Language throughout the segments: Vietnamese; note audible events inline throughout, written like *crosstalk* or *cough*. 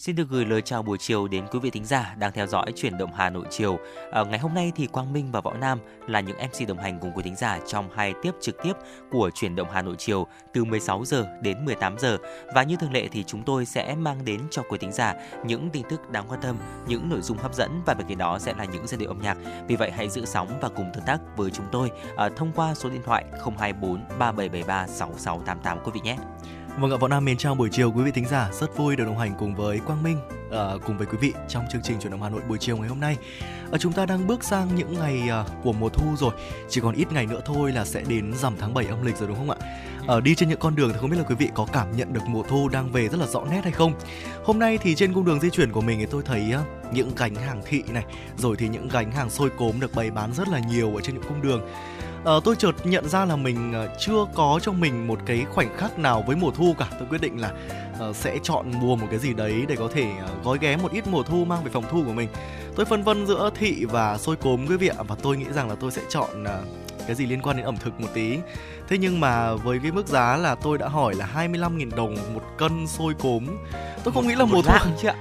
Xin được gửi lời chào buổi chiều đến quý vị thính giả đang theo dõi chuyển động Hà Nội chiều. À, ngày hôm nay thì Quang Minh và Võ Nam là những MC đồng hành cùng quý thính giả trong hai tiếp trực tiếp của chuyển động Hà Nội chiều từ 16 giờ đến 18 giờ và như thường lệ thì chúng tôi sẽ mang đến cho quý thính giả những tin tức đáng quan tâm, những nội dung hấp dẫn và bên cạnh đó sẽ là những giai điệu âm nhạc. Vì vậy hãy giữ sóng và cùng tương tác với chúng tôi à, thông qua số điện thoại 024 3773 6688 quý vị nhé. Vâng ạ, Võ Nam mến chào buổi chiều quý vị thính giả, rất vui được đồng hành cùng với Quang Minh uh, cùng với quý vị trong chương trình chuyển động Hà Nội buổi chiều ngày hôm nay. Uh, chúng ta đang bước sang những ngày uh, của mùa thu rồi, chỉ còn ít ngày nữa thôi là sẽ đến rằm tháng 7 âm lịch rồi đúng không ạ? Uh, đi trên những con đường thì không biết là quý vị có cảm nhận được mùa thu đang về rất là rõ nét hay không? Hôm nay thì trên cung đường di chuyển của mình thì tôi thấy uh, những gánh hàng thị này, rồi thì những gánh hàng xôi cốm được bày bán rất là nhiều ở trên những cung đường uh, tôi chợt nhận ra là mình uh, chưa có cho mình một cái khoảnh khắc nào với mùa thu cả tôi quyết định là uh, sẽ chọn mua một cái gì đấy để có thể uh, gói ghém một ít mùa thu mang về phòng thu của mình tôi phân vân giữa thị và xôi cốm quý vị ạ và tôi nghĩ rằng là tôi sẽ chọn uh, cái gì liên quan đến ẩm thực một tí Thế nhưng mà với cái mức giá là tôi đã hỏi là 25.000 đồng một cân xôi cốm Tôi không một, nghĩ là mùa thu chứ ạ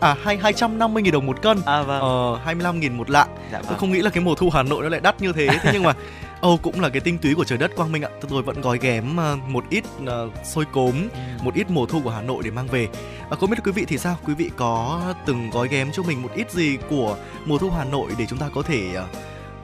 À hai 250 000 đồng một cân. À vâng. Ờ 25 000 một lạng. Dạ vâng. Tôi không nghĩ là cái mùa thu Hà Nội nó lại đắt như thế. Thế nhưng mà *laughs* Ồ cũng là cái tinh túy của trời đất Quang Minh ạ. Tôi vẫn gói ghém ờ, một ít uh, xôi cốm, Ừ. một ít mùa thu của Hà Nội để mang về. À, không biết quý vị thì sao? Quý vị có từng gói ghém cho mình một ít gì của mùa thu Hà Nội để chúng ta có thể uh,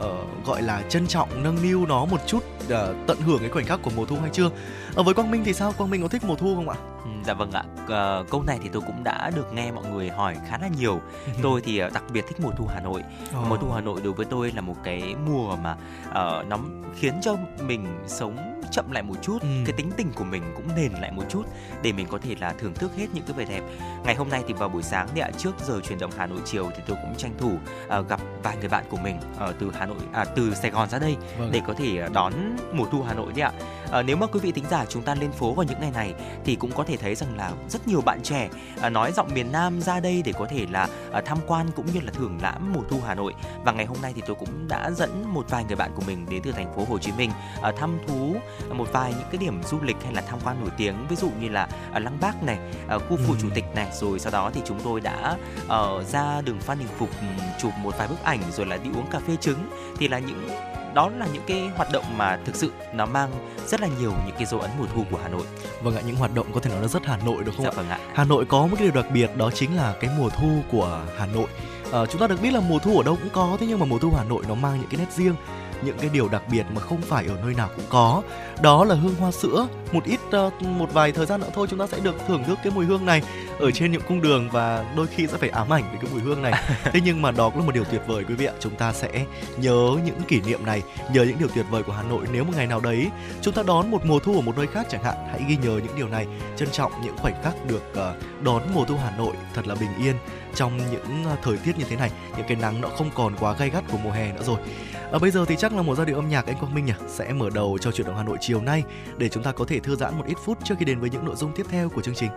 uh, gọi là trân trọng nâng niu nó một chút uh, tận hưởng cái khoảnh khắc của mùa thu hay chưa? Uh, với Quang Minh thì sao? Quang Minh có thích mùa thu không ạ? Ừ, Dạ vâng ạ. Ờ, câu này thì tôi cũng đã được nghe mọi người hỏi khá là nhiều. *laughs* tôi thì ờ, đặc biệt thích mùa thu Hà Nội. Ờ. Mùa thu Hà Nội đối với tôi là một cái mùa mà ờ, nó khiến cho mình sống chậm lại một chút, Ừ. cái tính tình của mình cũng nền lại một chút để mình có thể là thưởng thức hết những cái vẻ đẹp. Ngày hôm nay thì vào buổi sáng thì ạ trước giờ chuyển động Hà Nội chiều thì tôi cũng tranh thủ ờ, gặp vài người bạn của mình ở từ Hà Nội à từ Sài Gòn ra đây Vâng. để có thể đón mùa thu Hà Nội đấy ạ. Ờ, nếu mà quý vị thính giả chúng ta lên phố vào những ngày này thì cũng có thể thấy rằng là rất nhiều bạn trẻ à, nói giọng miền Nam ra đây để có thể là à, tham quan cũng như là thưởng lãm mùa thu Hà Nội. Và ngày hôm nay thì tôi cũng đã dẫn một vài người bạn của mình đến từ thành phố Hồ Chí Minh à, thăm thú một vài những cái điểm du lịch hay là tham quan nổi tiếng ví dụ như là à, Lăng Bác này, à, khu phủ Ừ. chủ tịch này rồi sau đó thì chúng tôi đã ờ, ra đường Phan Đình Phục chụp một vài bức ảnh rồi là đi uống cà phê trứng thì là những đó là những cái hoạt động mà thực sự nó mang rất là nhiều những cái dấu ấn mùa thu của Hà Nội. Vâng ạ, những hoạt động có thể nói là rất Hà Nội đúng không Dạ ạ? vâng ạ. Hà Nội có một cái điều đặc biệt đó chính là cái mùa thu của Hà Nội. Ờ, chúng ta được biết là mùa thu ở đâu cũng có thế nhưng mà mùa thu Hà Nội nó mang những cái nét riêng, những cái điều đặc biệt mà không phải ở nơi nào cũng có. Đó là hương hoa sữa. Một ít ờ, một vài thời gian nữa thôi chúng ta sẽ được thưởng thức cái mùi hương này ở trên những cung đường và đôi khi sẽ phải ám ảnh với cái mùi hương này. *laughs* thế nhưng mà đó cũng là một điều tuyệt vời quý vị ạ. Chúng ta sẽ nhớ những kỷ niệm này, nhớ những điều tuyệt vời của Hà Nội nếu một ngày nào đấy chúng ta đón một mùa thu ở một nơi khác chẳng hạn, hãy ghi nhớ những điều này trân trọng những khoảnh khắc được ờ, đón mùa thu Hà Nội thật là bình yên trong những ờ, thời tiết như thế này. Những cái nắng nó không còn quá gay gắt của mùa hè nữa rồi. À, bây giờ thì chắc là một giai điệu âm nhạc anh Quang Minh nhỉ sẽ mở đầu cho chuyển động Hà Nội chiều nay để chúng ta có thể thư giãn một ít phút trước khi đến với những nội dung tiếp theo của chương trình.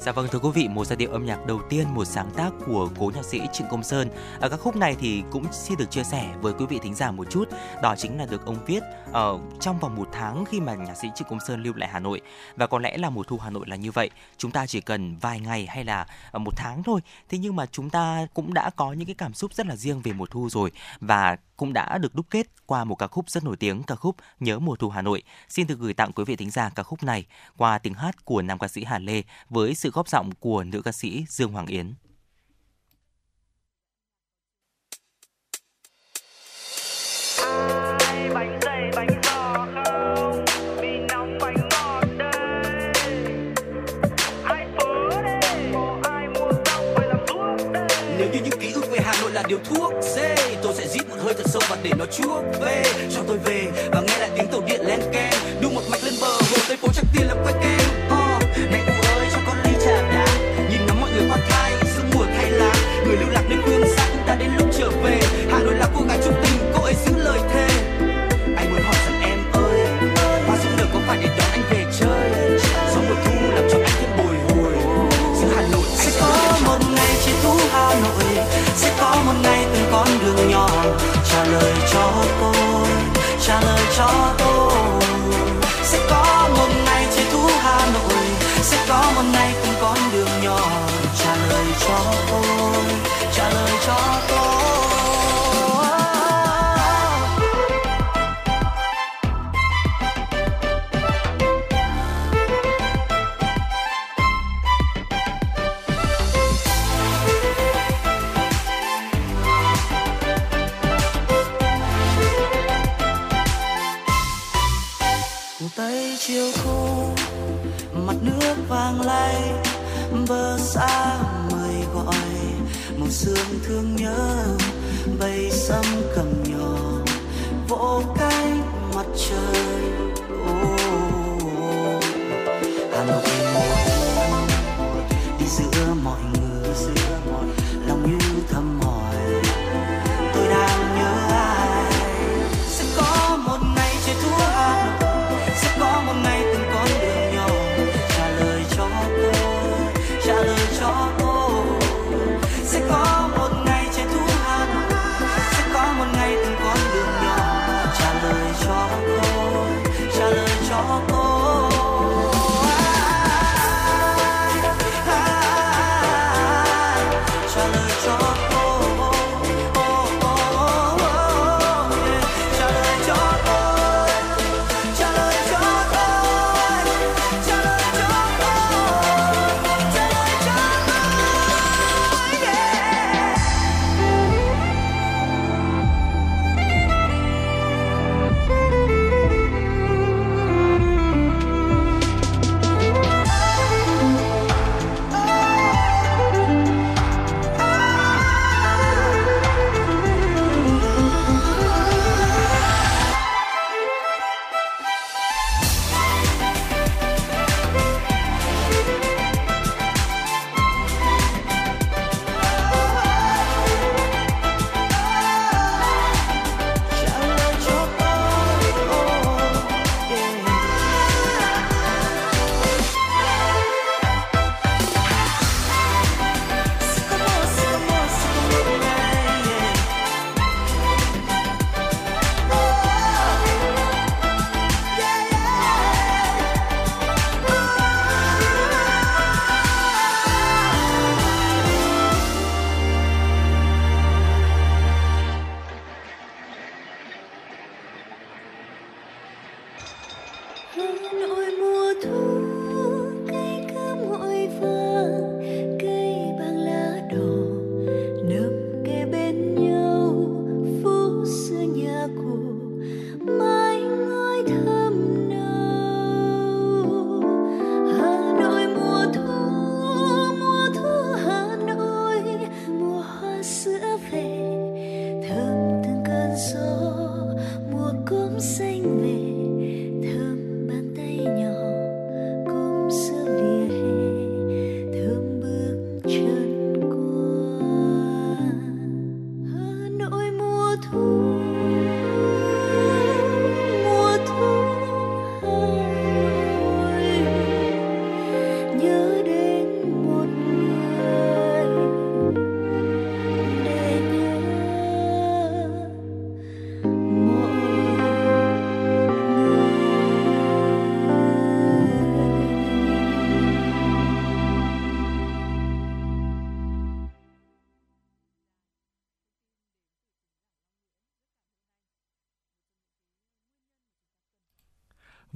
Dạ vâng thưa quý vị, một giai điệu âm nhạc đầu tiên, một sáng tác của cố nhạc sĩ Trịnh Công Sơn. Ở các khúc này thì cũng xin được chia sẻ với quý vị thính giả một chút, đó chính là được ông viết ở trong vòng một tháng khi mà nhạc sĩ Trịnh Công Sơn lưu lại Hà Nội. Và có lẽ là mùa thu Hà Nội là như vậy, chúng ta chỉ cần vài ngày hay là ờ, một tháng thôi. Thế nhưng mà chúng ta cũng đã có những cái cảm xúc rất là riêng về mùa thu rồi và cũng đã được đúc kết qua một ca khúc rất nổi tiếng, ca khúc Nhớ mùa thu Hà Nội. Xin được gửi tặng quý vị thính giả ca khúc này qua tiếng hát của nam ca sĩ Hà Lê với sự góp giọng của nữ ca sĩ Dương Hoàng Yến. Điều thuốc. Dê, Tôi sẽ rít một hơi thật sâu và để nó chuốc về. Cho tôi về và nghe lại tiếng tàu điện len keng. nhỏ trả lời cho tôi trả lời cho tôi.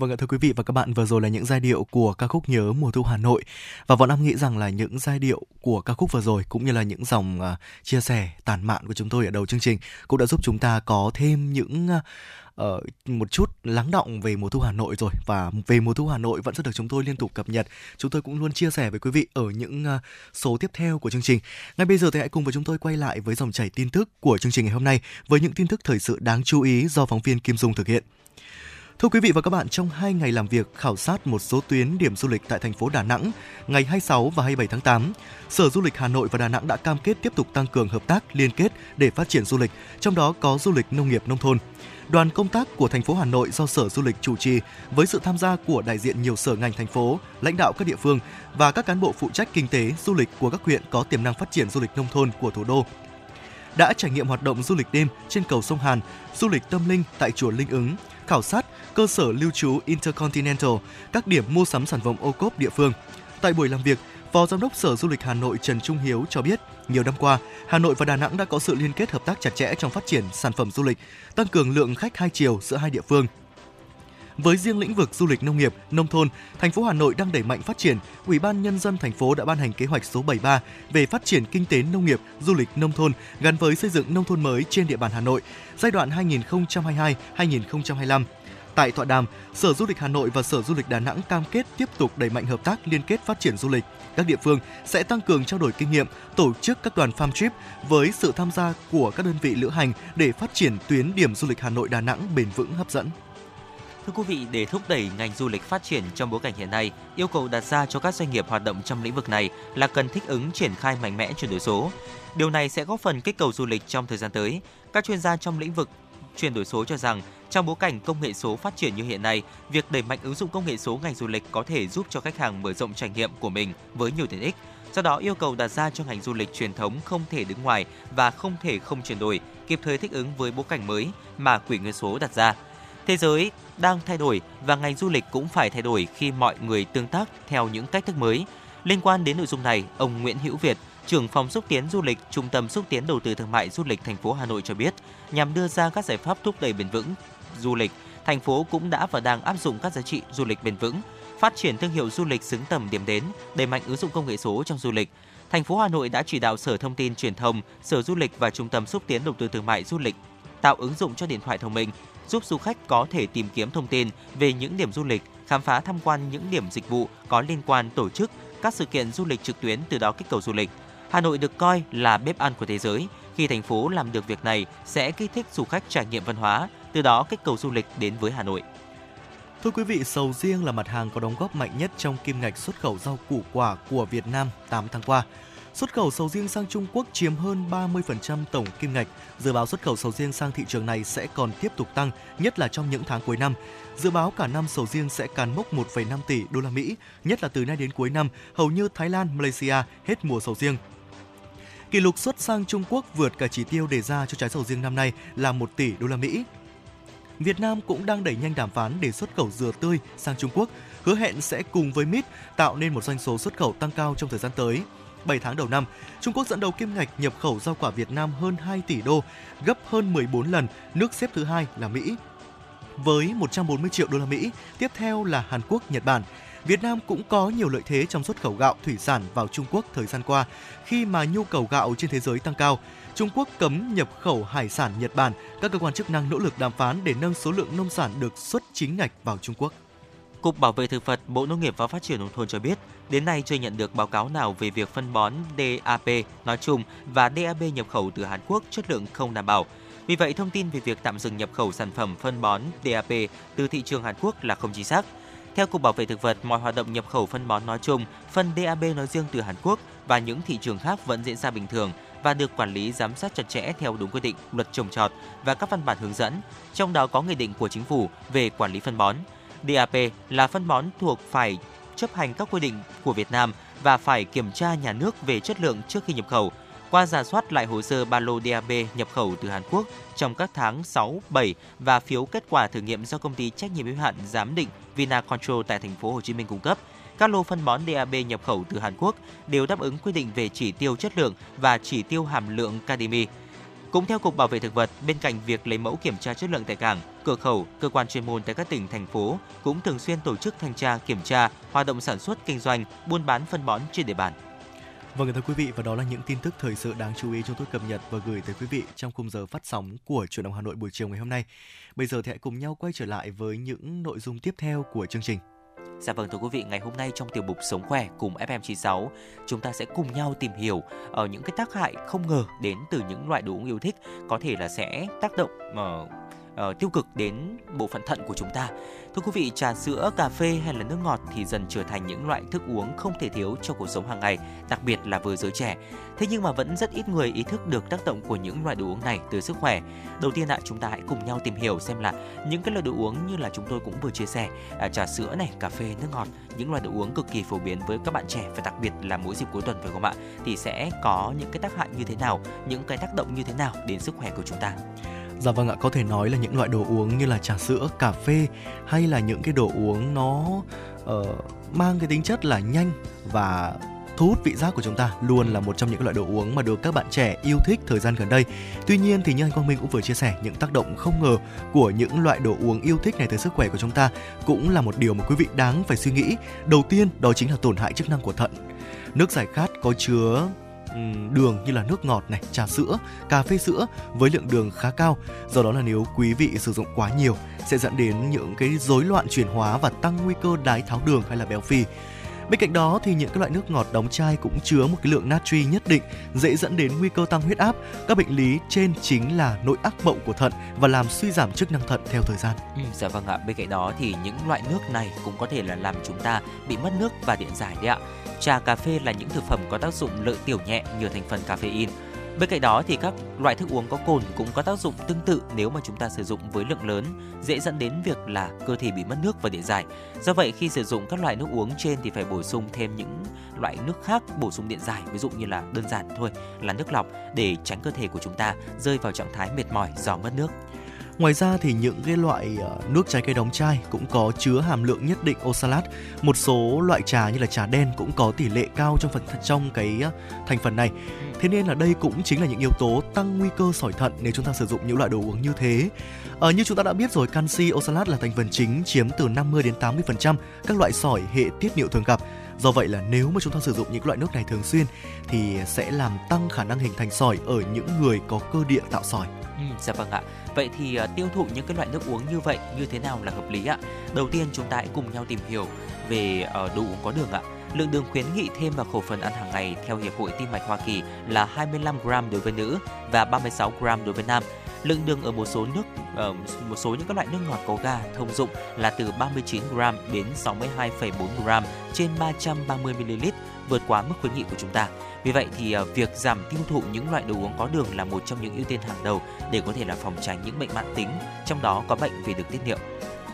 Vâng ạ thưa quý vị và các bạn vừa rồi là những giai điệu của ca khúc Nhớ mùa thu Hà Nội và Võ Nam nghĩ rằng là những giai điệu của ca khúc vừa rồi cũng như là những dòng uh, chia sẻ tản mạn của chúng tôi ở đầu chương trình cũng đã giúp chúng ta có thêm những à, ờ, một chút lắng động về mùa thu Hà Nội rồi và về mùa thu Hà Nội vẫn sẽ được chúng tôi liên tục cập nhật. Chúng tôi cũng luôn chia sẻ với quý vị ở những à, số tiếp theo của chương trình. Ngay bây giờ thì hãy cùng với chúng tôi quay lại với dòng chảy tin tức của chương trình ngày hôm nay với những tin tức thời sự đáng chú ý do phóng viên Kim Dung thực hiện. Thưa quý vị và các bạn, trong 2 ngày làm việc khảo sát một số tuyến điểm du lịch tại thành phố Đà Nẵng, ngày 26 và 27 tháng 8, Sở Du lịch Hà Nội và Đà Nẵng đã cam kết tiếp tục tăng cường hợp tác liên kết để phát triển du lịch, trong đó có du lịch nông nghiệp nông thôn. Đoàn công tác của thành phố Hà Nội do Sở Du lịch chủ trì với sự tham gia của đại diện nhiều sở ngành thành phố, lãnh đạo các địa phương và các cán bộ phụ trách kinh tế, du lịch của các huyện có tiềm năng phát triển du lịch nông thôn của thủ đô đã trải nghiệm hoạt động du lịch đêm trên cầu sông Hàn, du lịch tâm linh tại chùa Linh Ứng, khảo sát cơ sở lưu trú Intercontinental, các điểm mua sắm sản phẩm ô cốp địa phương. Tại buổi làm việc, Phó Giám đốc Sở Du lịch Hà Nội Trần Trung Hiếu cho biết, nhiều năm qua, Hà Nội và Đà Nẵng đã có sự liên kết hợp tác chặt chẽ trong phát triển sản phẩm du lịch, tăng cường lượng khách hai chiều giữa hai địa phương. Với riêng lĩnh vực du lịch nông nghiệp, nông thôn, thành phố Hà Nội đang đẩy mạnh phát triển. Ủy ban nhân dân thành phố đã ban hành kế hoạch số 73 về phát triển kinh tế nông nghiệp, du lịch nông thôn gắn với xây dựng nông thôn mới trên địa bàn Hà Nội giai đoạn 2022-2025. Tại tọa đàm, Sở Du lịch Hà Nội và Sở Du lịch Đà Nẵng cam kết tiếp tục đẩy mạnh hợp tác liên kết phát triển du lịch. Các địa phương sẽ tăng cường trao đổi kinh nghiệm, tổ chức các đoàn farm trip với sự tham gia của các đơn vị lữ hành để phát triển tuyến điểm du lịch Hà Nội Đà Nẵng bền vững hấp dẫn. Thưa quý vị, để thúc đẩy ngành du lịch phát triển trong bối cảnh hiện nay, yêu cầu đặt ra cho các doanh nghiệp hoạt động trong lĩnh vực này là cần thích ứng triển khai mạnh mẽ chuyển đổi số. Điều này sẽ góp phần kích cầu du lịch trong thời gian tới. Các chuyên gia trong lĩnh vực chuyển đổi số cho rằng trong bối cảnh công nghệ số phát triển như hiện nay, việc đẩy mạnh ứng dụng công nghệ số ngành du lịch có thể giúp cho khách hàng mở rộng trải nghiệm của mình với nhiều tiện ích. Do đó, yêu cầu đặt ra cho ngành du lịch truyền thống không thể đứng ngoài và không thể không chuyển đổi, kịp thời thích ứng với bối cảnh mới mà quỹ nguyên số đặt ra. Thế giới đang thay đổi và ngành du lịch cũng phải thay đổi khi mọi người tương tác theo những cách thức mới. Liên quan đến nội dung này, ông Nguyễn Hữu Việt, trưởng phòng xúc tiến du lịch, Trung tâm xúc tiến đầu tư thương mại du lịch thành phố Hà Nội cho biết, nhằm đưa ra các giải pháp thúc đẩy bền vững du lịch, thành phố cũng đã và đang áp dụng các giá trị du lịch bền vững, phát triển thương hiệu du lịch xứng tầm điểm đến, đẩy mạnh ứng dụng công nghệ số trong du lịch. Thành phố Hà Nội đã chỉ đạo Sở Thông tin Truyền thông, Sở Du lịch và Trung tâm xúc tiến đầu tư thương mại du lịch tạo ứng dụng cho điện thoại thông minh giúp du khách có thể tìm kiếm thông tin về những điểm du lịch, khám phá tham quan những điểm dịch vụ có liên quan tổ chức các sự kiện du lịch trực tuyến từ đó kích cầu du lịch. Hà Nội được coi là bếp ăn của thế giới. Khi thành phố làm được việc này sẽ kích thích du khách trải nghiệm văn hóa, từ đó kích cầu du lịch đến với Hà Nội. Thưa quý vị, sầu riêng là mặt hàng có đóng góp mạnh nhất trong kim ngạch xuất khẩu rau củ quả của Việt Nam 8 tháng qua. Xuất khẩu sầu riêng sang Trung Quốc chiếm hơn 30% tổng kim ngạch. Dự báo xuất khẩu sầu riêng sang thị trường này sẽ còn tiếp tục tăng, nhất là trong những tháng cuối năm. Dự báo cả năm sầu riêng sẽ cán mốc 1,5 tỷ đô la Mỹ, nhất là từ nay đến cuối năm, hầu như Thái Lan, Malaysia hết mùa sầu riêng. Kỷ lục xuất sang Trung Quốc vượt cả chỉ tiêu đề ra cho trái sầu riêng năm nay là 1 tỷ đô la Mỹ. Việt Nam cũng đang đẩy nhanh đàm phán để xuất khẩu dừa tươi sang Trung Quốc, hứa hẹn sẽ cùng với MIT tạo nên một doanh số xuất khẩu tăng cao trong thời gian tới. 7 tháng đầu năm, Trung Quốc dẫn đầu kim ngạch nhập khẩu rau quả Việt Nam hơn 2 tỷ đô, gấp hơn 14 lần, nước xếp thứ hai là Mỹ. Với 140 triệu đô la Mỹ, tiếp theo là Hàn Quốc, Nhật Bản. Việt Nam cũng có nhiều lợi thế trong xuất khẩu gạo thủy sản vào Trung Quốc thời gian qua, khi mà nhu cầu gạo trên thế giới tăng cao. Trung Quốc cấm nhập khẩu hải sản Nhật Bản, các cơ quan chức năng nỗ lực đàm phán để nâng số lượng nông sản được xuất chính ngạch vào Trung Quốc. Cục Bảo vệ thực vật, Bộ Nông nghiệp và Phát triển nông thôn cho biết, đến nay chưa nhận được báo cáo nào về việc phân bón DAP nói chung và DAP nhập khẩu từ Hàn Quốc chất lượng không đảm bảo. Vì vậy, thông tin về việc tạm dừng nhập khẩu sản phẩm phân bón DAP từ thị trường Hàn Quốc là không chính xác. Theo Cục Bảo vệ thực vật, mọi hoạt động nhập khẩu phân bón nói chung, phân DAP nói riêng từ Hàn Quốc và những thị trường khác vẫn diễn ra bình thường và được quản lý giám sát chặt chẽ theo đúng quy định luật trồng trọt và các văn bản hướng dẫn, trong đó có nghị định của chính phủ về quản lý phân bón. DAP là phân bón thuộc phải chấp hành các quy định của Việt Nam và phải kiểm tra nhà nước về chất lượng trước khi nhập khẩu. Qua giả soát lại hồ sơ ba lô DAP nhập khẩu từ Hàn Quốc trong các tháng 6, 7 và phiếu kết quả thử nghiệm do công ty trách nhiệm hữu hạn giám định Vinacontrol tại thành phố Hồ Chí Minh cung cấp, các lô phân bón DAP nhập khẩu từ Hàn Quốc đều đáp ứng quy định về chỉ tiêu chất lượng và chỉ tiêu hàm lượng cadimi. Cũng theo Cục Bảo vệ Thực vật, bên cạnh việc lấy mẫu kiểm tra chất lượng tại cảng, cửa khẩu, cơ quan chuyên môn tại các tỉnh, thành phố cũng thường xuyên tổ chức thanh tra, kiểm tra hoạt động sản xuất, kinh doanh, buôn bán phân bón trên địa bàn. Vâng thưa quý vị và đó là những tin tức thời sự đáng chú ý chúng tôi cập nhật và gửi tới quý vị trong khung giờ phát sóng của Truyền động Hà Nội buổi chiều ngày hôm nay. Bây giờ thì hãy cùng nhau quay trở lại với những nội dung tiếp theo của chương trình. Dạ vâng thưa quý vị, ngày hôm nay trong tiểu mục Sống khỏe cùng FM96, chúng ta sẽ cùng nhau tìm hiểu ở những cái tác hại không ngờ đến từ những loại đồ uống yêu thích có thể là sẽ tác động uh, uh, tiêu cực đến bộ phận thận của chúng ta. Thưa quý vị, trà sữa, cà phê hay là nước ngọt thì dần trở thành những loại thức uống không thể thiếu trong cuộc sống hàng ngày, đặc biệt là với giới trẻ. Thế nhưng mà vẫn rất ít người ý thức được tác động của những loại đồ uống này tới sức khỏe. Đầu tiên ạ, chúng ta hãy cùng nhau tìm hiểu xem là những cái loại đồ uống như là chúng tôi cũng vừa chia sẻ, à, trà sữa này, cà phê, nước ngọt, những loại đồ uống cực kỳ phổ biến với các bạn trẻ và đặc biệt là mỗi dịp cuối tuần phải không ạ? Thì sẽ có những cái tác hại như thế nào, những cái tác động như thế nào đến sức khỏe của chúng ta. Dạ vâng ạ, có thể nói là những loại đồ uống như là trà sữa, cà phê hay là những cái đồ uống nó uh, mang cái tính chất là nhanh và thu hút vị giác của chúng ta luôn là một trong những loại đồ uống mà được các bạn trẻ yêu thích thời gian gần đây. Tuy nhiên thì như anh Quang Minh cũng vừa chia sẻ những tác động không ngờ của những loại đồ uống yêu thích này tới sức khỏe của chúng ta cũng là một điều mà quý vị đáng phải suy nghĩ. Đầu tiên đó chính là tổn hại chức năng của thận. Nước giải khát có chứa Ừ, đường như là nước ngọt này, trà sữa, cà phê sữa với lượng đường khá cao. Do đó là nếu quý vị sử dụng quá nhiều sẽ dẫn đến những cái rối loạn chuyển hóa và tăng nguy cơ đái tháo đường hay là béo phì. Bên cạnh đó thì những cái loại nước ngọt đóng chai cũng chứa một cái lượng natri nhất định, dễ dẫn đến nguy cơ tăng huyết áp. Các bệnh lý trên chính là nội ác mộng của thận và làm suy giảm chức năng thận theo thời gian. Ừ, dạ vâng ạ. Bên cạnh đó thì những loại nước này cũng có thể là làm chúng ta bị mất nước và điện giải đấy ạ. Trà cà phê là những thực phẩm có tác dụng lợi tiểu nhẹ nhờ thành phần caffeine. Bên cạnh đó thì các loại thức uống có cồn cũng có tác dụng tương tự nếu mà chúng ta sử dụng với lượng lớn, dễ dẫn đến việc là cơ thể bị mất nước và điện giải. Do vậy khi sử dụng các loại nước uống trên thì phải bổ sung thêm những loại nước khác bổ sung điện giải, ví dụ như là đơn giản thôi là nước lọc để tránh cơ thể của chúng ta rơi vào trạng thái mệt mỏi do mất nước. Ngoài ra thì những cái loại ờ, nước trái cây đóng chai cũng có chứa hàm lượng nhất định oxalat. Một số loại trà như là trà đen cũng có tỷ lệ cao trong phần trong cái ờ, thành phần này. Thế nên là đây cũng chính là những yếu tố tăng nguy cơ sỏi thận nếu chúng ta sử dụng những loại đồ uống như thế. Ờ, như chúng ta đã biết rồi, canxi oxalat là thành phần chính chiếm từ 50 đến 80% các loại sỏi hệ tiết niệu thường gặp. Do vậy là nếu mà chúng ta sử dụng những loại nước này thường xuyên thì sẽ làm tăng khả năng hình thành sỏi ở những người có cơ địa tạo sỏi. Ừ, dạ vâng ạ. Vậy thì à, tiêu thụ những cái loại nước uống như vậy như thế nào là hợp lý ạ? Đầu tiên chúng ta hãy cùng nhau tìm hiểu về ờ, đồ uống có đường ạ. Lượng đường khuyến nghị thêm vào khẩu phần ăn hàng ngày theo Hiệp hội Tim mạch Hoa Kỳ là 25 gram đối với nữ và 36 gram đối với nam. Lượng đường ở một số nước ở một số những các loại nước ngọt có ga thông dụng là từ 39 gram đến 62,4 gram trên 330 ml vượt quá mức khuyến nghị của chúng ta. Vì vậy thì ờ, việc giảm tiêu thụ những loại đồ uống có đường là một trong những ưu tiên hàng đầu để có thể là phòng tránh những bệnh mãn tính, trong đó có bệnh về đường tiết niệu.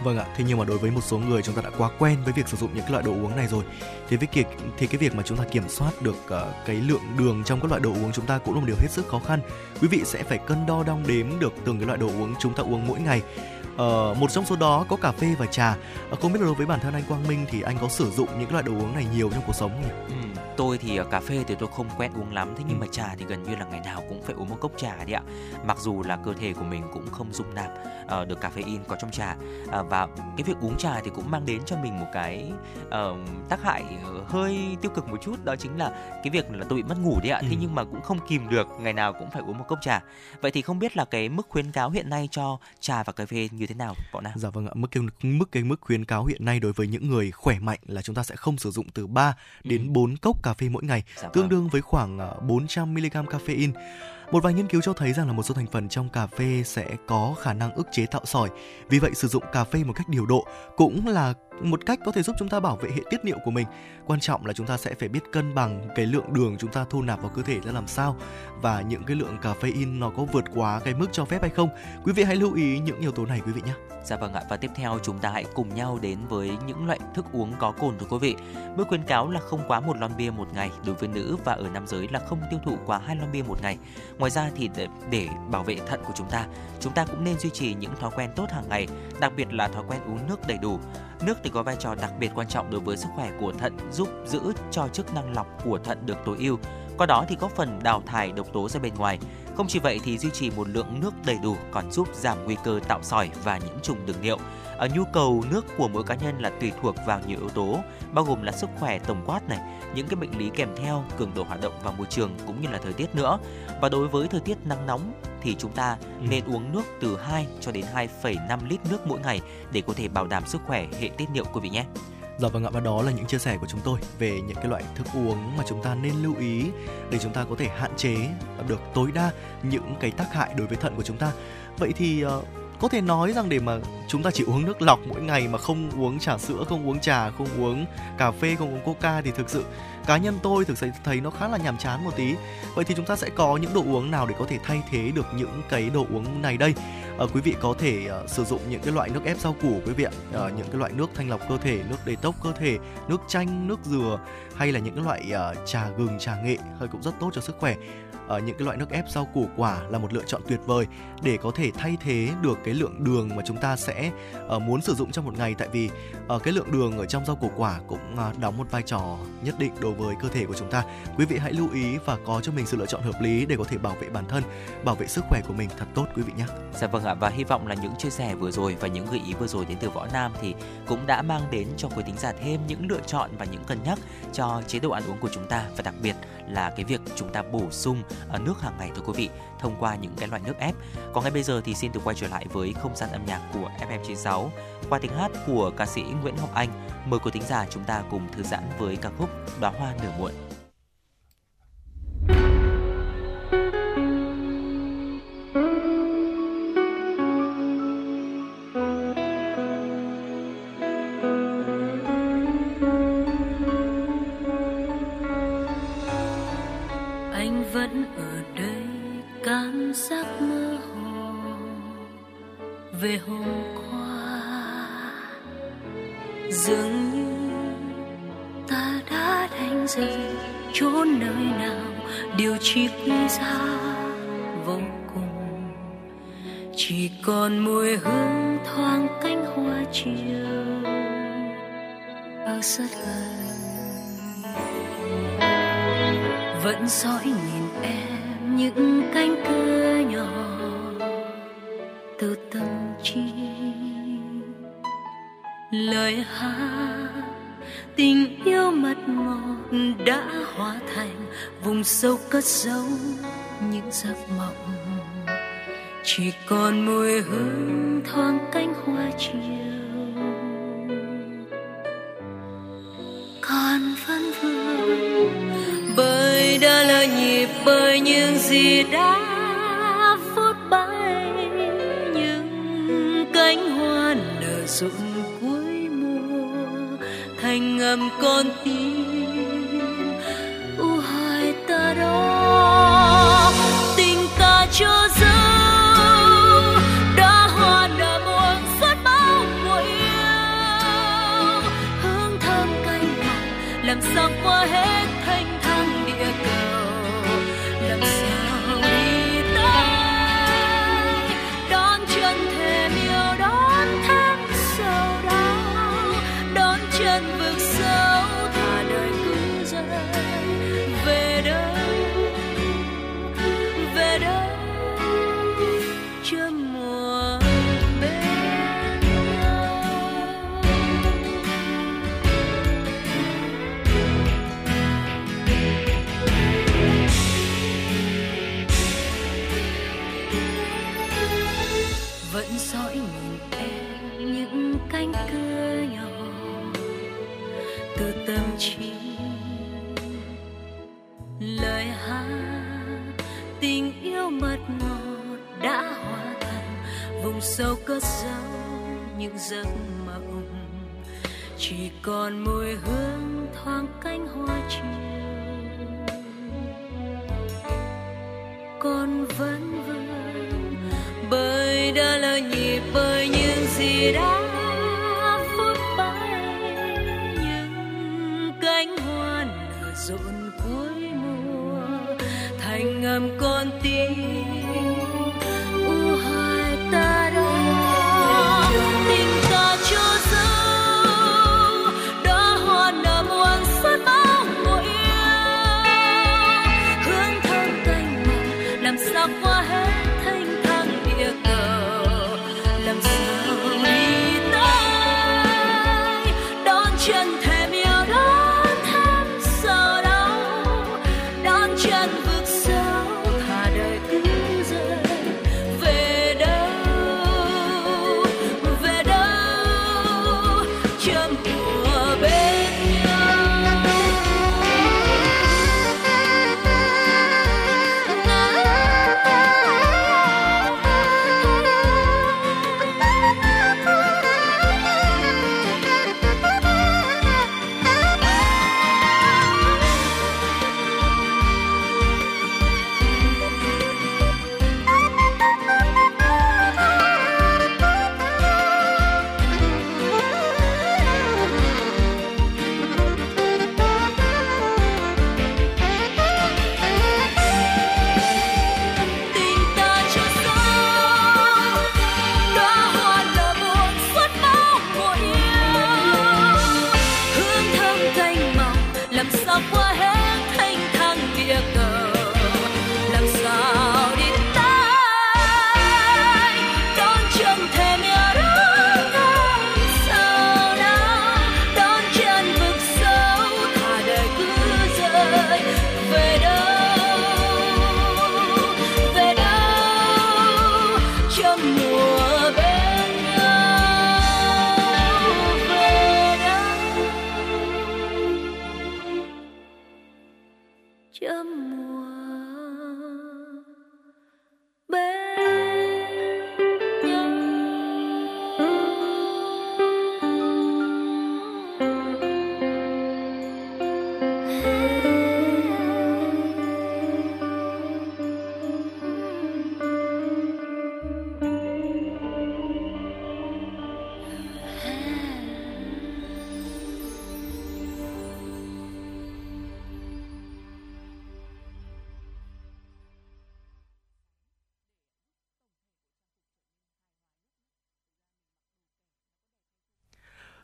Vâng ạ, thế nhưng mà đối với một số người chúng ta đã quá quen với việc sử dụng những cái loại đồ uống này rồi thì với việc thì cái việc mà chúng ta kiểm soát được uh, cái lượng đường trong các loại đồ uống chúng ta cũng là một điều hết sức khó khăn. Quý vị sẽ phải cân đo đong đếm được từng cái loại đồ uống chúng ta uống mỗi ngày. Ờ, một trong số đó có cà phê và trà. Ờ, không biết là đối với bản thân anh Quang Minh thì anh có sử dụng những loại đồ uống này nhiều trong cuộc sống không nhỉ? Ừ, tôi thì uh, cà phê thì tôi không quen uống lắm thế nhưng mà trà thì gần như là ngày nào cũng phải uống một cốc trà đi ạ mặc dù là cơ thể của mình cũng không dung nạp uh, được caffeine có trong trà uh, và cái việc uống trà thì cũng mang đến cho mình một cái uh, tác hại hơi tiêu cực một chút đó chính là cái việc là tôi bị mất ngủ đấy ạ thế Ừ. nhưng mà cũng không kìm được ngày nào cũng phải uống một cốc trà vậy thì không biết là cái mức khuyến cáo hiện nay cho trà và cà phê như thế nào bọn nào Dạ vâng ạ, mức cái mức cái mức khuyến cáo hiện nay đối với những người khỏe mạnh là chúng ta sẽ không sử dụng từ 3 đến 4 cốc cà phê mỗi ngày, Dạ tương vâng. đương với khoảng ờ, 400 mg caffeine. Một vài nghiên cứu cho thấy rằng là một số thành phần trong cà phê sẽ có khả năng ức chế tạo sỏi. Vì vậy sử dụng cà phê một cách điều độ cũng là một cách có thể giúp chúng ta bảo vệ hệ tiết niệu của mình. Quan trọng là chúng ta sẽ phải biết cân bằng cái lượng đường chúng ta thu nạp vào cơ thể ra làm sao và những cái lượng caffeine nó có vượt quá cái mức cho phép hay không. Quý vị hãy lưu ý những yếu tố này quý vị nhé. Dạ vâng ạ và tiếp theo chúng ta hãy cùng nhau đến với những loại thức uống có cồn thưa quý vị. Mức khuyến cáo là không quá một lon bia một ngày đối với nữ và ở nam giới là không tiêu thụ quá hai lon bia một ngày. Ngoài ra thì để, để bảo vệ thận của chúng ta, chúng ta cũng nên duy trì những thói quen tốt hàng ngày, đặc biệt là thói quen uống nước đầy đủ. Nước thì có vai trò đặc biệt quan trọng đối với sức khỏe của thận, giúp giữ cho chức năng lọc của thận được tối ưu. Qua đó thì góp phần đào thải độc tố ra bên ngoài. Không chỉ vậy thì duy trì một lượng nước đầy đủ còn giúp giảm nguy cơ tạo sỏi và nhiễm trùng đường niệu. Ở nhu cầu nước của mỗi cá nhân là tùy thuộc vào nhiều yếu tố, bao gồm là sức khỏe tổng quát này, những cái bệnh lý kèm theo, cường độ hoạt động và môi trường cũng như là thời tiết nữa. Và đối với thời tiết nắng nóng thì chúng ta Ừ. nên uống nước từ 2 cho đến 2,5 lít nước mỗi ngày để có thể bảo đảm sức khỏe hệ tiết niệu quý vị nhé. Dạ vâng ạ và đó là những chia sẻ của chúng tôi về những cái loại thức uống mà chúng ta nên lưu ý để chúng ta có thể hạn chế được tối đa những cái tác hại đối với thận của chúng ta. Vậy thì ờ, có thể nói rằng để mà chúng ta chỉ uống nước lọc mỗi ngày mà không uống trà sữa, không uống trà, không uống cà phê, không uống coca thì thực sự cá nhân tôi thực sự thấy nó khá là nhàm chán một tí. Vậy thì chúng ta sẽ có những đồ uống nào để có thể thay thế được những cái đồ uống này đây? à, quý vị có thể uh, sử dụng những cái loại nước ép rau củ quý vị ạ Ờ, những cái loại nước thanh lọc cơ thể nước detox cơ thể nước chanh nước dừa hay là những cái loại uh, trà gừng trà nghệ hơi cũng rất tốt cho sức khỏe uh, những cái loại nước ép rau củ quả là một lựa chọn tuyệt vời để có thể thay thế được cái lượng đường mà chúng ta sẽ uh, muốn sử dụng trong một ngày. Tại vì uh, cái lượng đường ở trong rau củ quả cũng uh, đóng một vai trò nhất định đối với cơ thể của chúng ta. Quý vị hãy lưu ý và có cho mình sự lựa chọn hợp lý để có thể bảo vệ bản thân bảo vệ sức khỏe của mình thật tốt quý vị nhé. Dạ vâng ạ và hy vọng là những chia sẻ vừa rồi và những gợi ý vừa rồi đến từ Võ Nam thì cũng đã mang đến cho quý tính giả thêm những lựa chọn và những cân nhắc cho chế độ ăn uống của chúng ta và đặc biệt là cái việc chúng ta bổ sung ờ, nước hàng ngày thưa quý vị, thông qua những cái loại nước ép. Còn ngay bây giờ thì xin được quay trở lại với không gian âm nhạc của FM96 qua tiếng hát của ca sĩ Nguyễn Ngọc Anh. Mời quý thính giả chúng ta cùng thư giãn với ca khúc Đóa hoa nở muộn. Rất gần vẫn dõi nhìn em những cánh cửa nhỏ từ tâm trí. Lời hát, tình yêu mật ngọt đã hóa thành vùng sâu cất giấu những giấc mộng. Chỉ còn mùi hương thoáng cánh hoa chiều. Còn phân vương. Bởi đã là nhịp, bởi những gì đã phút bay, những cánh hoa nở rụng cuối mùa, thành ngầm con tim u hai ta đó. Tình ta cho dấu sắc sâu cất giấu những giấc mộng chỉ còn mùi hương thoáng cánh hoa chiều. Con vẫn vương bởi đã lỡ nhịp bởi những gì đã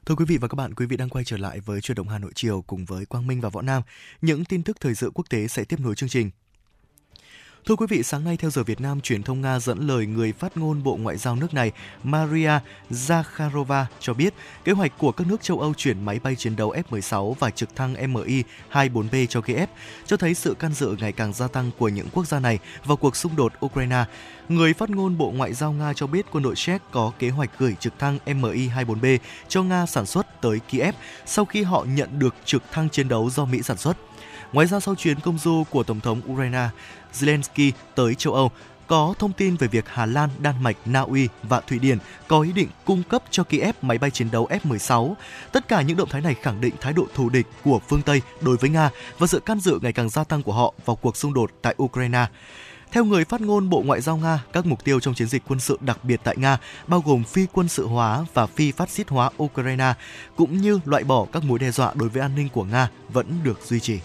Thưa quý vị và các bạn, quý vị đang quay trở lại với chuyển động Hà Nội chiều cùng với Quang Minh và Võ Nam. Những tin tức thời sự quốc tế sẽ tiếp nối chương trình. Thưa quý vị, sáng nay theo giờ Việt Nam, truyền thông Nga dẫn lời người phát ngôn Bộ Ngoại giao nước này Maria Zakharova cho biết kế hoạch của các nước châu Âu chuyển máy bay chiến đấu F-16 và trực thăng Mi-24B cho Kiev cho thấy sự can dự ngày càng gia tăng của những quốc gia này vào cuộc xung đột Ukraine. Người phát ngôn Bộ Ngoại giao Nga cho biết quân đội Séc có kế hoạch gửi trực thăng Mi-24B cho Nga sản xuất tới Kiev sau khi họ nhận được trực thăng chiến đấu do Mỹ sản xuất. Ngoài ra sau chuyến công du của Tổng thống Ukraine Zelensky tới châu Âu, có thông tin về việc Hà Lan, Đan Mạch, Na Uy và Thụy Điển có ý định cung cấp cho Kiev máy bay chiến đấu F-16. Tất cả những động thái này khẳng định thái độ thù địch của phương Tây đối với Nga và sự can dự ngày càng gia tăng của họ vào cuộc xung đột tại Ukraine. Theo người phát ngôn Bộ Ngoại giao Nga, các mục tiêu trong chiến dịch quân sự đặc biệt tại Nga bao gồm phi quân sự hóa và phi phát xít hóa Ukraine, cũng như loại bỏ các mối đe dọa đối với an ninh của Nga vẫn được duy trì.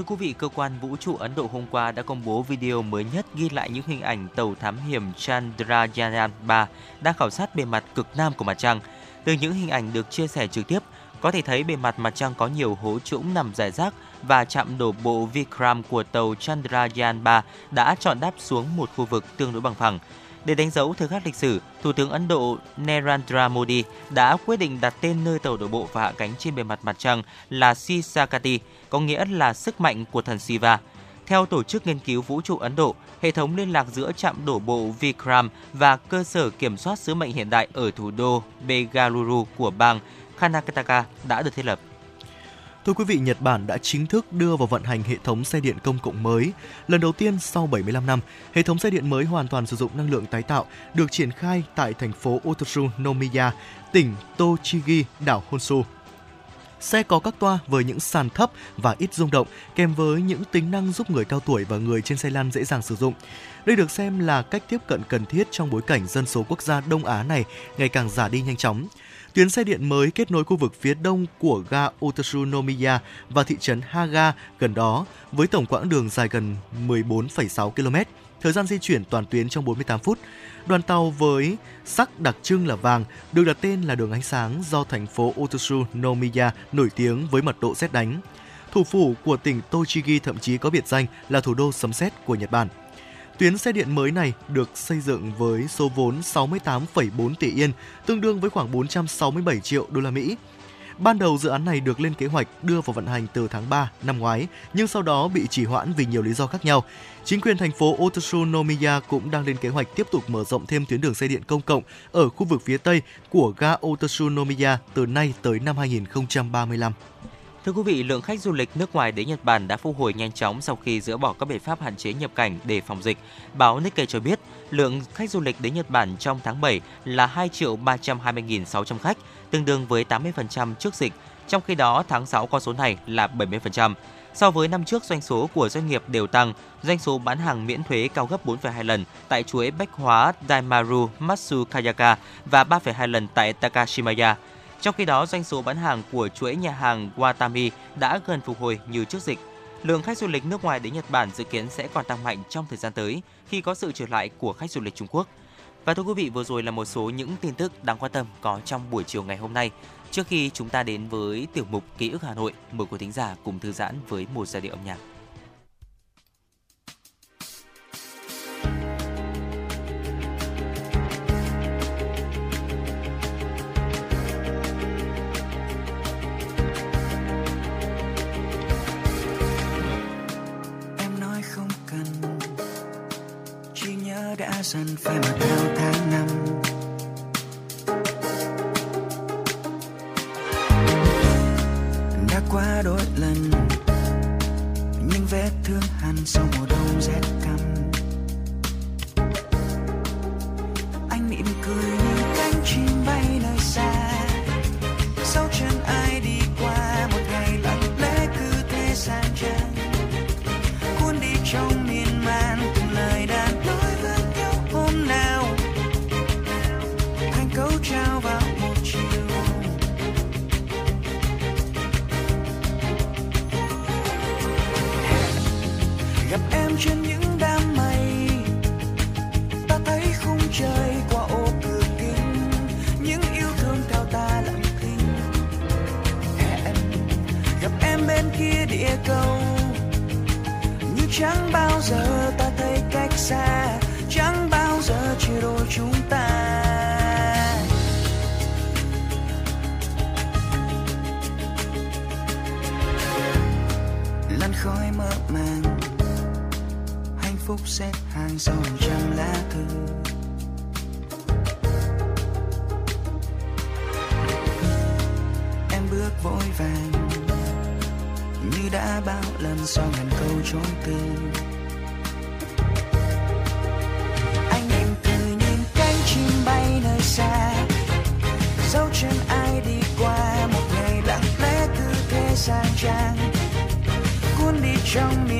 Thưa quý vị, cơ quan vũ trụ Ấn Độ hôm qua đã công bố video mới nhất ghi lại những hình ảnh tàu thám hiểm Chandrayaan-3 đang khảo sát bề mặt cực nam của mặt trăng. Từ những hình ảnh được chia sẻ trực tiếp, có thể thấy bề mặt mặt trăng có nhiều hố trũng nằm rải rác và chạm đổ bộ Vikram của tàu Chandrayaan-3 đã chọn đáp xuống một khu vực tương đối bằng phẳng. Để đánh dấu thời khắc lịch sử, Thủ tướng Ấn Độ Narendra Modi đã quyết định đặt tên nơi tàu đổ bộ và hạ cánh trên bề mặt mặt trăng là Sisakati, có nghĩa là sức mạnh của thần Shiva. Theo Tổ chức Nghiên cứu Vũ trụ Ấn Độ, hệ thống liên lạc giữa trạm đổ bộ Vikram và cơ sở kiểm soát sứ mệnh hiện đại ở thủ đô Bengaluru của bang Karnataka đã được thiết lập. Thưa quý vị, Nhật Bản đã chính thức đưa vào vận hành hệ thống xe điện công cộng mới. Lần đầu tiên sau 75 năm, hệ thống xe điện mới hoàn toàn sử dụng năng lượng tái tạo được triển khai tại thành phố Otsunomiya, tỉnh Tochigi, đảo Honshu. Xe có các toa với những sàn thấp và ít rung động, kèm với những tính năng giúp người cao tuổi và người trên xe lăn dễ dàng sử dụng. Đây được xem là cách tiếp cận cần thiết trong bối cảnh dân số quốc gia Đông Á này ngày càng già đi nhanh chóng. Tuyến xe điện mới kết nối khu vực phía đông của ga Otsunomiya và thị trấn Haga gần đó với tổng quãng đường dài gần 14,6 km. Thời gian di chuyển toàn tuyến trong 48 phút. Đoàn tàu với sắc đặc trưng là vàng được đặt tên là đường ánh sáng do thành phố Otsunomiya nổi tiếng với mật độ xét đánh. Thủ phủ của tỉnh Tochigi thậm chí có biệt danh là thủ đô sấm sét của Nhật Bản. Tuyến xe điện mới này được xây dựng với số vốn 68,4 tỷ yên, tương đương với khoảng 467 triệu đô la Mỹ. Ban đầu dự án này được lên kế hoạch đưa vào vận hành từ tháng 3 năm ngoái, nhưng sau đó bị trì hoãn vì nhiều lý do khác nhau. Chính quyền thành phố Otsunomiya cũng đang lên kế hoạch tiếp tục mở rộng thêm tuyến đường xe điện công cộng ở khu vực phía tây của ga Otsunomiya từ nay tới năm 2035. Thưa quý vị, lượng khách du lịch nước ngoài đến Nhật Bản đã phục hồi nhanh chóng sau khi dỡ bỏ các biện pháp hạn chế nhập cảnh để phòng dịch. Báo Nikkei cho biết, lượng khách du lịch đến Nhật Bản trong tháng 7 là 2 triệu 320.600 khách, tương đương với 80% trước dịch. Trong khi đó, tháng 6 con số này là 70%. So với năm trước, doanh số của doanh nghiệp đều tăng, doanh số bán hàng miễn thuế cao gấp 4,2 lần tại chuỗi bách hóa Daimaru Matsukayaka và 3,2 lần tại Takashimaya. Trong khi đó, doanh số bán hàng của chuỗi nhà hàng Watami đã gần phục hồi như trước dịch. Lượng khách du lịch nước ngoài đến Nhật Bản dự kiến sẽ còn tăng mạnh trong thời gian tới khi có sự trở lại của khách du lịch Trung Quốc. Và thưa quý vị, vừa rồi là một số những tin tức đáng quan tâm có trong buổi chiều ngày hôm nay. Trước khi chúng ta đến với tiểu mục Ký ức Hà Nội, mời quý thính giả cùng thư giãn với một giai điệu âm nhạc. dần phải mờ theo tháng năm lần những vết thương hằn sau một. Chẳng bao giờ ta thấy cách xa, chẳng bao giờ chia đôi chúng ta. Lăn khói mơ màng, hạnh phúc xếp hàng dòng trăm lá thư. Em bước vội vàng, như đã bao lần sau ngàn trong chối anh em cười nhìn cánh chim bay nơi xa. Dấu chân ai đi qua một ngày lặng lẽ cứ thế sang trang. Cuốn đi trong miên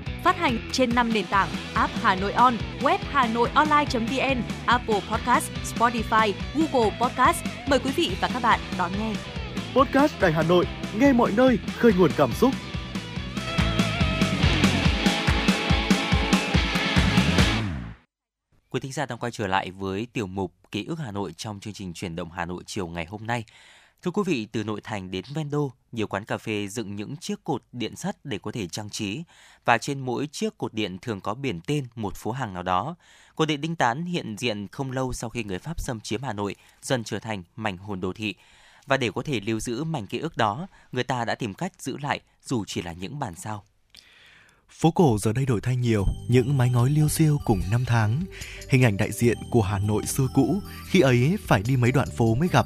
Phát hành trên 5 nền tảng app Hà Nội On, web Hà Nội Online.vn, Apple Podcast, Spotify, Google Podcast. Mời quý vị và các bạn đón nghe. Podcast Đài Hà Nội, nghe mọi nơi, khơi nguồn cảm xúc. Quý thính giả đang quay trở lại với tiểu mục Ký ức Hà Nội trong chương trình chuyển động Hà Nội chiều ngày hôm nay. Thưa quý vị, từ nội thành đến ven đô, nhiều quán cà phê dựng những chiếc cột điện sắt để có thể trang trí và trên mỗi chiếc cột điện thường có biển tên một phố hàng nào đó. Cột điện Đinh Tán hiện diện không lâu sau khi người Pháp xâm chiếm Hà Nội, dần trở thành mảnh hồn đô thị. Và để có thể lưu giữ mảnh ký ức đó, người ta đã tìm cách giữ lại dù chỉ là những bản sao. Phố cổ giờ đây đổi thay nhiều, những mái ngói liêu xiêu cùng năm tháng, hình ảnh đại diện của Hà Nội xưa cũ, khi ấy phải đi mấy đoạn phố mới gặp.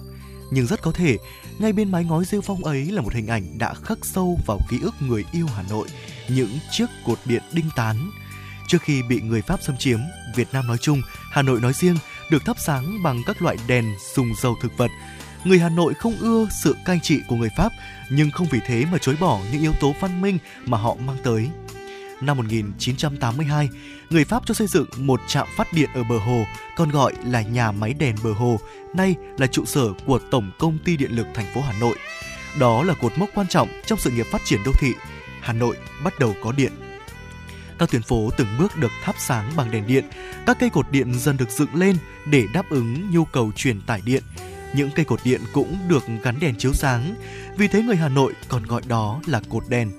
Nhưng rất có thể, ngay bên mái ngói rêu phong ấy là một hình ảnh đã khắc sâu vào ký ức người yêu Hà Nội, những chiếc cột điện đinh tán. Trước khi bị người Pháp xâm chiếm, Việt Nam nói chung, Hà Nội nói riêng được thắp sáng bằng các loại đèn dùng dầu thực vật. Người Hà Nội không ưa sự cai trị của người Pháp, nhưng không vì thế mà chối bỏ những yếu tố văn minh mà họ mang tới năm 1982, người Pháp cho xây dựng một trạm phát điện ở bờ hồ, còn gọi là nhà máy đèn bờ hồ, nay là trụ sở của Tổng công ty Điện lực thành phố Hà Nội. Đó là cột mốc quan trọng trong sự nghiệp phát triển đô thị. Hà Nội bắt đầu có điện. Các tuyến phố từng bước được thắp sáng bằng đèn điện, các cây cột điện dần được dựng lên để đáp ứng nhu cầu truyền tải điện. Những cây cột điện cũng được gắn đèn chiếu sáng, vì thế người Hà Nội còn gọi đó là cột đèn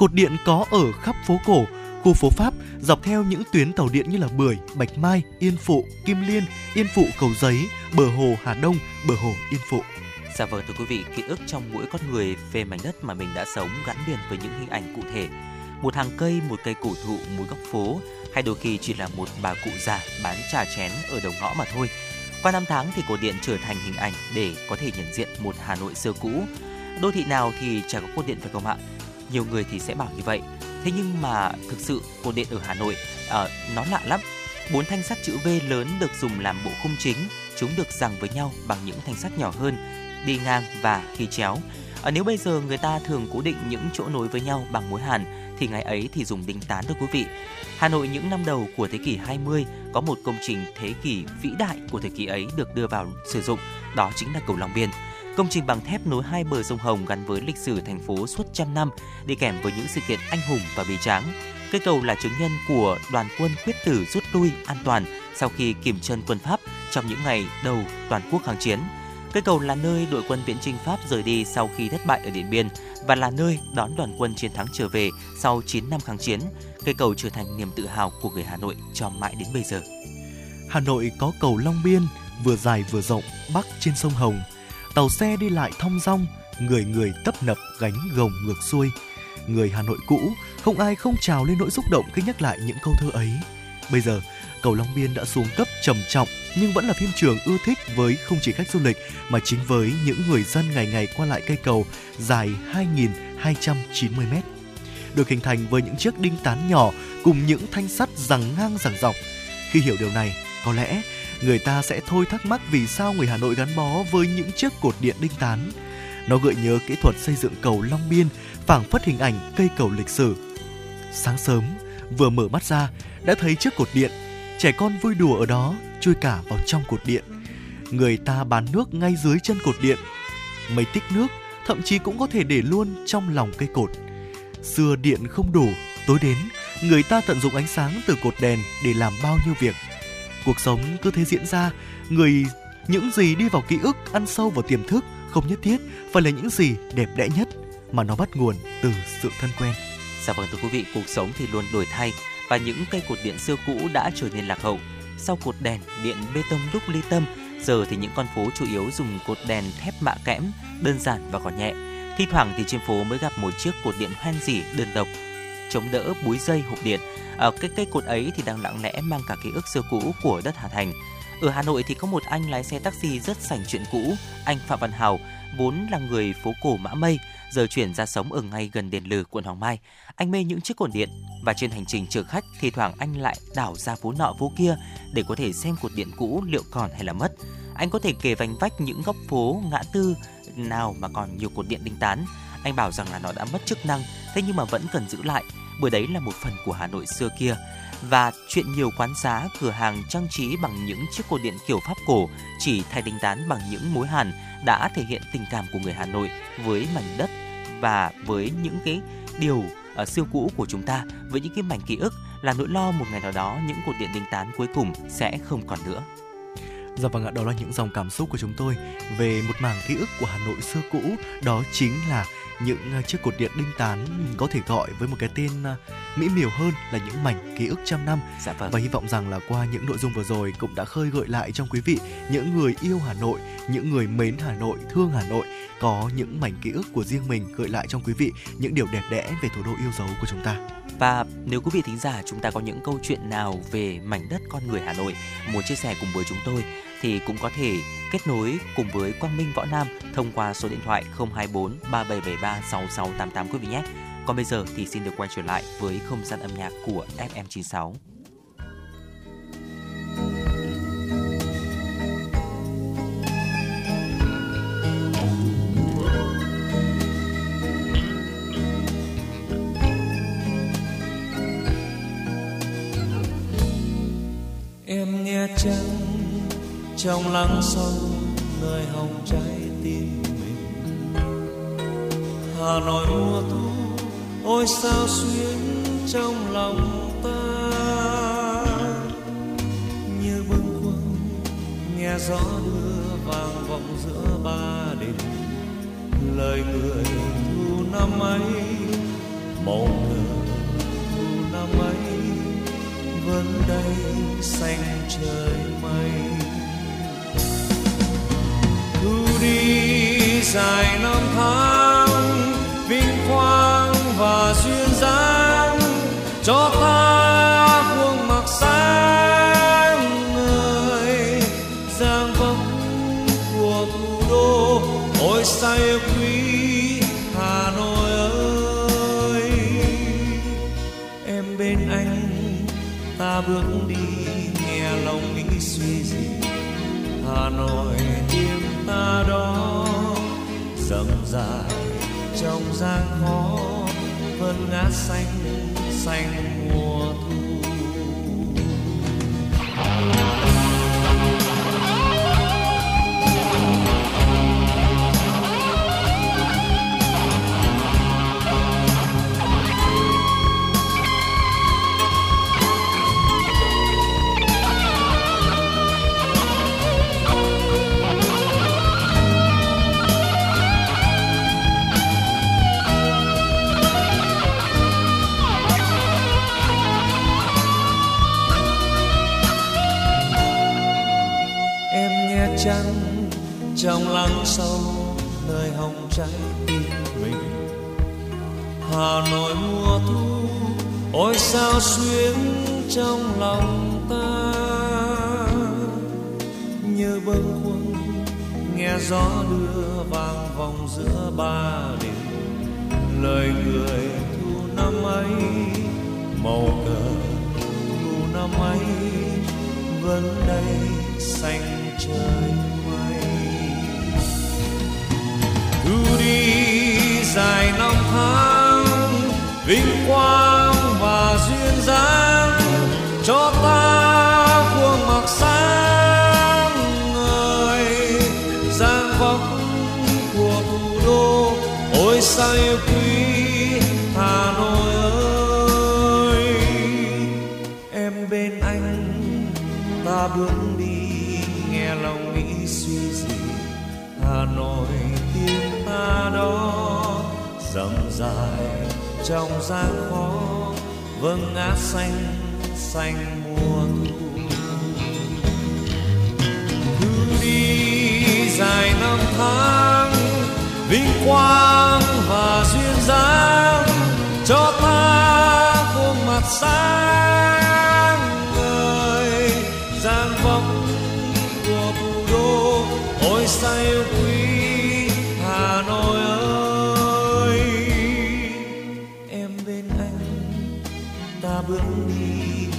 Cột điện có ở khắp phố cổ, khu phố Pháp dọc theo những tuyến tàu điện như là Bưởi, Bạch Mai, Yên Phụ, Kim Liên, Yên Phụ, Cầu Giấy, bờ hồ Hà Đông, bờ hồ Yên Phụ. Dạ vâng thưa quý vị, ký ức trong mỗi con người về mảnh đất mà mình đã sống gắn liền với những hình ảnh cụ thể. Một hàng cây, một cây cổ thụ, một góc phố, hay đôi khi chỉ là một bà cụ già bán trà chén ở đầu ngõ mà thôi. Qua năm tháng thì cổ điện trở thành hình ảnh để có thể nhận diện một Hà Nội xưa cũ. Đô thị nào thì chả có cột điện phải không ạ? Nhiều người thì sẽ bảo như vậy thế nhưng mà thực sự cột điện ở Hà Nội à, nó lạ lắm bốn thanh sắt chữ V lớn được dùng làm bộ khung chính chúng được giằng với nhau bằng những thanh sắt nhỏ hơn đi ngang và khi chéo à, nếu bây giờ người ta thường cố định những chỗ nối với nhau bằng mối hàn thì ngày ấy thì dùng đinh tán thôi quý vị. Hà Nội những năm đầu của thế kỷ 20 có một công trình thế kỷ vĩ đại của thời kỳ ấy được đưa vào sử dụng, đó chính là cầu Long Biên. Công trình bằng thép nối hai bờ sông Hồng gắn với lịch sử thành phố suốt trăm năm, đi kèm với những sự kiện anh hùng và bi tráng. Cây cầu là chứng nhân của đoàn quân quyết tử rút lui an toàn sau khi kiểm chân quân Pháp trong những ngày đầu toàn quốc kháng chiến. Cây cầu là nơi đội quân viễn chinh Pháp rời đi sau khi thất bại ở Điện Biên và là nơi đón đoàn quân chiến thắng trở về sau 9 năm kháng chiến. Cây cầu trở thành niềm tự hào của người Hà Nội cho mãi đến bây giờ. Hà Nội có cầu Long Biên, vừa dài vừa rộng, bắc trên sông Hồng – tàu xe đi lại thong dong, người người tấp nập gánh gồng ngược xuôi. Người hà nội cũ, không ai không trào lên nỗi xúc động khi nhắc lại những câu thơ ấy. Bây giờ, cầu long biên đã xuống cấp trầm trọng, nhưng vẫn là phim trường ưa thích với không chỉ khách du lịch mà chính với những người dân ngày ngày qua lại cây cầu dài 2.290 mét. Được hình thành với những chiếc đinh tán nhỏ cùng những thanh sắt rằng ngang rằng dọc. Khi hiểu điều này, có lẽ người ta sẽ thôi thắc mắc vì sao người Hà Nội gắn bó với những chiếc cột điện đinh tán. Nó gợi nhớ kỹ thuật xây dựng cầu Long Biên, phảng phất hình ảnh cây cầu lịch sử. Sáng sớm, vừa mở mắt ra đã thấy chiếc cột điện, trẻ con vui đùa ở đó, chui cả vào trong cột điện. Người ta bán nước ngay dưới chân cột điện. Mấy tích nước thậm chí cũng có thể để luôn trong lòng cây cột. Xưa điện không đủ, tối đến, người ta tận dụng ánh sáng từ cột đèn để làm bao nhiêu việc – cuộc sống cứ thế diễn ra người những gì đi vào ký ức ăn sâu vào tiềm thức không nhất thiết phải là những gì đẹp đẽ nhất mà nó bắt nguồn từ sự thân quen. Dạ vâng thưa quý vị, cuộc sống thì luôn đổi thay và những cây cột điện xưa cũ đã trở nên lạc hậu. Sau cột đèn điện bê tông đúc ly tâm, giờ thì những con phố chủ yếu dùng cột đèn thép mạ kẽm, đơn giản và gọn nhẹ. Thi thoảng thì trên phố mới gặp một chiếc cột điện hoen dỉ đơn độc chống đỡ búi dây hộp điện. Ở cái cây cột ấy thì đang lặng lẽ mang cả ký ức xưa cũ của đất Hà Thành. Ở Hà Nội thì có một anh lái xe taxi rất sành chuyện cũ, anh Phạm Văn Hào, vốn là người phố cổ Mã Mây, giờ chuyển ra sống ở ngay gần đền lừ quận Hoàng Mai. Anh mê những chiếc cột điện và trên hành trình chở khách thì thoảng anh lại đảo ra phố nọ phố kia để có thể xem cột điện cũ liệu còn hay là mất. Anh có thể kể vành vách những góc phố, ngã tư nào mà còn nhiều cột điện đinh tán. Anh bảo rằng là nó đã mất chức năng, thế nhưng mà vẫn cần giữ lại bởi đấy là một phần của Hà Nội xưa kia. Và chuyện nhiều quán xá, cửa hàng trang trí bằng những chiếc cột điện kiểu Pháp cổ chỉ thay đính tán bằng những mối hàn đã thể hiện tình cảm của người Hà Nội với mảnh đất và với những cái điều ờ, ở siêu cũ của chúng ta với những cái mảnh ký ức là nỗi lo một ngày nào đó những cột điện đinh tán cuối cùng sẽ không còn nữa. Dạ vâng ạ, đó là những dòng cảm xúc của chúng tôi về một mảng ký ức của Hà Nội xưa cũ, đó chính là những à, chiếc cột điện đinh tán có thể gọi với một cái tên à, mỹ miều hơn là những mảnh ký ức trăm năm. Dạ vâng. Và hy vọng rằng là qua những nội dung vừa rồi cũng đã khơi gợi lại trong quý vị những người yêu Hà Nội, những người mến Hà Nội, thương Hà Nội có những mảnh ký ức của riêng mình gợi lại trong quý vị những điều đẹp đẽ về thủ đô yêu dấu của chúng ta. Và nếu quý vị thính giả chúng ta có những câu chuyện nào về mảnh đất con người Hà Nội muốn chia sẻ cùng với chúng tôi thì cũng có thể kết nối cùng với Quang Minh, Võ Nam thông qua số điện thoại 024 3773 6688 quý vị nhé. Còn bây giờ thì xin được quay trở lại với không gian âm nhạc của FM96. em nghe chăng trong lắng sâu nơi hồng trái tim mình. Hà nội mùa thu, ôi sao xuyến trong lòng ta. Như bâng khuâng, nghe gió đưa vang vọng giữa ba đình. Lời người thu năm ấy màu cờ thu năm ấy, vẫn đây xanh trời mây. Thu đi dài vân xuyến trong lòng ta. Như bâng khuâng, nghe gió đưa vang vòng giữa ba đình lời người thu năm ấy, màu cờ thu năm ấy vẫn đây xanh trời mây. Thu đi dài năm tháng, vinh quang cho ta khuôn mặt sáng ngời giang vóc của thủ đô, ôi sao yêu quý hà nội ơi. Em bên anh, ta bước đi, nghe lòng nghĩ suy gì, hà nội tiếng ta đó dầm dài trong gian khó vâng ngã xanh xanh mùa thu. Thu đi dài năm tháng, vinh quang và duyên dáng, cho ta khuôn mặt sáng ngời, giang vọng của thủ đô, ôi say yêu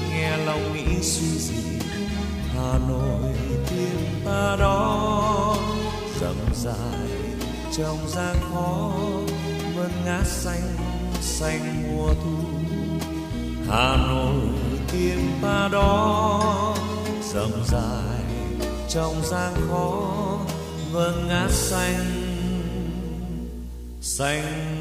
nghe lòng nghĩ suy gì, hà nội tim ta đó. Dầm dài trong gian khó vẫn ngát xanh xanh mùa thu. Hà nội tim ta đó. Dầm dài trong gian khó vẫn ngát xanh xanh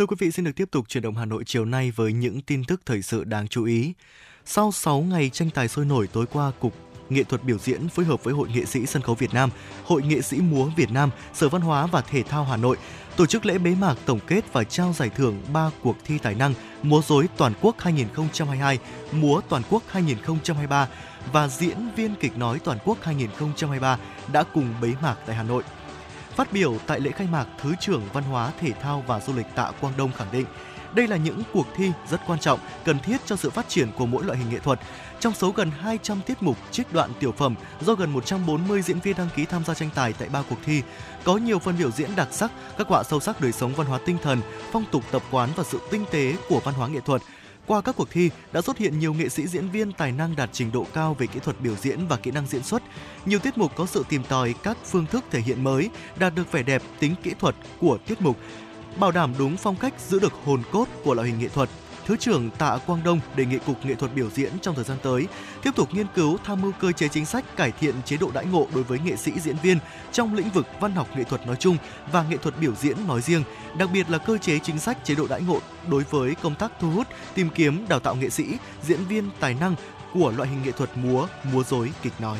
Thưa quý vị, xin được tiếp tục chuyển động Hà Nội chiều nay với những tin tức thời sự đáng chú ý. Sau 6 ngày tranh tài sôi nổi tối qua, Cục Nghệ thuật biểu diễn phối hợp với Hội Nghệ sĩ Sân khấu Việt Nam, Hội Nghệ sĩ Múa Việt Nam, Sở Văn hóa và Thể thao Hà Nội tổ chức lễ bế mạc tổng kết và trao giải thưởng 3 cuộc thi tài năng Múa rối toàn quốc 2022, Múa toàn quốc 2023 và Diễn viên kịch nói toàn quốc 2023 đã cùng bế mạc tại Hà Nội. Phát biểu tại lễ khai mạc, Thứ trưởng Văn hóa, Thể thao và Du lịch Tạ Quang Đông khẳng định, đây là những cuộc thi rất quan trọng, cần thiết cho sự phát triển của mỗi loại hình nghệ thuật. Trong số gần 200 tiết mục trích đoạn tiểu phẩm do gần 140 diễn viên đăng ký tham gia tranh tài tại ba cuộc thi, có nhiều phần biểu diễn đặc sắc, các họa sâu sắc đời sống văn hóa tinh thần, phong tục tập quán và sự tinh tế của văn hóa nghệ thuật. Qua các cuộc thi đã xuất hiện nhiều nghệ sĩ diễn viên tài năng đạt trình độ cao về kỹ thuật biểu diễn và kỹ năng diễn xuất. Nhiều tiết mục có sự tìm tòi các phương thức thể hiện mới, đạt được vẻ đẹp, tính kỹ thuật của tiết mục, bảo đảm đúng phong cách giữ được hồn cốt của loại hình nghệ thuật. Thứ trưởng Tạ Quang Đông đề nghị Cục Nghệ thuật biểu diễn trong thời gian tới tiếp tục nghiên cứu tham mưu cơ chế chính sách cải thiện chế độ đãi ngộ đối với nghệ sĩ diễn viên trong lĩnh vực văn học nghệ thuật nói chung và nghệ thuật biểu diễn nói riêng, đặc biệt là cơ chế chính sách chế độ đãi ngộ đối với công tác thu hút, tìm kiếm, đào tạo nghệ sĩ, diễn viên tài năng của loại hình nghệ thuật múa, múa rối, kịch nói.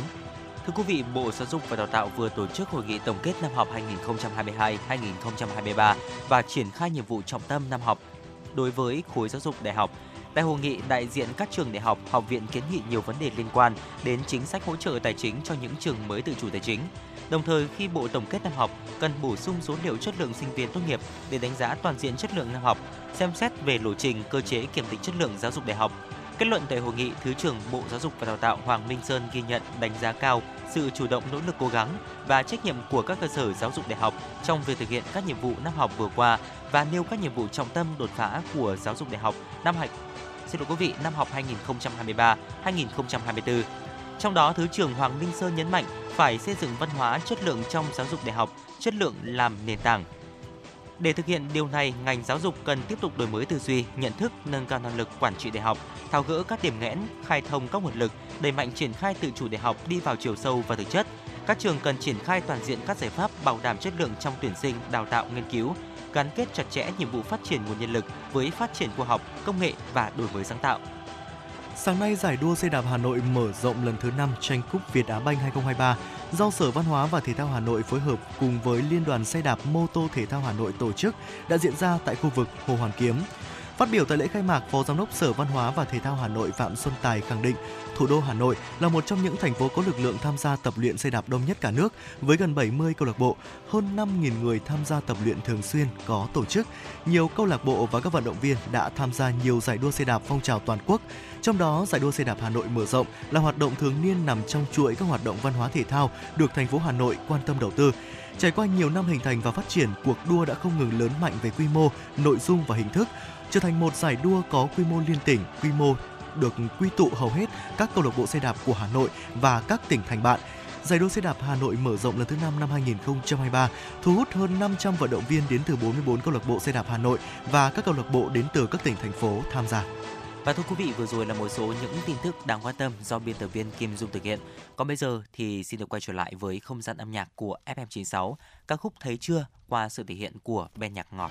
Thưa quý vị, Bộ Giáo dục và Đào tạo vừa tổ chức hội nghị tổng kết năm học 2022-2023 và triển khai nhiệm vụ trọng tâm năm học đối với khối giáo dục đại học. Tại hội nghị, đại diện các trường đại học, học viện kiến nghị nhiều vấn đề liên quan đến chính sách hỗ trợ tài chính cho những trường mới tự chủ tài chính. Đồng thời, khi Bộ tổng kết năm học, cần bổ sung số liệu chất lượng sinh viên tốt nghiệp để đánh giá toàn diện chất lượng năm học, xem xét về lộ trình, cơ chế kiểm định chất lượng giáo dục đại học. Kết luận tại hội nghị, Thứ trưởng Bộ Giáo dục và Đào tạo Hoàng Minh Sơn ghi nhận đánh giá cao sự chủ động nỗ lực cố gắng và trách nhiệm của các cơ sở giáo dục đại học trong việc thực hiện các nhiệm vụ năm học vừa qua và nêu các nhiệm vụ trọng tâm đột phá của giáo dục đại học năm học xin lỗi quý vị năm học 2023-2024. Trong đó, Thứ trưởng Hoàng Minh Sơn nhấn mạnh phải xây dựng văn hóa chất lượng trong giáo dục đại học, chất lượng làm nền tảng. Để thực hiện điều này, ngành giáo dục cần tiếp tục đổi mới tư duy, nhận thức, nâng cao năng lực quản trị đại học, tháo gỡ các điểm nghẽn, khai thông các nguồn lực, đẩy mạnh triển khai tự chủ đại học đi vào chiều sâu và thực chất. Các trường cần triển khai toàn diện các giải pháp bảo đảm chất lượng trong tuyển sinh, đào tạo, nghiên cứu, gắn kết chặt chẽ nhiệm vụ phát triển nguồn nhân lực với phát triển khoa học, công nghệ và đổi mới sáng tạo. Sáng nay, giải đua xe đạp Hà Nội mở rộng lần thứ 5 tranh cúp Việt Á Banh 2023 do Sở Văn hóa và Thể thao Hà Nội phối hợp cùng với Liên đoàn xe đạp mô tô thể thao Hà Nội tổ chức đã diễn ra tại khu vực Hồ Hoàn Kiếm. Phát biểu tại lễ khai mạc, Phó Giám đốc Sở Văn hóa và Thể thao Hà Nội Phạm Xuân Tài khẳng định thủ đô Hà Nội là một trong những thành phố có lực lượng tham gia tập luyện xe đạp đông nhất cả nước với gần 70 câu lạc bộ, hơn 5.000 người tham gia tập luyện thường xuyên có tổ chức. Nhiều câu lạc bộ và các vận động viên đã tham gia nhiều giải đua xe đạp phong trào toàn quốc. Trong đó, giải đua xe đạp Hà Nội mở rộng là hoạt động thường niên nằm trong chuỗi các hoạt động văn hóa thể thao được thành phố Hà Nội quan tâm đầu tư. Trải qua nhiều năm hình thành và phát triển, cuộc đua đã không ngừng lớn mạnh về quy mô, nội dung và hình thức, trở thành một giải đua có quy mô liên tỉnh, quy mô được quy tụ hầu hết các câu lạc bộ xe đạp của Hà Nội và các tỉnh thành bạn. Giải đua xe đạp Hà Nội mở rộng lần thứ 5 năm 2023, thu hút hơn 500 vận động viên đến từ 44 câu lạc bộ xe đạp Hà Nội và các câu lạc bộ đến từ các tỉnh thành phố tham gia. Và thưa quý vị, vừa rồi là một số những tin tức đáng quan tâm do biên tập viên Kim Dung thực hiện. Còn bây giờ thì xin được quay trở lại với không gian âm nhạc của FM96, ca khúc Thấy chưa qua sự thể hiện của Ben Nhạc Ngọt.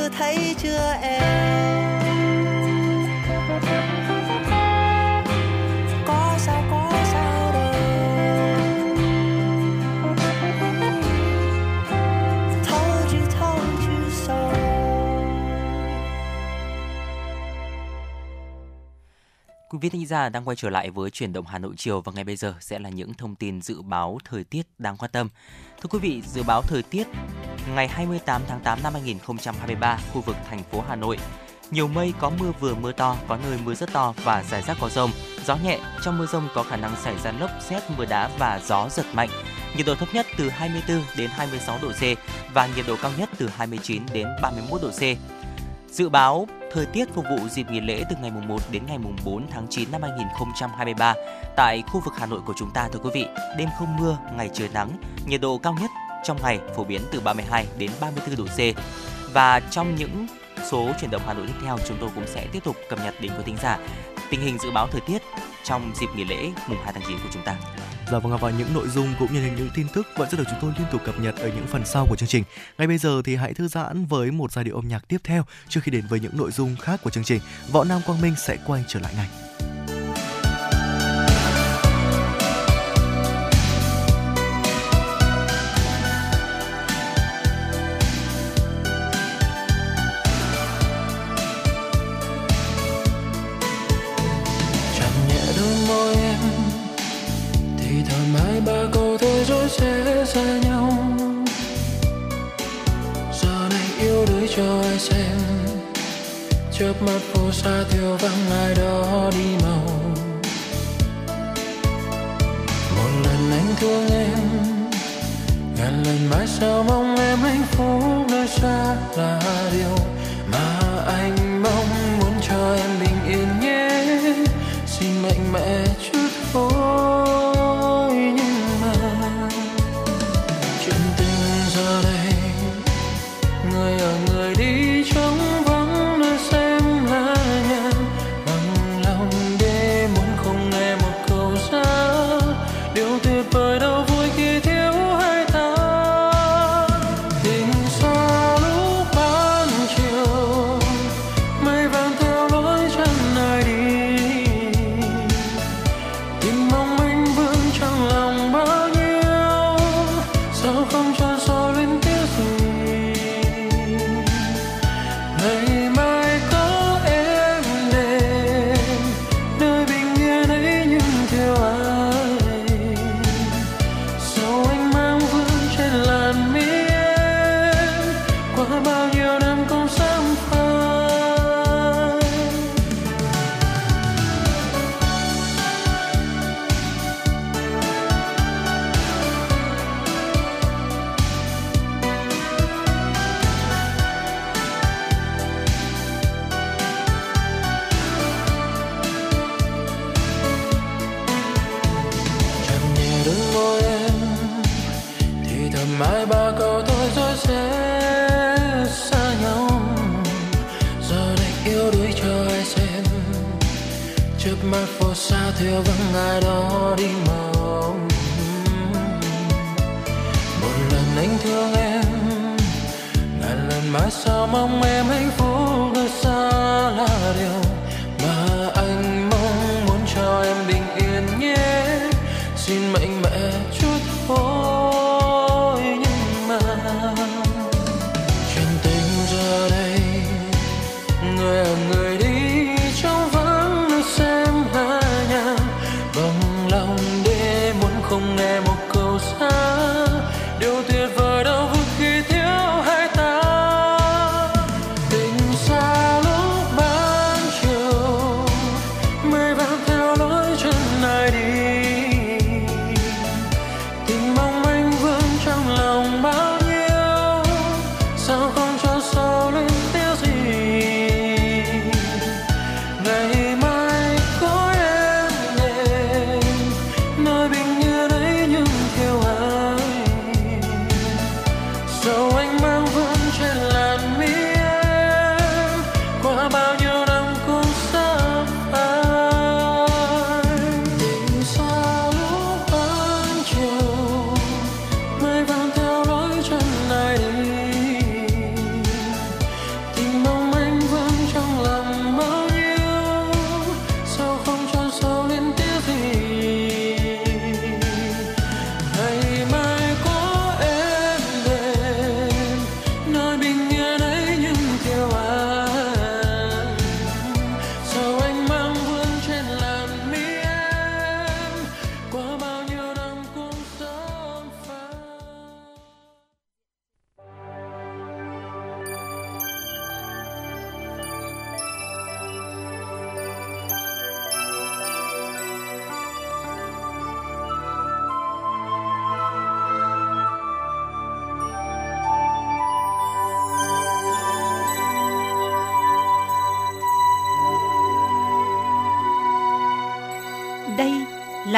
chưa thấy chưa em có sao có sao đâu told you, told you so. Quý vị thính giả đang quay trở lại với chuyển động Hà Nội chiều và ngay bây giờ sẽ là những thông tin dự báo thời tiết đáng quan tâm. Thưa quý vị, dự báo thời tiết ngày 28 tháng 8 năm 2023, khu vực thành phố Hà Nội Nhiều mây có mưa vừa mưa to, có nơi mưa rất to và rải rác có rông. Gió nhẹ, trong mưa rông có khả năng xảy ra lốc, xét, mưa đá và gió giật mạnh. Nhiệt độ thấp nhất từ 24 đến 26 độ C và nhiệt độ cao nhất từ 29 đến 31 độ C. Dự báo thời tiết phục vụ dịp nghỉ lễ từ ngày mùng 1 đến ngày mùng 4 tháng 9 năm 2023 tại khu vực Hà Nội của chúng ta thưa quý vị. Đêm không mưa, ngày trời nắng, nhiệt độ cao nhất trong ngày phổ biến từ 32 đến 34 độ C. Và trong những số chuyển động Hà Nội tiếp theo, chúng tôi cũng sẽ tiếp tục cập nhật đến quý thính giả tình hình dự báo thời tiết trong dịp nghỉ lễ mùng 2 tháng 9 của chúng ta. Dạ vâng và những nội dung cũng như những tin tức vẫn sẽ được chúng tôi liên tục cập nhật ở những phần sau của chương trình. Ngay bây giờ thì hãy thư giãn với một giai điệu âm nhạc tiếp theo trước khi đến với những nội dung khác của chương trình. Võ Nam Quang Minh sẽ quay trở lại ngay.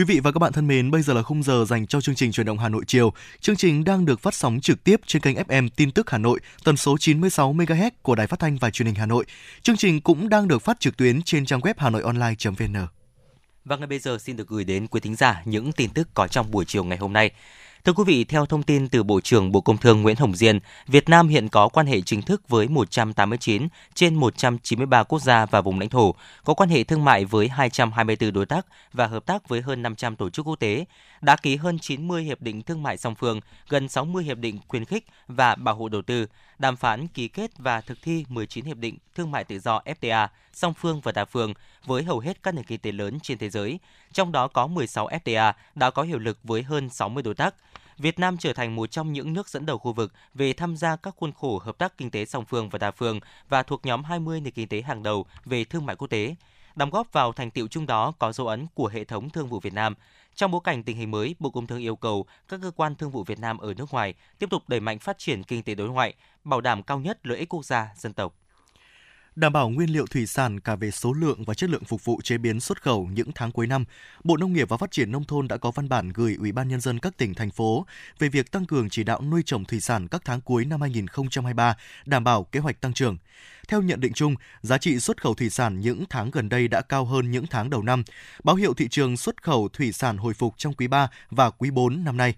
Quý vị và các bạn thân mến, bây giờ là khung giờ dành cho chương trình truyền động Hà Nội chiều. Chương trình đang được phát sóng trực tiếp trên kênh FM Tin tức Hà Nội, tần số 96 MHz của Đài Phát thanh và Truyền hình Hà Nội. Chương trình cũng đang được phát trực tuyến trên trang web hanoionline.vn. Và ngay bây giờ xin được gửi đến quý thính giả những tin tức có trong buổi chiều ngày hôm nay. Thưa quý vị, theo thông tin từ Bộ trưởng Bộ Công Thương Nguyễn Hồng Diên, Việt Nam hiện có quan hệ chính thức với 189 trên 193 quốc gia và vùng lãnh thổ, có quan hệ thương mại với 224 đối tác và hợp tác với hơn 500 tổ chức quốc tế, đã ký hơn 90 hiệp định thương mại song phương, gần 60 hiệp định khuyến khích và bảo hộ đầu tư, đàm phán ký kết và thực thi 19 hiệp định thương mại tự do FTA, song phương và đa phương với hầu hết các nền kinh tế lớn trên thế giới, trong đó có 16 FTA đã có hiệu lực với hơn 60 đối tác. Việt Nam trở thành một trong những nước dẫn đầu khu vực về tham gia các khuôn khổ hợp tác kinh tế song phương và đa phương và thuộc nhóm 20 nền kinh tế hàng đầu về thương mại quốc tế. Đóng góp vào thành tiệu chung đó có dấu ấn của hệ thống thương vụ Việt Nam. Trong bối cảnh tình hình mới, Bộ Công Thương yêu cầu các cơ quan thương vụ Việt Nam ở nước ngoài tiếp tục đẩy mạnh phát triển kinh tế đối ngoại, bảo đảm cao nhất lợi ích quốc gia, dân tộc đảm bảo nguyên liệu thủy sản cả về số lượng và chất lượng phục vụ chế biến xuất khẩu những tháng cuối năm, Bộ Nông nghiệp và Phát triển nông thôn đã có văn bản gửi Ủy ban nhân dân các tỉnh thành phố về việc tăng cường chỉ đạo nuôi trồng thủy sản các tháng cuối năm 2023, đảm bảo kế hoạch tăng trưởng. Theo nhận định chung, giá trị xuất khẩu thủy sản những tháng gần đây đã cao hơn những tháng đầu năm, báo hiệu thị trường xuất khẩu thủy sản hồi phục trong quý 3 và quý 4 năm nay.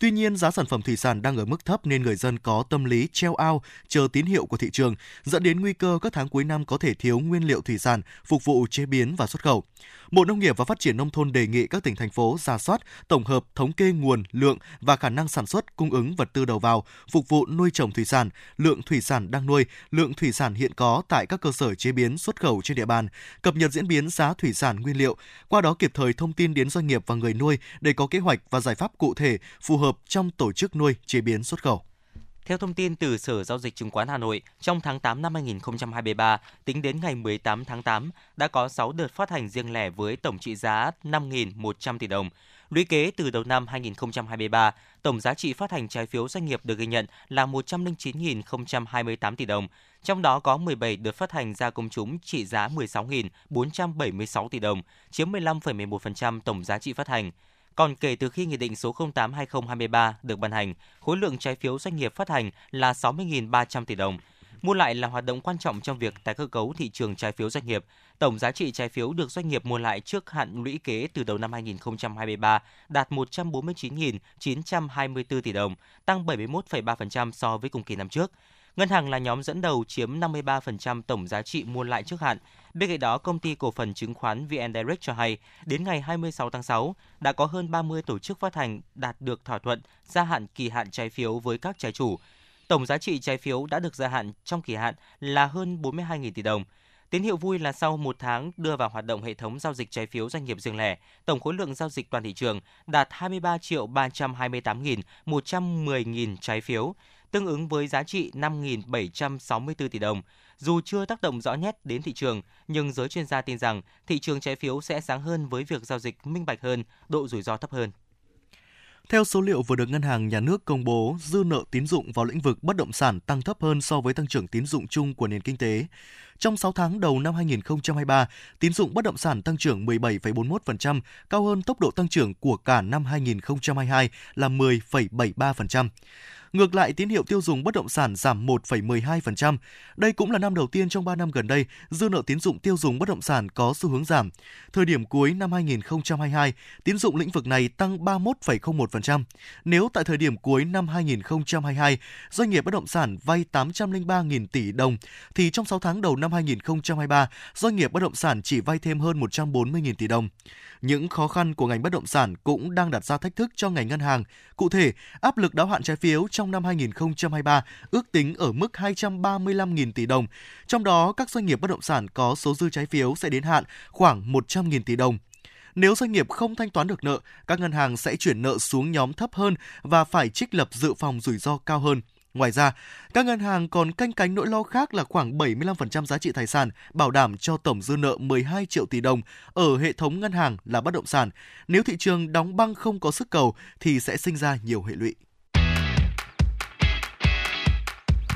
Tuy nhiên, giá sản phẩm thủy sản đang ở mức thấp nên người dân có tâm lý treo ao, chờ tín hiệu của thị trường, dẫn đến nguy cơ các tháng cuối năm có thể thiếu nguyên liệu thủy sản phục vụ chế biến và xuất khẩu. Bộ Nông nghiệp và Phát triển Nông thôn đề nghị các tỉnh, thành phố ra soát, tổng hợp, thống kê nguồn, lượng và khả năng sản xuất, cung ứng vật tư đầu vào, phục vụ nuôi trồng thủy sản, lượng thủy sản đang nuôi, lượng thủy sản hiện có tại các cơ sở chế biến xuất khẩu trên địa bàn, cập nhật diễn biến giá thủy sản nguyên liệu, qua đó kịp thời thông tin đến doanh nghiệp và người nuôi để có kế hoạch và giải pháp cụ thể phù hợp trong tổ chức nuôi chế biến xuất khẩu. Theo thông tin từ Sở Giao dịch Chứng khoán Hà Nội, trong tháng 8 năm 2023, tính đến ngày 18 tháng 8, đã có 6 đợt phát hành riêng lẻ với tổng trị giá 5.100 tỷ đồng. Lũy kế từ đầu năm 2023, tổng giá trị phát hành trái phiếu doanh nghiệp được ghi nhận là 109.028 tỷ đồng, trong đó có 17 đợt phát hành ra công chúng trị giá 16.476 tỷ đồng, chiếm 15,11% tổng giá trị phát hành. Còn kể từ khi Nghị định số 08-2023 được ban hành, khối lượng trái phiếu doanh nghiệp phát hành là 60.300 tỷ đồng. Mua lại là hoạt động quan trọng trong việc tái cơ cấu thị trường trái phiếu doanh nghiệp. Tổng giá trị trái phiếu được doanh nghiệp mua lại trước hạn lũy kế từ đầu năm 2023 đạt 149.924 tỷ đồng, tăng 71,3% so với cùng kỳ năm trước. Ngân hàng là nhóm dẫn đầu chiếm 53% tổng giá trị mua lại trước hạn. Bên cạnh đó, công ty cổ phần chứng khoán VN Direct cho hay, đến ngày 26 tháng 6, đã có hơn 30 tổ chức phát hành đạt được thỏa thuận gia hạn kỳ hạn trái phiếu với các trái chủ. Tổng giá trị trái phiếu đã được gia hạn trong kỳ hạn là hơn 42.000 tỷ đồng. Tín hiệu vui là sau một tháng đưa vào hoạt động hệ thống giao dịch trái phiếu doanh nghiệp riêng lẻ, tổng khối lượng giao dịch toàn thị trường đạt 23 triệu 328.110.000 trái phiếu, tương ứng với giá trị 5.764 tỷ đồng. Dù chưa tác động rõ nét đến thị trường, nhưng giới chuyên gia tin rằng thị trường trái phiếu sẽ sáng hơn với việc giao dịch minh bạch hơn, độ rủi ro thấp hơn. Theo số liệu vừa được Ngân hàng Nhà nước công bố, dư nợ tín dụng vào lĩnh vực bất động sản tăng thấp hơn so với tăng trưởng tín dụng chung của nền kinh tế. Trong 6 tháng đầu năm 2023, tín dụng bất động sản tăng trưởng 17,41%, cao hơn tốc độ tăng trưởng của cả năm 2022 là 10,73%. Ngược lại, tín hiệu tiêu dùng bất động sản giảm 1,12%. Đây cũng là năm đầu tiên trong 3 năm gần đây, dư nợ tín dụng tiêu dùng bất động sản có xu hướng giảm. Thời điểm cuối năm 2022, tín dụng lĩnh vực này tăng 31,01%. Nếu tại thời điểm cuối năm 2022, doanh nghiệp bất động sản vay 803.000 tỷ đồng, thì trong 6 tháng đầu năm 2023, doanh nghiệp bất động sản chỉ vay thêm hơn 140.000 tỷ đồng. Những khó khăn của ngành bất động sản cũng đang đặt ra thách thức cho ngành ngân hàng. Cụ thể, áp lực đáo hạn trái phiếu trong năm 2023 ước tính ở mức 235.000 tỷ đồng. Trong đó, các doanh nghiệp bất động sản có số dư trái phiếu sẽ đến hạn khoảng 100.000 tỷ đồng. Nếu doanh nghiệp không thanh toán được nợ, các ngân hàng sẽ chuyển nợ xuống nhóm thấp hơn và phải trích lập dự phòng rủi ro cao hơn. Ngoài ra, các ngân hàng còn canh cánh nỗi lo khác là khoảng 75% giá trị tài sản bảo đảm cho tổng dư nợ 12 triệu tỷ đồng ở hệ thống ngân hàng là bất động sản. Nếu thị trường đóng băng không có sức cầu thì sẽ sinh ra nhiều hệ lụy.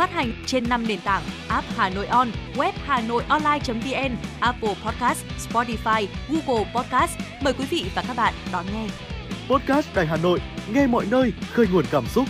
Phát hành trên 5 nền tảng app Hà Nội On, web Hà Nội Online.vn, Apple Podcast, Spotify, Google Podcast. Mời quý vị và các bạn đón nghe. Podcast Đài Hà Nội, nghe mọi nơi, khơi nguồn cảm xúc.